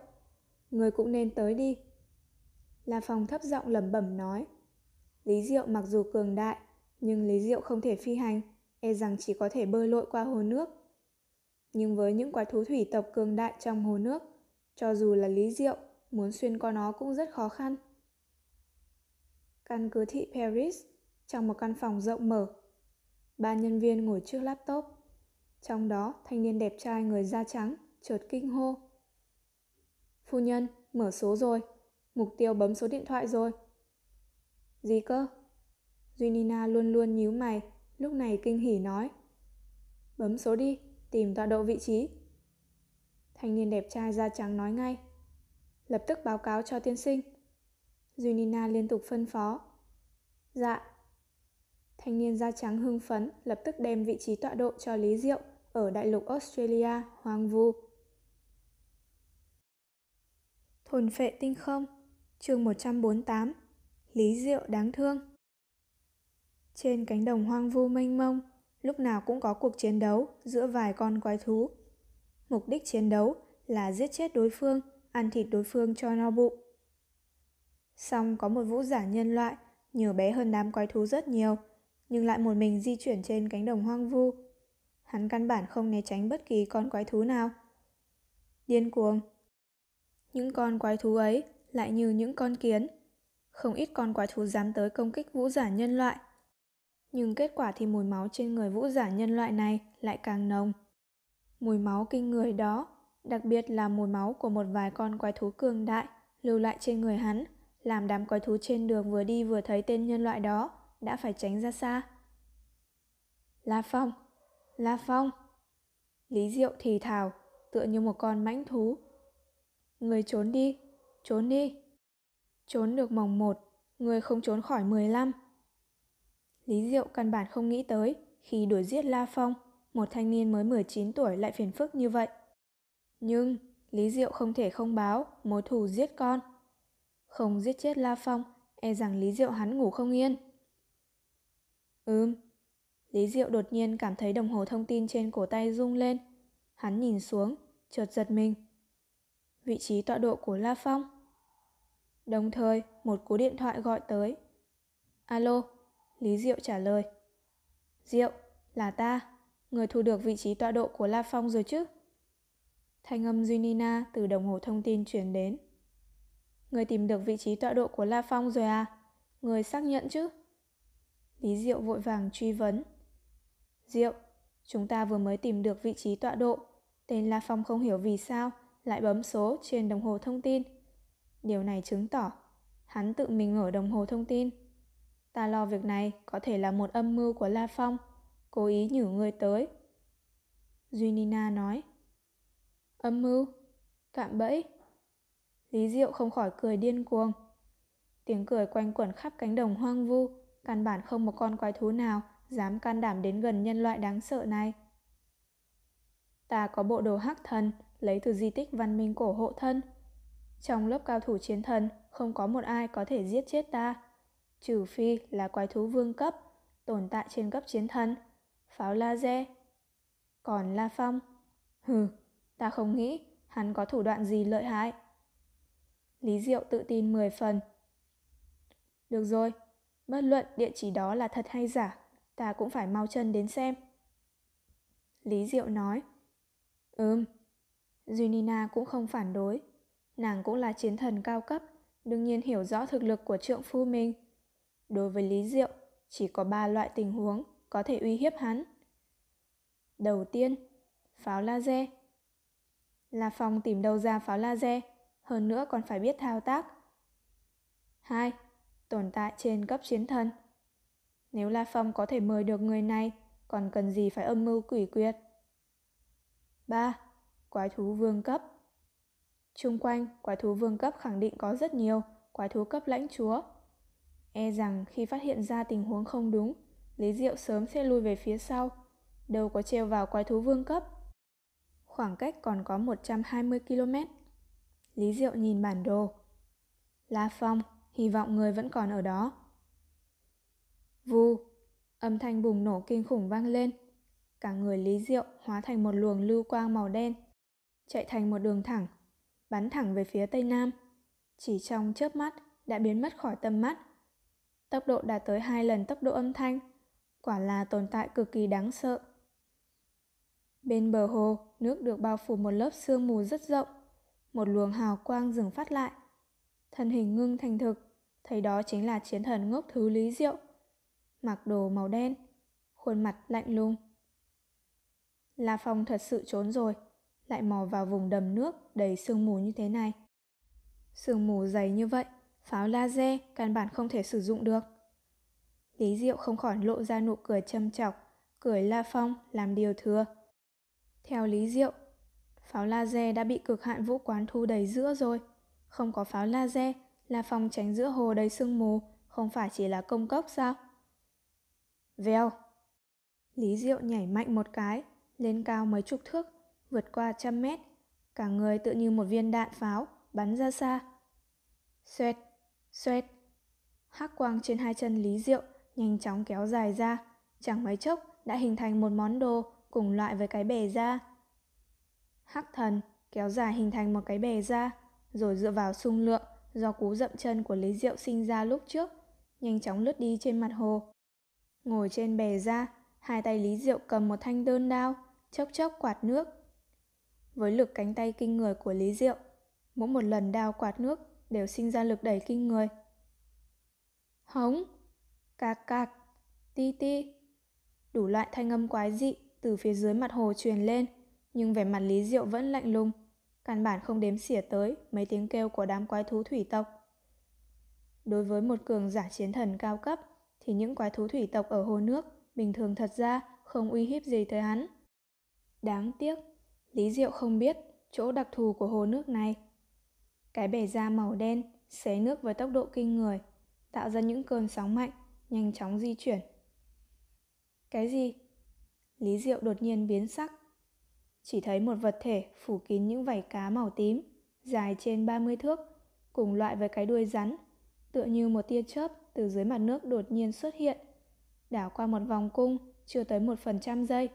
Người cũng nên tới đi. La Phong thấp giọng lẩm bẩm nói. Lý Diệu mặc dù cường đại, nhưng Lý Diệu không thể phi hành, e rằng chỉ có thể bơi lội qua hồ nước. Nhưng với những quái thú thủy tộc cường đại trong hồ nước, cho dù là Lý Diệu, muốn xuyên qua nó cũng rất khó khăn. Căn cứ thị Paris, trong một căn phòng rộng mở. Ba nhân viên ngồi trước laptop. Trong đó, thanh niên đẹp trai người da trắng, chợt kinh hô. Phu nhân, mở số rồi. Mục tiêu bấm số điện thoại rồi. Gì cơ? Junina luôn luôn nhíu mày, lúc này kinh hỉ nói. Bấm số đi, tìm tọa độ vị trí. Thanh niên đẹp trai da trắng nói ngay. Lập tức báo cáo cho tiên sinh. Junina liên tục phân phó. Dạ. Thanh niên da trắng hưng phấn lập tức đem vị trí tọa độ cho Lý Diệu ở đại lục Australia, hoang vu. Thôn phệ tinh không, chương 148, Lý Diệu đáng thương. Trên cánh đồng hoang vu mênh mông, lúc nào cũng có cuộc chiến đấu giữa vài con quái thú. Mục đích chiến đấu là giết chết đối phương, ăn thịt đối phương cho no bụng. Song có một vũ giả nhân loại, nhiều bé hơn đám quái thú rất nhiều, nhưng lại một mình di chuyển trên cánh đồng hoang vu. Hắn căn bản không né tránh bất kỳ con quái thú nào. Điên cuồng. Những con quái thú ấy lại như những con kiến. Không ít con quái thú dám tới công kích vũ giả nhân loại. Nhưng kết quả thì mùi máu trên người vũ giả nhân loại này lại càng nồng. Mùi máu kinh người đó, đặc biệt là mùi máu của một vài con quái thú cường đại lưu lại trên người hắn, làm đám quái thú trên đường vừa đi vừa thấy tên nhân loại đó đã phải tránh ra xa. La Phong, La Phong. Lý Diệu thì thào, tựa như một con mãnh thú. Người trốn đi, trốn đi. Trốn được mồng một, người không trốn khỏi mười lăm. Lý Diệu căn bản không nghĩ tới khi đuổi giết La Phong, một thanh niên mới 19 tuổi lại phiền phức như vậy. Nhưng Lý Diệu không thể không báo mối thù giết con. Không giết chết La Phong, e rằng Lý Diệu hắn ngủ không yên. Ừm. Lý Diệu đột nhiên cảm thấy đồng hồ thông tin trên cổ tay rung lên. Hắn nhìn xuống, chợt giật mình. Vị trí tọa độ của La Phong. Đồng thời, một cú điện thoại gọi tới. Alo, Lý Diệu trả lời. Diệu, là ta. Người thu được vị trí tọa độ của La Phong rồi chứ? Thanh âm Junina từ đồng hồ thông tin chuyển đến. Người tìm được vị trí tọa độ của La Phong rồi à? Người xác nhận chứ? Lý Diệu vội vàng truy vấn. Diệu, chúng ta vừa mới tìm được vị trí tọa độ. Tên La Phong không hiểu vì sao lại bấm số trên đồng hồ thông tin. Điều này chứng tỏ hắn tự mình mở đồng hồ thông tin. Ta lo việc này có thể là một âm mưu của La Phong, cố ý nhử người tới. Junina nói. Âm mưu? Cạm bẫy? Lý Diệu không khỏi cười điên cuồng. Tiếng cười quanh quẩn khắp cánh đồng hoang vu, căn bản không một con quái thú nào dám can đảm đến gần nhân loại đáng sợ này. Ta có bộ đồ hắc thần lấy từ di tích văn minh cổ hộ thân. Trong lớp cao thủ chiến thần không có một ai có thể giết chết ta. Trừ phi là quái thú vương cấp, tồn tại trên cấp chiến thần, pháo laser. Còn La Phong, hừ, ta không nghĩ hắn có thủ đoạn gì lợi hại. Lý Diệu tự tin 10 phần. Được rồi, bất luận địa chỉ đó là thật hay giả, ta cũng phải mau chân đến xem. Lý Diệu nói. Ừm. Junina cũng không phản đối. Nàng cũng là chiến thần cao cấp, đương nhiên hiểu rõ thực lực của trượng phu mình. Đối với Lý Diệu, chỉ có ba loại tình huống có thể uy hiếp hắn. Đầu tiên, pháo laser. là Phong tìm đâu ra pháo laser, hơn nữa còn phải biết thao tác. Hai, tồn tại trên cấp chiến thần. Nếu La Phong có thể mời được người này, còn cần gì phải âm mưu quỷ quyệt. 3. Quái thú vương cấp Trung quanh, quái thú vương cấp khẳng định có rất nhiều quái thú cấp lãnh chúa. E rằng khi phát hiện ra tình huống không đúng, Lý Diệu sớm sẽ lui về phía sau, đâu có treo vào quái thú vương cấp. Khoảng cách còn có 120 km. Lý Diệu nhìn bản đồ. La Phong, hy vọng người vẫn còn ở đó. Vù, âm thanh bùng nổ kinh khủng vang lên. Cả người Lý Diệu hóa thành một luồng lưu quang màu đen, chạy thành một đường thẳng, bắn thẳng về phía tây nam. Chỉ trong chớp mắt đã biến mất khỏi tầm mắt. Tốc độ đạt tới hai lần tốc độ âm thanh, quả là tồn tại cực kỳ đáng sợ. Bên bờ hồ, nước được bao phủ một lớp sương mù rất rộng, một luồng hào quang dừng phát lại. Thân hình ngưng thành thực, thấy đó chính là chiến thần ngốc thứ Lý Diệu. Mặc đồ màu đen, khuôn mặt lạnh lùng. La Phong thật sự trốn rồi, lại mò vào vùng đầm nước đầy sương mù như thế này. Sương mù dày như vậy, pháo laser căn bản không thể sử dụng được. Lý Diệu không khỏi lộ ra nụ cười châm chọc, cười La Phong làm điều thừa. Theo Lý Diệu, pháo laser đã bị cực hạn vũ quán thu đầy giữa rồi. Không có pháo laser, La Phong tránh giữa hồ đầy sương mù, không phải chỉ là công cốc sao? Vèo! Lý Diệu nhảy mạnh một cái, lên cao mấy chục thước, vượt qua trăm mét. Cả người tự như một viên đạn pháo, bắn ra xa. Xoẹt, xoẹt. Hắc quang trên hai chân Lý Diệu nhanh chóng kéo dài ra, chẳng mấy chốc đã hình thành một món đồ cùng loại với cái bè ra. Hắc thần kéo dài hình thành một cái bè ra, rồi dựa vào xung lượng do cú dậm chân của Lý Diệu sinh ra lúc trước, nhanh chóng lướt đi trên mặt hồ. Ngồi trên bè ra, hai tay Lý Diệu cầm một thanh đơn đao, chốc chốc quạt nước. Với lực cánh tay kinh người của Lý Diệu, mỗi một lần đao quạt nước đều sinh ra lực đẩy kinh người. Hống, cạc cạc, ti ti, đủ loại thanh âm quái dị từ phía dưới mặt hồ truyền lên, nhưng vẻ mặt Lý Diệu vẫn lạnh lùng, căn bản không đếm xỉa tới mấy tiếng kêu của đám quái thú thủy tộc. Đối với một cường giả chiến thần cao cấp, thì những quái thú thủy tộc ở hồ nước bình thường thật ra không uy hiếp gì tới hắn. Đáng tiếc, Lý Diệu không biết chỗ đặc thù của hồ nước này. Cái bể da màu đen xé nước với tốc độ kinh người, tạo ra những cơn sóng mạnh, nhanh chóng di chuyển. Cái gì? Lý Diệu đột nhiên biến sắc. Chỉ thấy một vật thể phủ kín những vảy cá màu tím, dài trên 30 thước, cùng loại với cái đuôi rắn, tựa như một tia chớp từ dưới mặt nước đột nhiên xuất hiện, đảo qua một vòng cung chưa tới một phần trăm giây.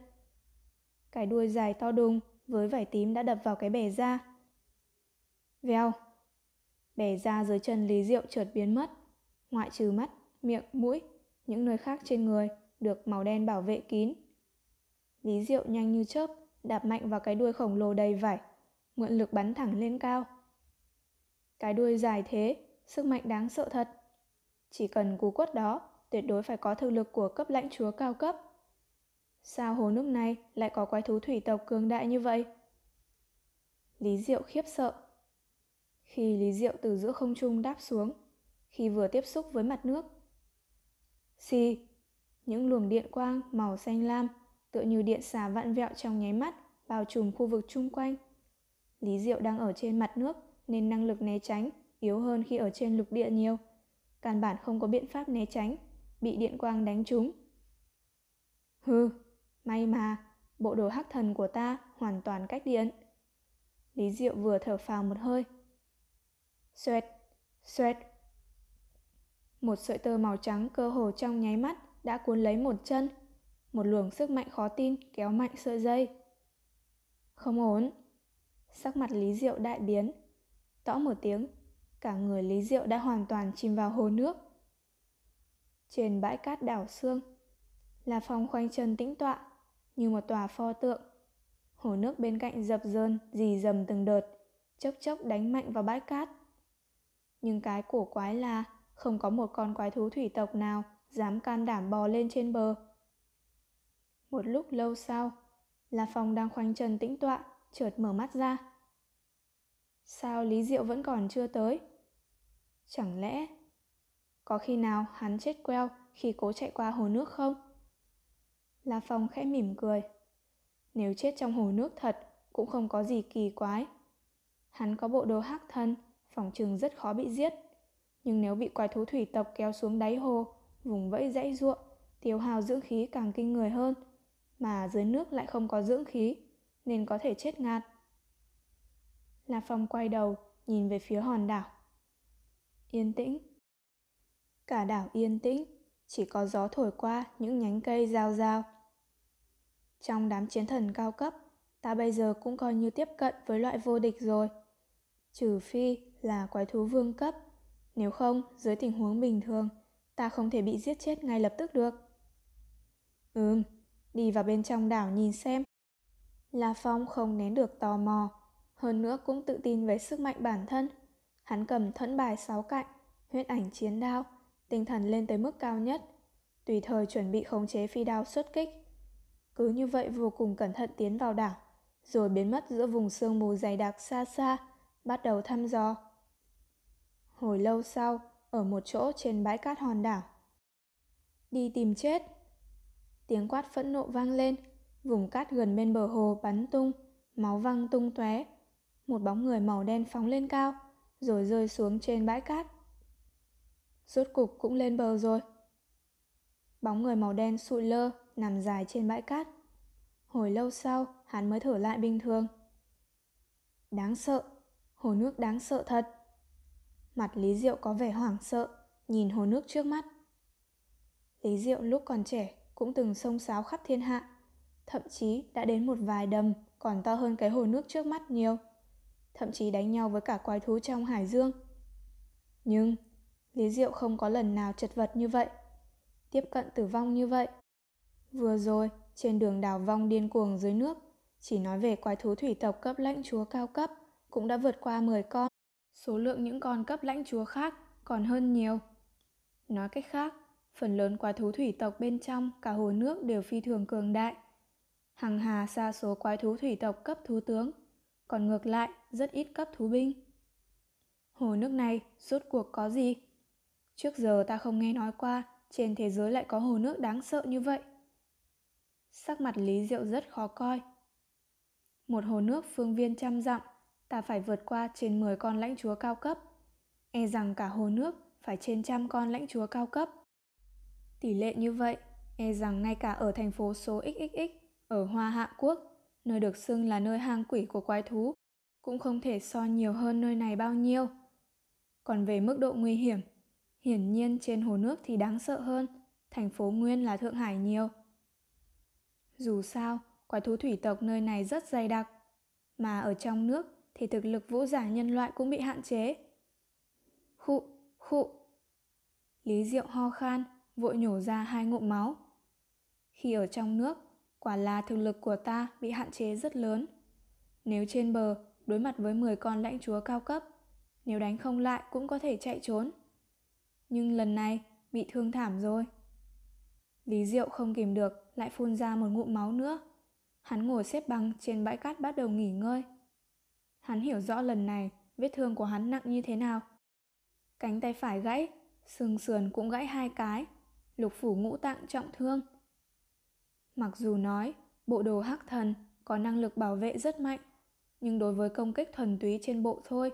Cái đuôi dài to đùng với vảy tím đã đập vào cái bể da. Vèo! Bẻ ra dưới chân Lý Diệu chợt biến mất, ngoại trừ mắt, miệng, mũi, những nơi khác trên người được màu đen bảo vệ kín. Lý Diệu nhanh như chớp, đạp mạnh vào cái đuôi khổng lồ đầy vải, mượn lực bắn thẳng lên cao. Cái đuôi dài thế, sức mạnh đáng sợ thật. Chỉ cần cú quất đó, tuyệt đối phải có thực lực của cấp lãnh chúa cao cấp. Sao hồ nước này lại có quái thú thủy tộc cường đại như vậy? Lý Diệu khiếp sợ. Khi Lý Diệu từ giữa không trung đáp xuống, khi vừa tiếp xúc với mặt nước. Xì, những luồng điện quang màu xanh lam tựa như điện xà vặn vẹo trong nháy mắt bao trùm khu vực chung quanh. Lý Diệu đang ở trên mặt nước nên năng lực né tránh yếu hơn khi ở trên lục địa nhiều. Căn bản không có biện pháp né tránh, bị điện quang đánh trúng. Hừ, may mà, bộ đồ hắc thần của ta hoàn toàn cách điện. Lý Diệu vừa thở phào một hơi. Xoẹt, xoẹt. Một sợi tơ màu trắng cơ hồ trong nháy mắt đã cuốn lấy một chân. Một luồng sức mạnh khó tin kéo mạnh sợi dây. Không ổn. Sắc mặt Lý Diệu đại biến. Tõ một tiếng, cả người Lý Diệu đã hoàn toàn chìm vào hồ nước. Trên bãi cát đảo xương, là phòng khoanh chân tĩnh tọa, như một tòa pho tượng. Hồ nước bên cạnh dập dơn, dì dầm từng đợt, chốc chốc đánh mạnh vào bãi cát. Nhưng cái cổ quái là không có một con quái thú thủy tộc nào dám can đảm bò lên trên bờ. Một lúc lâu sau, La Phong đang khoanh chân tĩnh tọa, chợt mở mắt ra. Sao Lý Diệu vẫn còn chưa tới? Chẳng lẽ có khi nào hắn chết queo khi cố chạy qua hồ nước không? La Phong khẽ mỉm cười. Nếu chết trong hồ nước thật cũng không có gì kỳ quái. Hắn có bộ đồ hắc thân, phòng trừng rất khó bị giết. Nhưng nếu bị quái thú thủy tộc kéo xuống đáy hồ, vùng vẫy dãy ruộng, tiêu hao dưỡng khí càng kinh người hơn. Mà dưới nước lại không có dưỡng khí, nên có thể chết ngạt. La Phong quay đầu, nhìn về phía hòn đảo. Yên tĩnh. Cả đảo yên tĩnh, chỉ có gió thổi qua những nhánh cây rào rào. Trong đám chiến thần cao cấp, ta bây giờ cũng coi như tiếp cận với loại vô địch rồi. Trừ phi là quái thú vương cấp, nếu không, dưới tình huống bình thường, ta không thể bị giết chết ngay lập tức được. Ừm, đi vào bên trong đảo nhìn xem. La Phong không nén được tò mò, hơn nữa cũng tự tin về sức mạnh bản thân. Hắn cầm thẫn bài sáu cạnh, huyết ảnh chiến đao, tinh thần lên tới mức cao nhất, tùy thời chuẩn bị khống chế phi đao xuất kích. Cứ như vậy vô cùng cẩn thận tiến vào đảo, rồi biến mất giữa vùng sương mù dày đặc xa xa, bắt đầu thăm dò. Hồi lâu sau, ở một chỗ trên bãi cát hòn đảo. Đi tìm chết. Tiếng quát phẫn nộ vang lên, vùng cát gần bên bờ hồ bắn tung, máu văng tung tóe. Một bóng người màu đen phóng lên cao, rồi rơi xuống trên bãi cát. Rốt cục cũng lên bờ rồi. Bóng người màu đen sụi lơ, nằm dài trên bãi cát. Hồi lâu sau, hắn mới thở lại bình thường. Đáng sợ, hồ nước đáng sợ thật. Mặt Lý Diệu có vẻ hoảng sợ, nhìn hồ nước trước mắt. Lý Diệu lúc còn trẻ cũng từng sông sáo khắp thiên hạ, thậm chí đã đến một vài đầm còn to hơn cái hồ nước trước mắt nhiều, thậm chí đánh nhau với cả quái thú trong hải dương. Nhưng Lý Diệu không có lần nào chật vật như vậy, tiếp cận tử vong như vậy. Vừa rồi, trên đường đào vong điên cuồng dưới nước, chỉ nói về quái thú thủy tộc cấp lãnh chúa cao cấp cũng đã vượt qua 10 con. Số lượng những con cấp lãnh chúa khác còn hơn nhiều. Nói cách khác, phần lớn quái thú thủy tộc bên trong cả hồ nước đều phi thường cường đại. Hằng hà xa số quái thú thủy tộc cấp thú tướng, còn ngược lại rất ít cấp thú binh. Hồ nước này rốt cuộc có gì? Trước giờ ta không nghe nói qua trên thế giới lại có hồ nước đáng sợ như vậy. Sắc mặt Lý Diệu rất khó coi. Một hồ nước phương viên trăm dặm ta phải vượt qua trên 10 con lãnh chúa cao cấp. E rằng cả hồ nước phải trên trăm con lãnh chúa cao cấp. Tỷ lệ như vậy, e rằng ngay cả ở thành phố số XXX ở Hoa Hạ Quốc, nơi được xưng là nơi hang quỷ của quái thú, cũng không thể so nhiều hơn nơi này bao nhiêu. Còn về mức độ nguy hiểm, hiển nhiên trên hồ nước thì đáng sợ hơn, thành phố Nguyên là Thượng Hải nhiều. Dù sao, quái thú thủy tộc nơi này rất dày đặc, mà ở trong nước thì thực lực vũ giả nhân loại cũng bị hạn chế. Khụ, khụ. Lý Diệu ho khan, vội nhổ ra hai ngụm máu. Khi ở trong nước, quả là thực lực của ta bị hạn chế rất lớn. Nếu trên bờ đối mặt với 10 con lãnh chúa cao cấp, nếu đánh không lại cũng có thể chạy trốn. Nhưng lần này bị thương thảm rồi. Lý Diệu không kìm được lại phun ra một ngụm máu nữa. Hắn ngồi xếp bằng trên bãi cát bắt đầu nghỉ ngơi. Hắn hiểu rõ lần này vết thương của hắn nặng như thế nào. Cánh tay phải gãy, xương sườn cũng gãy hai cái, lục phủ ngũ tạng trọng thương. Mặc dù nói bộ đồ hắc thần có năng lực bảo vệ rất mạnh, nhưng đối với công kích thuần túy trên bộ thôi,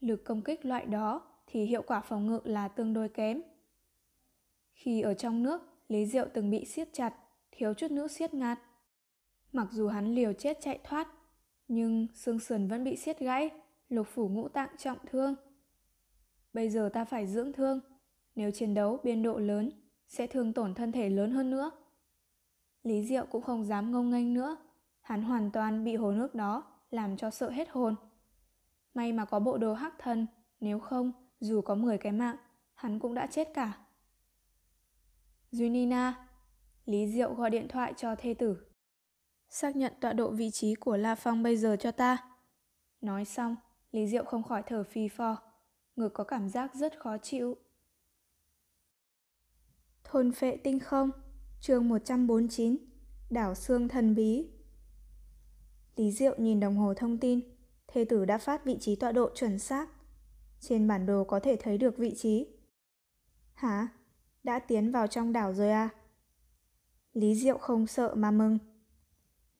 lực công kích loại đó thì hiệu quả phòng ngự là tương đối kém. Khi ở trong nước, Lý Diệu từng bị siết chặt, thiếu chút nữa siết ngạt. Mặc dù hắn liều chết chạy thoát, nhưng xương sườn vẫn bị siết gãy, lục phủ ngũ tạng trọng thương. Bây giờ ta phải dưỡng thương, Nếu chiến đấu biên độ lớn, sẽ thương tổn thân thể lớn hơn nữa. Lý Diệu cũng không dám ngông nghênh nữa. Hắn hoàn toàn bị hồ nước đó làm cho sợ hết hồn. May mà có bộ đồ hắc thân, nếu không, dù có 10 cái mạng, hắn cũng đã chết cả. Junina, Lý Diệu gọi điện thoại cho thê tử. Xác nhận tọa độ vị trí của La Phong bây giờ cho ta. Nói xong, Lý Diệu không khỏi thở phì phò, ngực có cảm giác rất khó chịu. Thôn phệ tinh không, chương 149, đảo xương thần bí. Lý Diệu nhìn đồng hồ thông tin, thê tử đã phát vị trí tọa độ chuẩn xác. Trên bản đồ có thể thấy được vị trí. Hả? Đã tiến vào trong đảo rồi à? Lý Diệu không sợ mà mừng.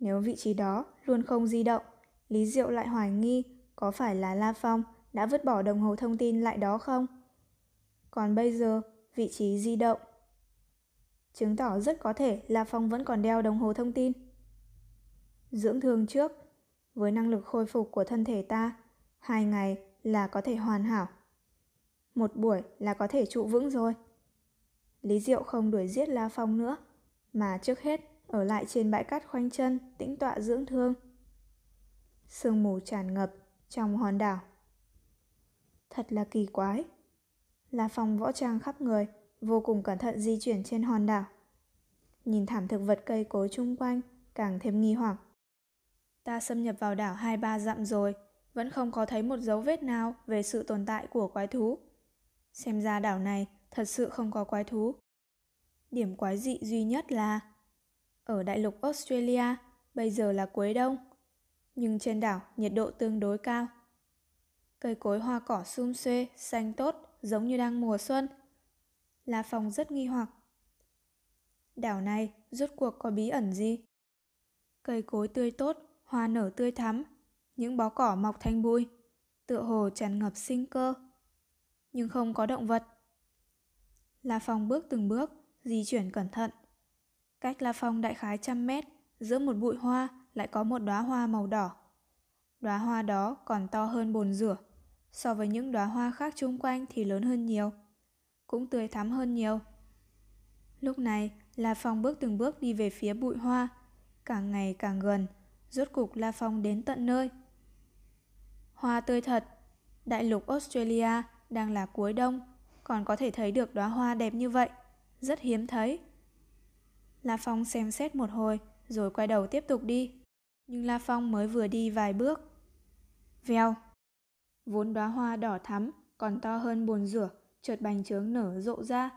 Nếu vị trí đó luôn không di động, Lý Diệu lại hoài nghi có phải là La Phong đã vứt bỏ đồng hồ thông tin lại đó không? Còn bây giờ, vị trí di động. Chứng tỏ rất có thể La Phong vẫn còn đeo đồng hồ thông tin. Dưỡng thương trước, với năng lực khôi phục của thân thể ta, hai ngày là có thể hoàn hảo. Một buổi là có thể trụ vững rồi. Lý Diệu không đuổi giết La Phong nữa, mà trước hết ở lại trên bãi cát khoanh chân, tĩnh tọa dưỡng thương. Sương mù tràn ngập trong hòn đảo. Thật là kỳ quái. La Phong võ trang khắp người, vô cùng cẩn thận di chuyển trên hòn đảo. Nhìn thảm thực vật cây cối chung quanh, càng thêm nghi hoặc. Ta xâm nhập vào đảo hai ba dặm rồi, vẫn không có thấy một dấu vết nào về sự tồn tại của quái thú. Xem ra đảo này thật sự không có quái thú. Điểm quái dị duy nhất là ở đại lục Australia bây giờ là cuối đông, nhưng trên đảo nhiệt độ tương đối cao. Cây cối hoa cỏ sum xuê, xanh tốt, giống như đang mùa xuân. La Phong rất nghi hoặc. Đảo này rốt cuộc có bí ẩn gì? Cây cối tươi tốt, hoa nở tươi thắm, những bó cỏ mọc thành bụi, tựa hồ tràn ngập sinh cơ. Nhưng không có động vật. La Phong bước từng bước, di chuyển cẩn thận. Cách La Phong đại khái trăm mét, giữa một bụi hoa lại có một đóa hoa màu đỏ. Đóa hoa đó còn to hơn bồn rửa, so với những đóa hoa khác chung quanh thì lớn hơn nhiều, cũng tươi thắm hơn nhiều. Lúc này, La Phong bước từng bước đi về phía bụi hoa, càng ngày càng gần, rốt cục La Phong đến tận nơi. Hoa tươi thật, đại lục Australia đang là cuối đông, còn có thể thấy được đóa hoa đẹp như vậy, rất hiếm thấy. La Phong xem xét một hồi, rồi quay đầu tiếp tục đi. Nhưng La Phong mới vừa đi vài bước. Vèo! Vốn đóa hoa đỏ thắm, còn to hơn bồn rửa, chợt bành trướng nở rộ ra,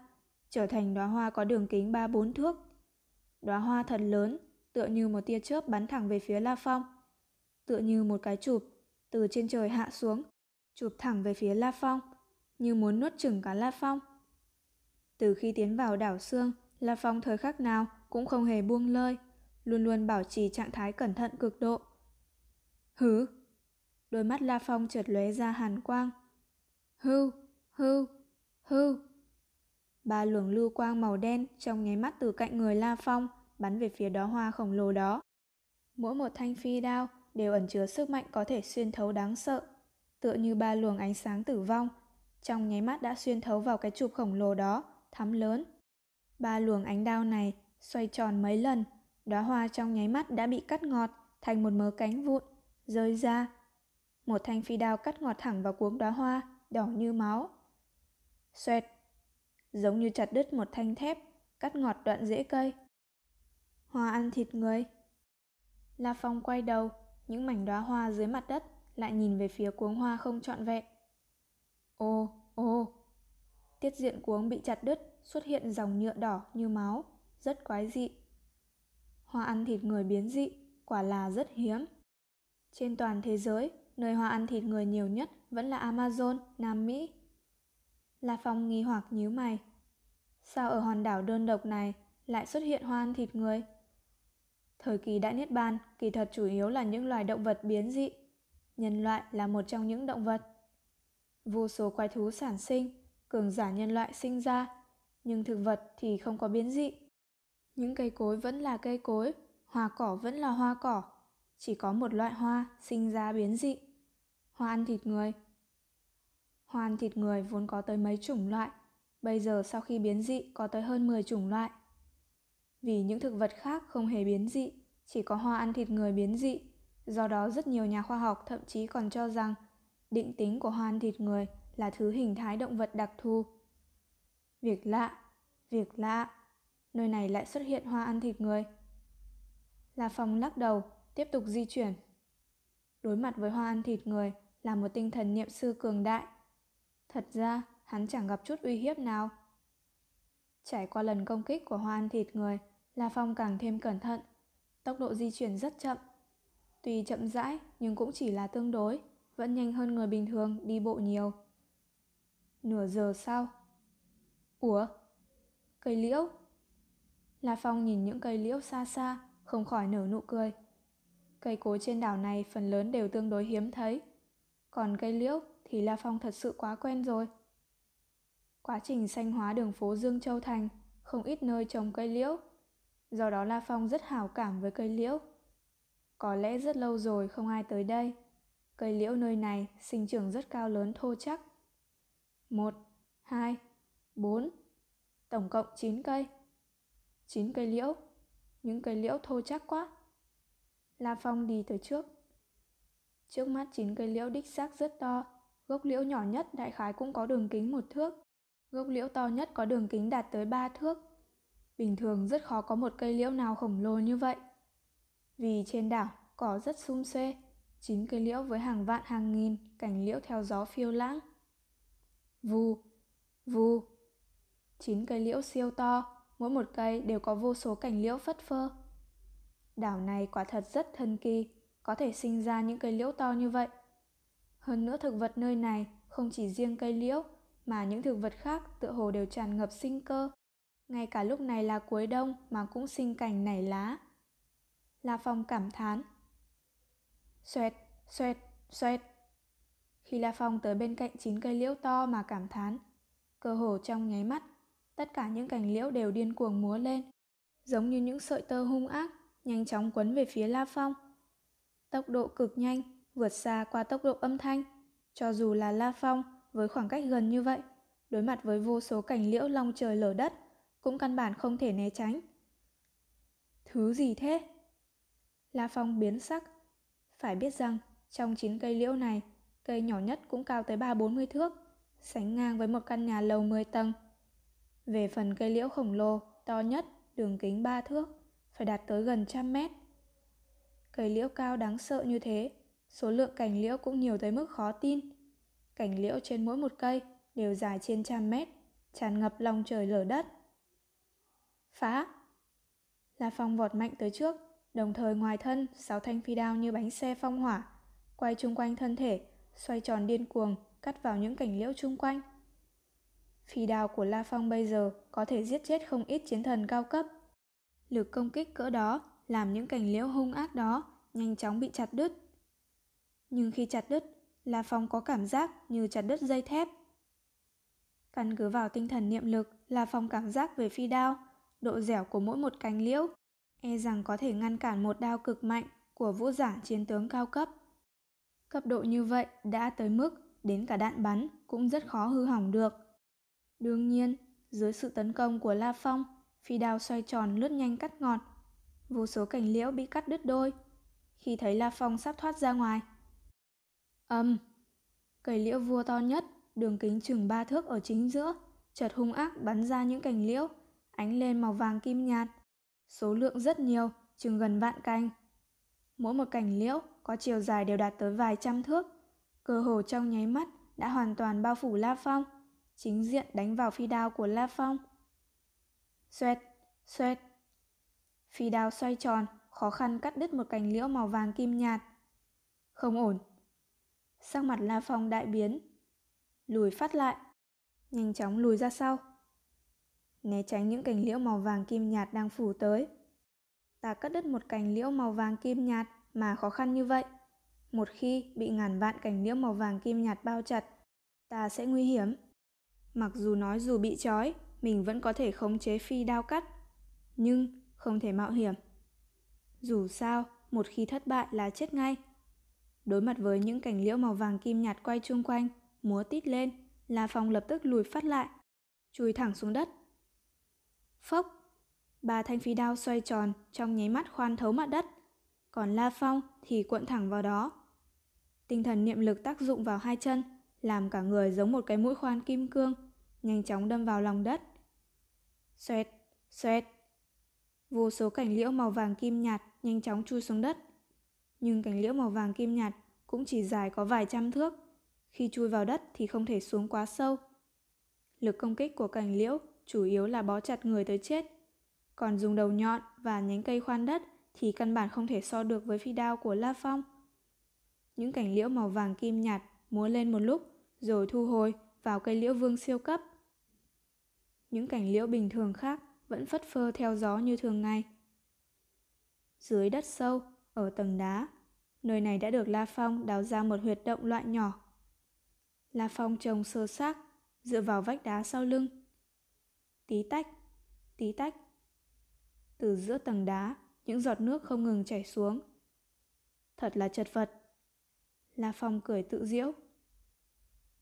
trở thành đóa hoa có đường kính 3-4 thước. Đóa hoa thật lớn, tựa như một tia chớp bắn thẳng về phía La Phong. Tựa như một cái chụp, từ trên trời hạ xuống, chụp thẳng về phía La Phong, như muốn nuốt chửng cả La Phong. Từ khi tiến vào đảo xương, La Phong thời khắc nào cũng không hề buông lơi, luôn luôn bảo trì trạng thái cẩn thận cực độ. Hứ! Đôi mắt La Phong trượt lóe ra hàn quang. Hưu! Hưu! Hưu! Ba luồng lưu quang màu đen trong nháy mắt từ cạnh người La Phong bắn về phía đó hoa khổng lồ đó. Mỗi một thanh phi đao đều ẩn chứa sức mạnh có thể xuyên thấu đáng sợ, tựa như ba luồng ánh sáng tử vong, trong nháy mắt đã xuyên thấu vào cái chụp khổng lồ đó, thắm lớn. Ba luồng ánh đao này xoay tròn mấy lần, đóa hoa trong nháy mắt đã bị cắt ngọt thành một mớ cánh vụn, rơi ra. Một thanh phi đao cắt ngọt thẳng vào cuống đóa hoa, đỏ như máu. Xoẹt, giống như chặt đứt một thanh thép, cắt ngọt đoạn rễ cây. Hoa ăn thịt người. La Phong quay đầu, những mảnh đóa hoa dưới mặt đất lại nhìn về phía cuống hoa không trọn vẹn. Ô, ô. Tiết diện cuống bị chặt đứt, xuất hiện dòng nhựa đỏ như máu, rất quái dị. Hoa ăn thịt người biến dị, quả là rất hiếm. Trên toàn thế giới, nơi hoa ăn thịt người nhiều nhất vẫn là Amazon, Nam Mỹ. La Phong nghi hoặc nhíu mày. Sao ở hòn đảo đơn độc này lại xuất hiện hoa ăn thịt người? Thời kỳ đại niết bàn kỳ thật chủ yếu là những loài động vật biến dị. Nhân loại là một trong những động vật. Vô số quái thú sản sinh, cường giả nhân loại sinh ra, nhưng thực vật thì không có biến dị. Những cây cối vẫn là cây cối, hoa cỏ vẫn là hoa cỏ, chỉ có một loại hoa sinh ra biến dị. Hoa ăn thịt người. Hoa ăn thịt người vốn có tới mấy chủng loại, Bây giờ sau khi biến dị có tới hơn 10 chủng loại. Vì những thực vật khác không hề biến dị, chỉ có hoa ăn thịt người biến dị. Do đó rất nhiều nhà khoa học thậm chí còn cho rằng định tính của hoa ăn thịt người là thứ hình thái động vật đặc thù. Việc lạ, việc lạ, nơi này lại xuất hiện hoa ăn thịt người. La Phong lắc đầu, tiếp tục di chuyển. Đối mặt với hoa ăn thịt người là một tinh thần niệm sư cường đại. Thật ra, hắn chẳng gặp chút uy hiếp nào. Trải qua lần công kích của hoa ăn thịt người, La Phong càng thêm cẩn thận. Tốc độ di chuyển rất chậm. Tuy chậm rãi nhưng cũng chỉ là tương đối, vẫn nhanh hơn người bình thường đi bộ nhiều. Nửa giờ sau. Ủa? Cây liễu? La Phong nhìn những cây liễu xa xa, không khỏi nở nụ cười. Cây cối trên đảo này phần lớn đều tương đối hiếm thấy. Còn cây liễu thì La Phong thật sự quá quen rồi. Quá trình xanh hóa đường phố Dương Châu Thành, không ít nơi trồng cây liễu. Do đó La Phong rất hảo cảm với cây liễu. Có lẽ rất lâu rồi không ai tới đây. Cây liễu nơi này sinh trưởng rất cao lớn thô chắc. Một, hai, bốn, tổng cộng chín cây. chín cây liễu, những cây liễu thô chắc quá. La Phong đi tới trước. Trước mắt chín cây liễu đích xác rất to, gốc liễu nhỏ nhất đại khái cũng có đường kính một thước. Gốc liễu to nhất có đường kính đạt tới 3 thước. Bình thường rất khó có một cây liễu nào khổng lồ như vậy. Vì trên đảo cỏ rất sum xuê, chín cây liễu với hàng vạn hàng nghìn cành liễu theo gió phiêu lãng. Vù, vù. Chín cây liễu siêu to, mỗi một cây đều có vô số cành liễu phất phơ. Đảo này quả thật rất thần kỳ, có thể sinh ra những cây liễu to như vậy. Hơn nữa thực vật nơi này không chỉ riêng cây liễu mà những thực vật khác tựa hồ đều tràn ngập sinh cơ. Ngay cả lúc này là cuối đông mà cũng sinh cành nảy lá. La Phong cảm thán. Xoẹt, xoẹt, xoẹt. Khi La Phong tới bên cạnh chín cây liễu to mà cảm thán, cơ hồ trong nháy mắt, tất cả những cành liễu đều điên cuồng múa lên, giống như những sợi tơ hung ác, nhanh chóng quấn về phía La Phong. Tốc độ cực nhanh, vượt xa qua tốc độ âm thanh, cho dù là La Phong với khoảng cách gần như vậy, đối mặt với vô số cành liễu long trời lở đất, cũng căn bản không thể né tránh. Thứ gì thế? La Phong biến sắc. Phải biết rằng, trong chín cây liễu này, cây nhỏ nhất cũng cao tới ba bốn mươi thước, sánh ngang với một căn nhà lầu 10 tầng. Về phần cây liễu khổng lồ, to nhất, đường kính 3 thước, phải đạt tới gần trăm mét. Cây liễu cao đáng sợ như thế, số lượng cành liễu cũng nhiều tới mức khó tin. Cành liễu trên mỗi một cây đều dài trên trăm mét, tràn ngập lòng trời lở đất. Phá! La Phong vọt mạnh tới trước, đồng thời ngoài thân sáu thanh phi đao như bánh xe phong hỏa, quay chung quanh thân thể, xoay tròn điên cuồng, cắt vào những cành liễu chung quanh. Phi đao của La Phong bây giờ có thể giết chết không ít chiến thần cao cấp. Lực công kích cỡ đó làm những cành liễu hung ác đó nhanh chóng bị chặt đứt. Nhưng khi chặt đứt, La Phong có cảm giác như chặt đứt dây thép. Căn cứ vào tinh thần niệm lực, La Phong cảm giác về phi đao, độ dẻo của mỗi một cánh liễu, e rằng có thể ngăn cản một đao cực mạnh của vũ giả chiến tướng cao cấp. Cấp độ như vậy đã tới mức đến cả đạn bắn cũng rất khó hư hỏng được. Đương nhiên, dưới sự tấn công của La Phong, phi đao xoay tròn lướt nhanh cắt ngọt. Vô số cành liễu bị cắt đứt đôi. Khi thấy La Phong sắp thoát ra ngoài, Âm. Cây liễu vua to nhất, đường kính chừng ba thước ở chính giữa, chợt hung ác bắn ra những cành liễu, ánh lên màu vàng kim nhạt. Số lượng rất nhiều, chừng gần vạn cành. Mỗi một cành liễu có chiều dài đều đạt tới vài trăm thước. Cơ hồ trong nháy mắt đã hoàn toàn bao phủ La Phong, chính diện đánh vào phi đao của La Phong. Xoẹt, xoẹt. Phi đao xoay tròn, khó khăn cắt đứt một cành liễu màu vàng kim nhạt. Không ổn, Sắc mặt La Phong đại biến. Lùi phát lại. Nhanh chóng lùi ra sau. Né tránh những cành liễu màu vàng kim nhạt đang phủ tới. Ta cắt đứt một cành liễu màu vàng kim nhạt mà khó khăn như vậy. Một khi bị ngàn vạn cành liễu màu vàng kim nhạt bao chặt, ta sẽ nguy hiểm. Mặc dù nói dù bị trói, mình vẫn có thể khống chế phi đao cắt, nhưng không thể mạo hiểm. Dù sao, một khi thất bại là chết ngay. Đối mặt với những cảnh liễu màu vàng kim nhạt quay chung quanh, múa tít lên, La Phong lập tức lùi phát lại. chui thẳng xuống đất. Phốc, ba thanh phi đao xoay tròn trong nháy mắt khoan thấu mặt đất, còn La Phong thì cuộn thẳng vào đó. Tinh thần niệm lực tác dụng vào hai chân, làm cả người giống một cái mũi khoan kim cương, nhanh chóng đâm vào lòng đất. Xoẹt, xoẹt. Vô số cảnh liễu màu vàng kim nhạt nhanh chóng chui xuống đất. Nhưng cảnh liễu màu vàng kim nhạt cũng chỉ dài có vài trăm thước. Khi chui vào đất thì không thể xuống quá sâu. Lực công kích của cảnh liễu chủ yếu là bó chặt người tới chết. Còn dùng đầu nhọn và nhánh cây khoan đất thì căn bản không thể so được với phi đao của La Phong. Những cảnh liễu màu vàng kim nhạt múa lên một lúc rồi thu hồi vào cây liễu vương siêu cấp. Những cảnh liễu bình thường khác vẫn phất phơ theo gió như thường ngày. Dưới đất sâu, ở tầng đá, nơi này đã được La Phong đào ra một huyệt động loại nhỏ. La Phong trông sơ xác, dựa vào vách đá sau lưng. Tí tách, tí tách. Từ giữa tầng đá, những giọt nước không ngừng chảy xuống. Thật là chật vật. La Phong cười tự diễu.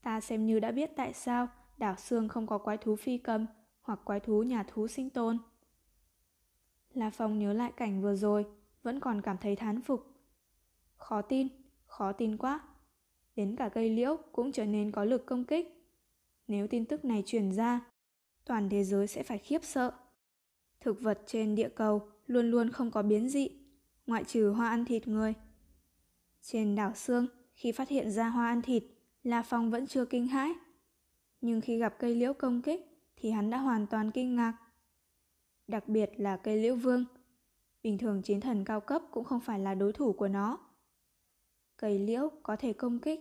Ta xem như đã biết tại sao đảo xương không có quái thú phi cầm hoặc quái thú nhà thú sinh tồn. La Phong nhớ lại cảnh vừa rồi, vẫn còn cảm thấy thán phục. Khó tin, khó tin quá. Đến cả cây liễu cũng trở nên có lực công kích. Nếu tin tức này truyền ra, toàn thế giới sẽ phải khiếp sợ. Thực vật trên địa cầu luôn luôn không có biến dị, ngoại trừ hoa ăn thịt người. Trên đảo xương khi phát hiện ra hoa ăn thịt, La Phong vẫn chưa kinh hãi. Nhưng khi gặp cây liễu công kích, thì hắn đã hoàn toàn kinh ngạc. Đặc biệt là cây liễu vương. Bình thường chiến thần cao cấp cũng không phải là đối thủ của nó. Cây liễu có thể công kích,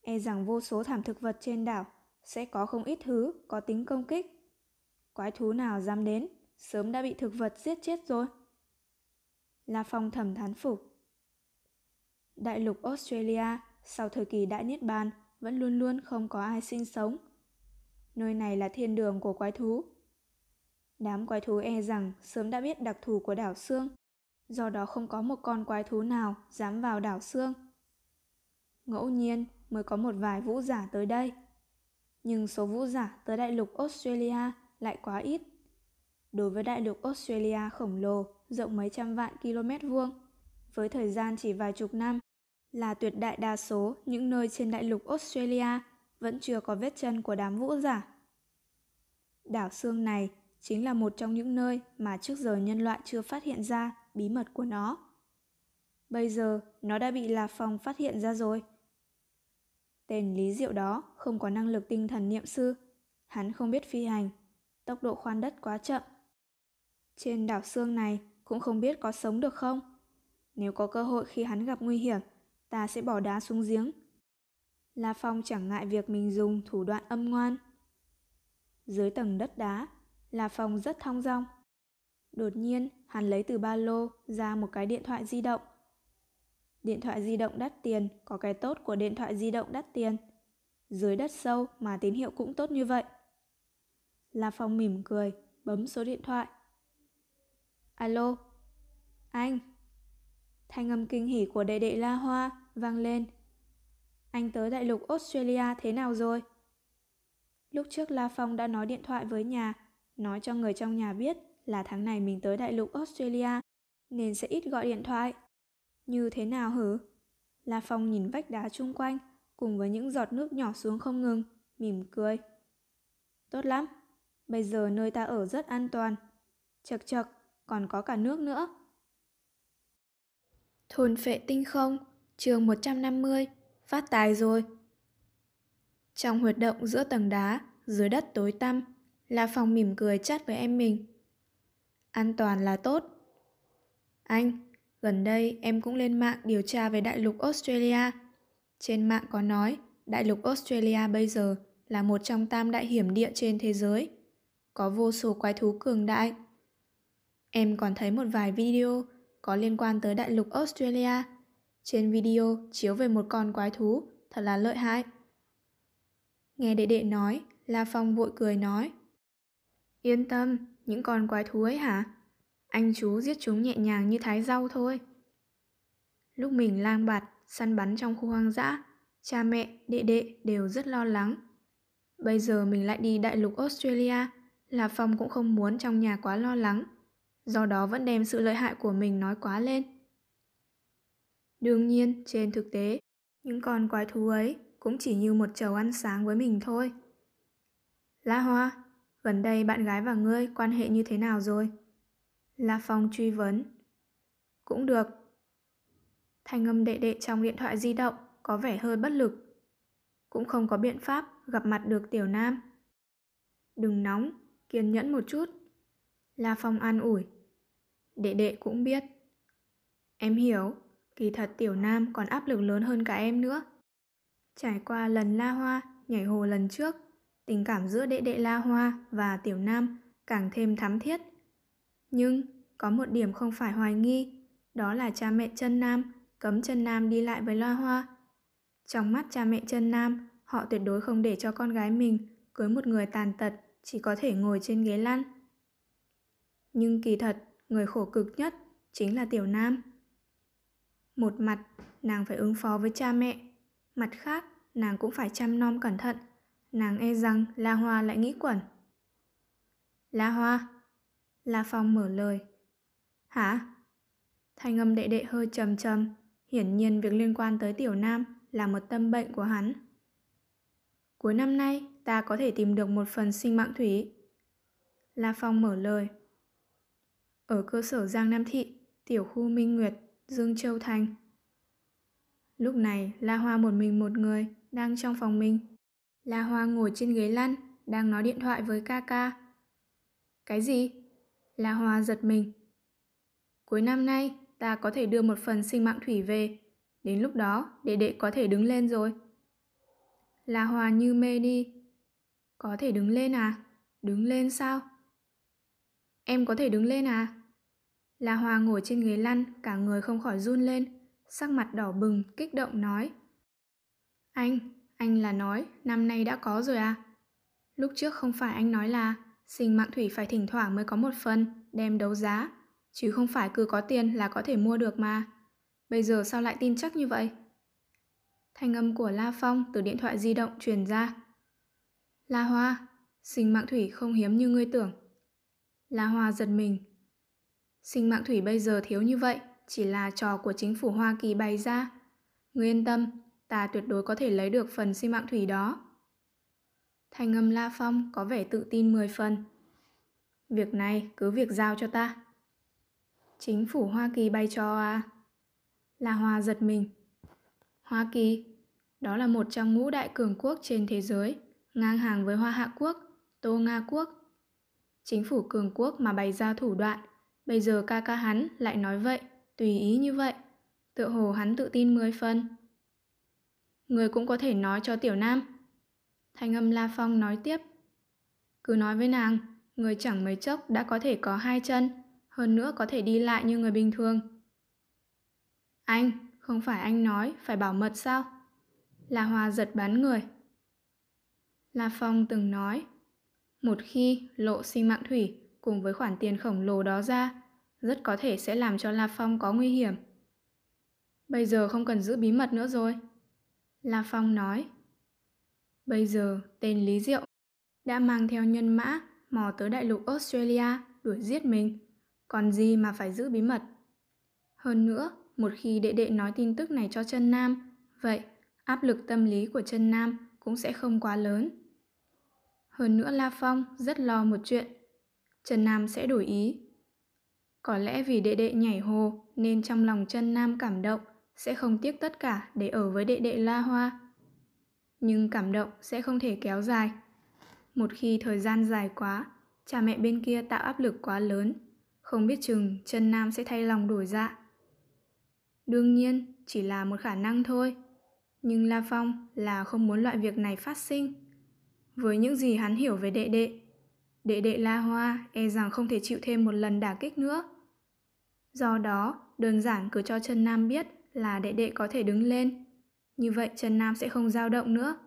e rằng vô số thảm thực vật trên đảo sẽ có không ít thứ có tính công kích. Quái thú nào dám đến, sớm đã bị thực vật giết chết rồi. La Phong thầm thán phục. Đại lục Australia sau thời kỳ đại niết bàn vẫn luôn luôn không có ai sinh sống. Nơi này là thiên đường của quái thú. Đám quái thú e rằng sớm đã biết đặc thù của đảo xương, do đó không có một con quái thú nào dám vào đảo xương. Ngẫu nhiên mới có một vài vũ giả tới đây. Nhưng số vũ giả tới đại lục Australia lại quá ít. Đối với đại lục Australia khổng lồ, rộng mấy trăm vạn km vuông, với thời gian chỉ vài chục năm, là tuyệt đại đa số những nơi trên đại lục Australia vẫn chưa có vết chân của đám vũ giả. Đảo xương này chính là một trong những nơi mà trước giờ nhân loại chưa phát hiện ra bí mật của nó. Bây giờ nó đã bị La Phong phát hiện ra rồi. Tên Lý Diệu đó không có năng lực tinh thần niệm sư, hắn không biết phi hành, tốc độ khoan đất quá chậm. Trên đảo xương này cũng không biết có sống được không. Nếu có cơ hội khi hắn gặp nguy hiểm, ta sẽ bỏ đá xuống giếng. La Phong chẳng ngại việc mình dùng thủ đoạn âm ngoan. Dưới tầng đất đá, La Phong rất thong dong. Đột nhiên, hắn lấy từ ba lô ra một cái điện thoại di động. Điện thoại di động đắt tiền có cái tốt của điện thoại di động đắt tiền. Dưới đất sâu mà tín hiệu cũng tốt như vậy. La Phong mỉm cười, bấm số điện thoại. Alo, anh. Thanh âm kinh hỉ của đệ đệ La Hoa vang lên. Anh tới đại lục Australia thế nào rồi? Lúc trước La Phong đã nói điện thoại với nhà, nói cho người trong nhà biết là tháng này mình tới đại lục Australia, nên sẽ ít gọi điện thoại. Như thế nào hử? La Phong nhìn vách đá chung quanh, cùng với những giọt nước nhỏ xuống không ngừng, mỉm cười. Tốt lắm, bây giờ nơi ta ở rất an toàn. Chật chật, còn có cả nước nữa. Thôn phệ tinh không, chương 150, phát tài rồi. Trong huyệt động giữa tầng đá, dưới đất tối tăm, là phòng mỉm cười chát với em mình. An toàn là tốt. Anh, gần đây em cũng lên mạng điều tra về đại lục Australia. Trên mạng có nói, đại lục Australia bây giờ là một trong tam đại hiểm địa trên thế giới. Có vô số quái thú cường đại. Em còn thấy một vài video có liên quan tới đại lục Australia. Trên video chiếu về một con quái thú, thật là lợi hại. Nghe đệ đệ nói, La Phong vội cười nói. Yên tâm, những con quái thú ấy hả? Anh chú giết chúng nhẹ nhàng như thái rau thôi. Lúc mình lang bạt, săn bắn trong khu hoang dã, cha mẹ, đệ đệ đều rất lo lắng. Bây giờ mình lại đi đại lục Australia, là Phong cũng không muốn trong nhà quá lo lắng, do đó vẫn đem sự lợi hại của mình nói quá lên. Đương nhiên, trên thực tế, những con quái thú ấy cũng chỉ như một chầu ăn sáng với mình thôi. La Hoa, gần đây bạn gái và ngươi quan hệ như thế nào rồi? La Phong truy vấn. Cũng được. Thanh âm đệ đệ trong điện thoại di động có vẻ hơi bất lực. Cũng không có biện pháp gặp mặt được Tiểu Nam. Đừng nóng, kiên nhẫn một chút. La Phong an ủi. Đệ đệ cũng biết. Em hiểu, kỳ thật Tiểu Nam còn áp lực lớn hơn cả em nữa. Trải qua lần La Hoa nhảy hồ lần trước, tình cảm giữa đệ đệ La Hoa và Tiểu Nam càng thêm thắm thiết. Nhưng có một điểm không phải hoài nghi, đó là cha mẹ chân Nam cấm chân Nam đi lại với La Hoa. Trong mắt cha mẹ chân Nam, họ tuyệt đối không để cho con gái mình cưới một người tàn tật chỉ có thể ngồi trên ghế lăn. Nhưng kỳ thật, người khổ cực nhất chính là Tiểu Nam. Một mặt, nàng phải ứng phó với cha mẹ, mặt khác, nàng cũng phải chăm nom cẩn thận. Nàng e rằng La Hoa lại nghĩ quẩn. La Hoa. La Phong mở lời. Hả? Thanh âm đệ đệ hơi trầm trầm, hiển nhiên việc liên quan tới Tiểu Nam là một tâm bệnh của hắn. Cuối năm nay, ta có thể tìm được một phần sinh mạng thủy. La Phong mở lời. Ở cơ sở Giang Nam Thị, tiểu khu Minh Nguyệt, Dương Châu Thành. Lúc này, La Hoa một mình một người, đang trong phòng mình. La Hoa ngồi trên ghế lăn, đang nói điện thoại với ca ca. Cái gì? La Hoa giật mình. Cuối năm nay, ta có thể đưa một phần sinh mạng thủy về. Đến lúc đó, đệ đệ có thể đứng lên rồi. La Hoa như mê đi. Có thể đứng lên à? Đứng lên sao? Em có thể đứng lên à? La Hoa ngồi trên ghế lăn, cả người không khỏi run lên, sắc mặt đỏ bừng, kích động nói. Anh, anh là nói năm nay đã có rồi à? Lúc trước không phải anh nói là sinh mạng thủy phải thỉnh thoảng mới có một phần, đem đấu giá, chứ không phải cứ có tiền là có thể mua được mà. Bây giờ sao lại tin chắc như vậy? Thanh âm của La Phong từ điện thoại di động truyền ra. La Hoa, sinh mạng thủy không hiếm như ngươi tưởng. La Hoa giật mình. Sinh mạng thủy bây giờ thiếu như vậy, chỉ là trò của chính phủ Hoa Kỳ bày ra. Ngươi yên tâm, ta tuyệt đối có thể lấy được phần sinh mạng thủy đó. Thanh âm La Phong có vẻ tự tin 10 phần. Việc này cứ việc giao cho ta. Chính phủ Hoa Kỳ bay cho à? La Hoa giật mình. Hoa Kỳ, đó là một trong ngũ đại cường quốc trên thế giới, ngang hàng với Hoa Hạ Quốc, Tô Nga Quốc. Chính phủ cường quốc mà bày ra thủ đoạn, bây giờ ca ca hắn lại nói vậy, tùy ý như vậy. Tựa hồ hắn tự tin mười phân. Người cũng có thể nói cho Tiểu Nam. Thanh âm La Phong nói tiếp. Cứ nói với nàng, người chẳng mấy chốc đã có thể có hai chân, hơn nữa có thể đi lại như người bình thường. Anh, không phải anh nói phải bảo mật sao? La Hoa giật bắn người. La Phong từng nói, một khi lộ sinh mạng thủy cùng với khoản tiền khổng lồ đó ra, rất có thể sẽ làm cho La Phong có nguy hiểm. Bây giờ không cần giữ bí mật nữa rồi. La Phong nói. Bây giờ tên Lý Diệu đã mang theo nhân mã mò tới đại lục Australia đuổi giết mình. Còn gì mà phải giữ bí mật. Hơn nữa, một khi đệ đệ nói tin tức này cho chân Nam, vậy áp lực tâm lý của chân Nam cũng sẽ không quá lớn. Hơn nữa La Phong rất lo một chuyện, Trần Nam sẽ đổi ý. Có lẽ vì đệ đệ nhảy hồ nên trong lòng Trần Nam cảm động, sẽ không tiếc tất cả để ở với đệ đệ La Hoa. Nhưng cảm động sẽ không thể kéo dài. Một khi thời gian dài quá, cha mẹ bên kia tạo áp lực quá lớn, không biết chừng Trần Nam sẽ thay lòng đổi dạ. Đương nhiên, chỉ là một khả năng thôi. Nhưng La Phong là không muốn loại việc này phát sinh. Với những gì hắn hiểu về đệ đệ, đệ đệ La Hoa e rằng không thể chịu thêm một lần đả kích nữa. Do đó, đơn giản cứ cho trần Nam biết là đệ đệ có thể đứng lên. Như vậy Trần Nam sẽ không dao động nữa.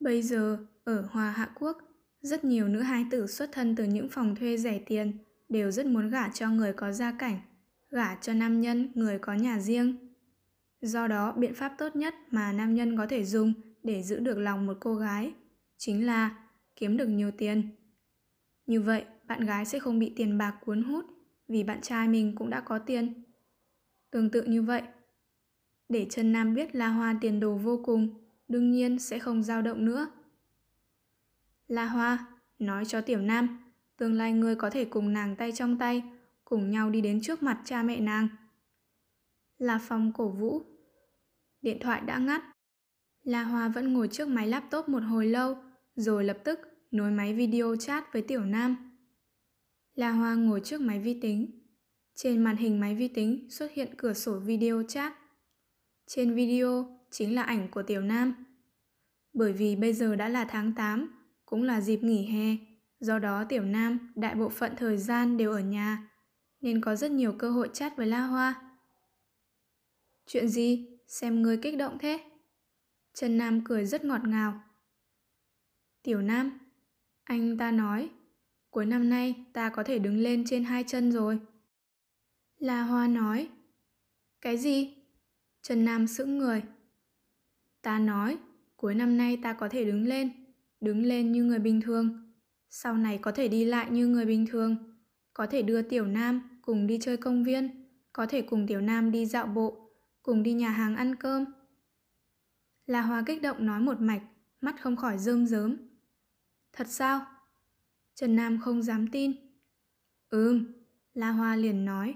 Bây giờ, ở Hòa Hạ Quốc, rất nhiều nữ hai tử xuất thân từ những phòng thuê rẻ tiền đều rất muốn gả cho người có gia cảnh, gả cho nam nhân người có nhà riêng. Do đó, biện pháp tốt nhất mà nam nhân có thể dùng để giữ được lòng một cô gái chính là kiếm được nhiều tiền. Như vậy, bạn gái sẽ không bị tiền bạc cuốn hút vì bạn trai mình cũng đã có tiền. Tương tự như vậy, để chân Nam biết La Hoa tiền đồ vô cùng, đương nhiên sẽ không dao động nữa. La Hoa, nói cho Tiểu Nam, tương lai ngươi có thể cùng nàng tay trong tay, cùng nhau đi đến trước mặt cha mẹ nàng. La Phong cổ vũ. Điện thoại đã ngắt. La Hoa vẫn ngồi trước máy laptop một hồi lâu, rồi lập tức nối máy video chat với Tiểu Nam. La Hoa ngồi trước máy vi tính. Trên màn hình máy vi tính xuất hiện cửa sổ video chat. Trên video chính là ảnh của Tiểu Nam. Bởi vì bây giờ đã là tháng 8, cũng là dịp nghỉ hè, do đó Tiểu Nam đại bộ phận thời gian đều ở nhà, nên có rất nhiều cơ hội chat với La Hoa. Chuyện gì? Xem ngươi kích động thế? Trần Nam cười rất ngọt ngào. Tiểu Nam, anh ta nói, cuối năm nay ta có thể đứng lên trên hai chân rồi. La Hoa nói, cái gì? Trần Nam sững người. Ta nói, cuối năm nay ta có thể đứng lên, đứng lên như người bình thường. Sau này có thể đi lại như người bình thường. Có thể đưa Tiểu Nam cùng đi chơi công viên, có thể cùng Tiểu Nam đi dạo bộ, cùng đi nhà hàng ăn cơm. La Hoa kích động nói một mạch, mắt không khỏi rơm rớm. Thật sao? Trần Nam không dám tin. Ừm, La Hoa liền nói.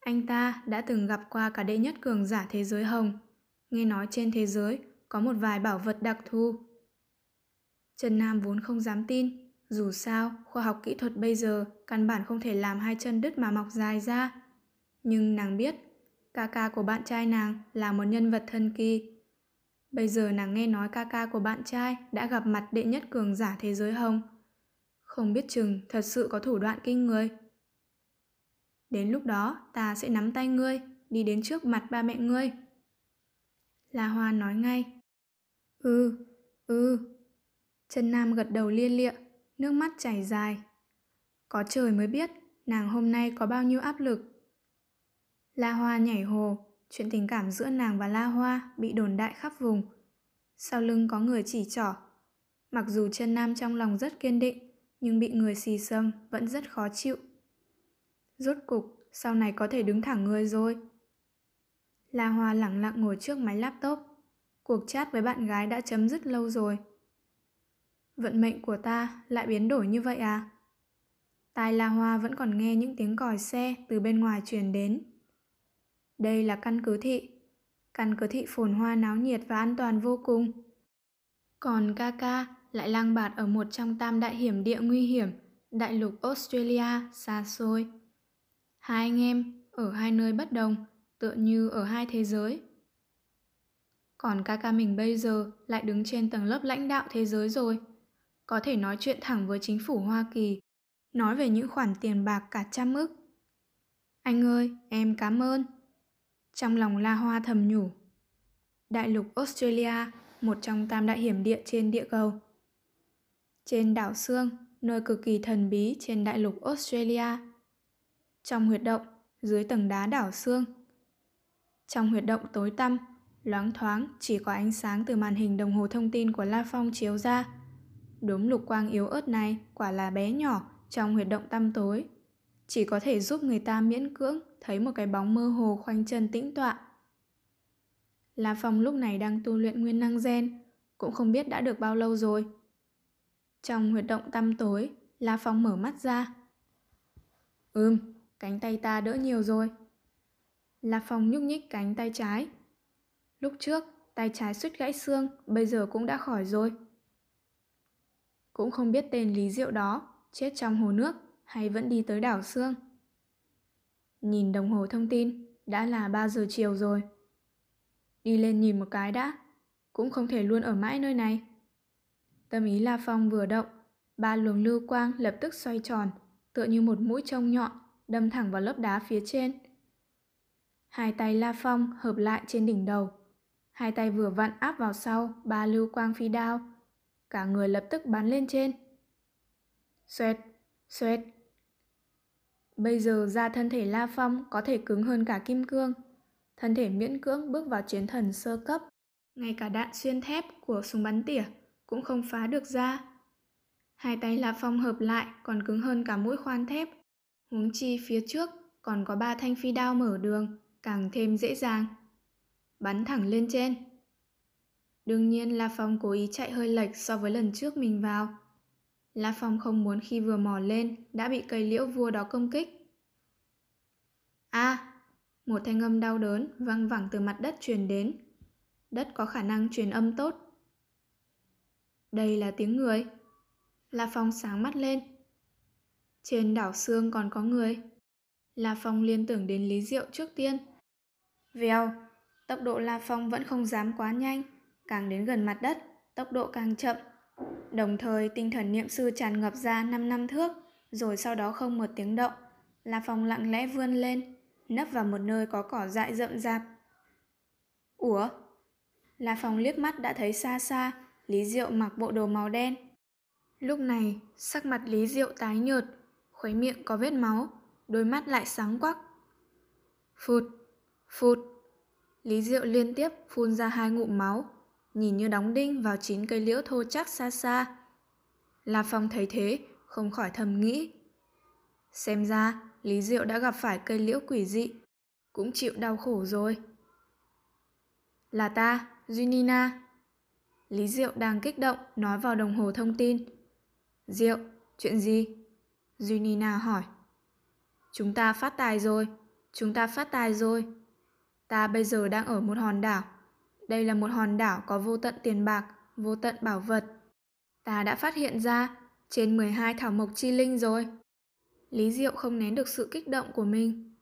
Anh ta đã từng gặp qua cả đệ nhất cường giả thế giới hồng. Nghe nói trên thế giới có một vài bảo vật đặc thù. Trần Nam vốn không dám tin. Dù sao, khoa học kỹ thuật bây giờ căn bản không thể làm hai chân đứt mà mọc dài ra. Nhưng nàng biết, ca ca của bạn trai nàng là một nhân vật thần kỳ. Bây giờ nàng nghe nói ca ca của bạn trai đã gặp mặt đệ nhất cường giả thế giới hồng. Không biết chừng thật sự có thủ đoạn kinh người. Đến lúc đó ta sẽ nắm tay ngươi, đi đến trước mặt ba mẹ ngươi. La Hoa nói ngay. Ừ, ừ. Trần Nam gật đầu lia lịa, nước mắt chảy dài. Có trời mới biết nàng hôm nay có bao nhiêu áp lực. La Hoa nhảy hồ, chuyện tình cảm giữa nàng và La Hoa bị đồn đại khắp vùng. Sau lưng có người chỉ trỏ. Mặc dù chân Nam trong lòng rất kiên định, nhưng bị người xì xâm vẫn rất khó chịu. Rốt cục, sau này có thể đứng thẳng người rồi. La Hoa lặng lặng ngồi trước máy laptop. Cuộc chat với bạn gái đã chấm dứt lâu rồi. Vận mệnh của ta lại biến đổi như vậy à? Tai La Hoa vẫn còn nghe những tiếng còi xe từ bên ngoài truyền đến. Đây là căn cứ thị. Căn cứ thị phồn hoa náo nhiệt và an toàn vô cùng. Còn Kaka lại lang bạt ở một trong tam đại hiểm địa nguy hiểm, đại lục Australia xa xôi. Hai anh em ở hai nơi bất đồng, tựa như ở hai thế giới. Còn kaka mình bây giờ lại đứng trên tầng lớp lãnh đạo thế giới rồi. Có thể nói chuyện thẳng với chính phủ Hoa Kỳ, nói về những khoản tiền bạc cả trăm ức. Anh ơi, em cảm ơn. Trong lòng La Hoa thầm nhủ. Đại lục Australia, một trong tam đại hiểm địa trên địa cầu. Trên đảo Sương, nơi cực kỳ thần bí trên đại lục Australia, trong huyệt động, dưới tầng đá đảo xương. Trong huyệt động tối tăm, loáng thoáng chỉ có ánh sáng từ màn hình đồng hồ thông tin của La Phong chiếu ra. Đốm lục quang yếu ớt này quả là bé nhỏ trong huyệt động tăm tối. Chỉ có thể giúp người ta miễn cưỡng thấy một cái bóng mơ hồ khoanh chân tĩnh tọa. La Phong lúc này đang tu luyện nguyên năng gen, cũng không biết đã được bao lâu rồi. Trong huyệt động tăm tối, La Phong mở mắt ra. Ừm, Cánh tay ta đỡ nhiều rồi. La Phong nhúc nhích cánh tay trái. Lúc trước, tay trái suýt gãy xương, bây giờ cũng đã khỏi rồi. Cũng không biết tên Lý Diệu đó, chết trong hồ nước hay vẫn đi tới đảo xương. Nhìn đồng hồ thông tin, đã là 3 giờ chiều rồi. Đi lên nhìn một cái đã, cũng không thể luôn ở mãi nơi này. Tâm ý La Phong vừa động, ba luồng lưu quang lập tức xoay tròn, tựa như một mũi trông nhọn đâm thẳng vào lớp đá phía trên. Hai tay La Phong hợp lại trên đỉnh đầu. Hai tay vừa vặn áp vào sau ba lưu quang phi đao. Cả người lập tức bắn lên trên. Xoẹt, xoẹt. Bây giờ ra thân thể La Phong có thể cứng hơn cả kim cương. Thân thể miễn cưỡng bước vào chiến thần sơ cấp. Ngay cả đạn xuyên thép của súng bắn tỉa cũng cũng không phá được ra. Hai tay La Phong hợp lại còn cứng hơn cả mũi khoan thép. Huống chi phía trước còn có ba thanh phi đao mở đường, càng thêm dễ dàng. Bắn thẳng lên trên. Đương nhiên La Phong cố ý chạy hơi lệch so với lần trước mình vào. La Phong không muốn khi vừa mò lên đã bị cây liễu vua đó công kích. A! một thanh âm đau đớn văng vẳng từ mặt đất truyền đến. Đất có khả năng truyền âm tốt. Đây là tiếng người. La Phong sáng mắt lên. Trên đảo xương còn có người. La Phong liên tưởng đến Lý Diệu trước tiên. Vèo, tốc độ La Phong vẫn không dám quá nhanh, càng đến gần mặt đất, tốc độ càng chậm. Đồng thời tinh thần niệm sư tràn ngập ra 5 năm thước, rồi sau đó không một tiếng động. La Phong lặng lẽ vươn lên, nấp vào một nơi có cỏ dại rậm rạp. Ủa? La Phong liếc mắt đã thấy xa xa, Lý Diệu mặc bộ đồ màu đen. Lúc này, sắc mặt Lý Diệu tái nhợt, khuấy miệng có vết máu, đôi mắt lại sáng quắc. Phụt, phụt. Lý Diệu liên tiếp phun ra hai ngụm máu, nhìn như đóng đinh vào chín cây liễu thô chắc xa xa. La Phong thấy thế, không khỏi thầm nghĩ. Xem ra, Lý Diệu đã gặp phải cây liễu quỷ dị, cũng chịu đau khổ rồi. Là ta, Junina. Lý Diệu đang kích động nói vào đồng hồ thông tin. Diệu, chuyện gì? Junina hỏi. Chúng ta phát tài rồi, chúng ta phát tài rồi. Ta bây giờ đang ở một hòn đảo. Đây là một hòn đảo có vô tận tiền bạc, vô tận bảo vật. Ta đã phát hiện ra trên 12 thảo mộc chi linh rồi. Lý Diệu không nén được sự kích động của mình.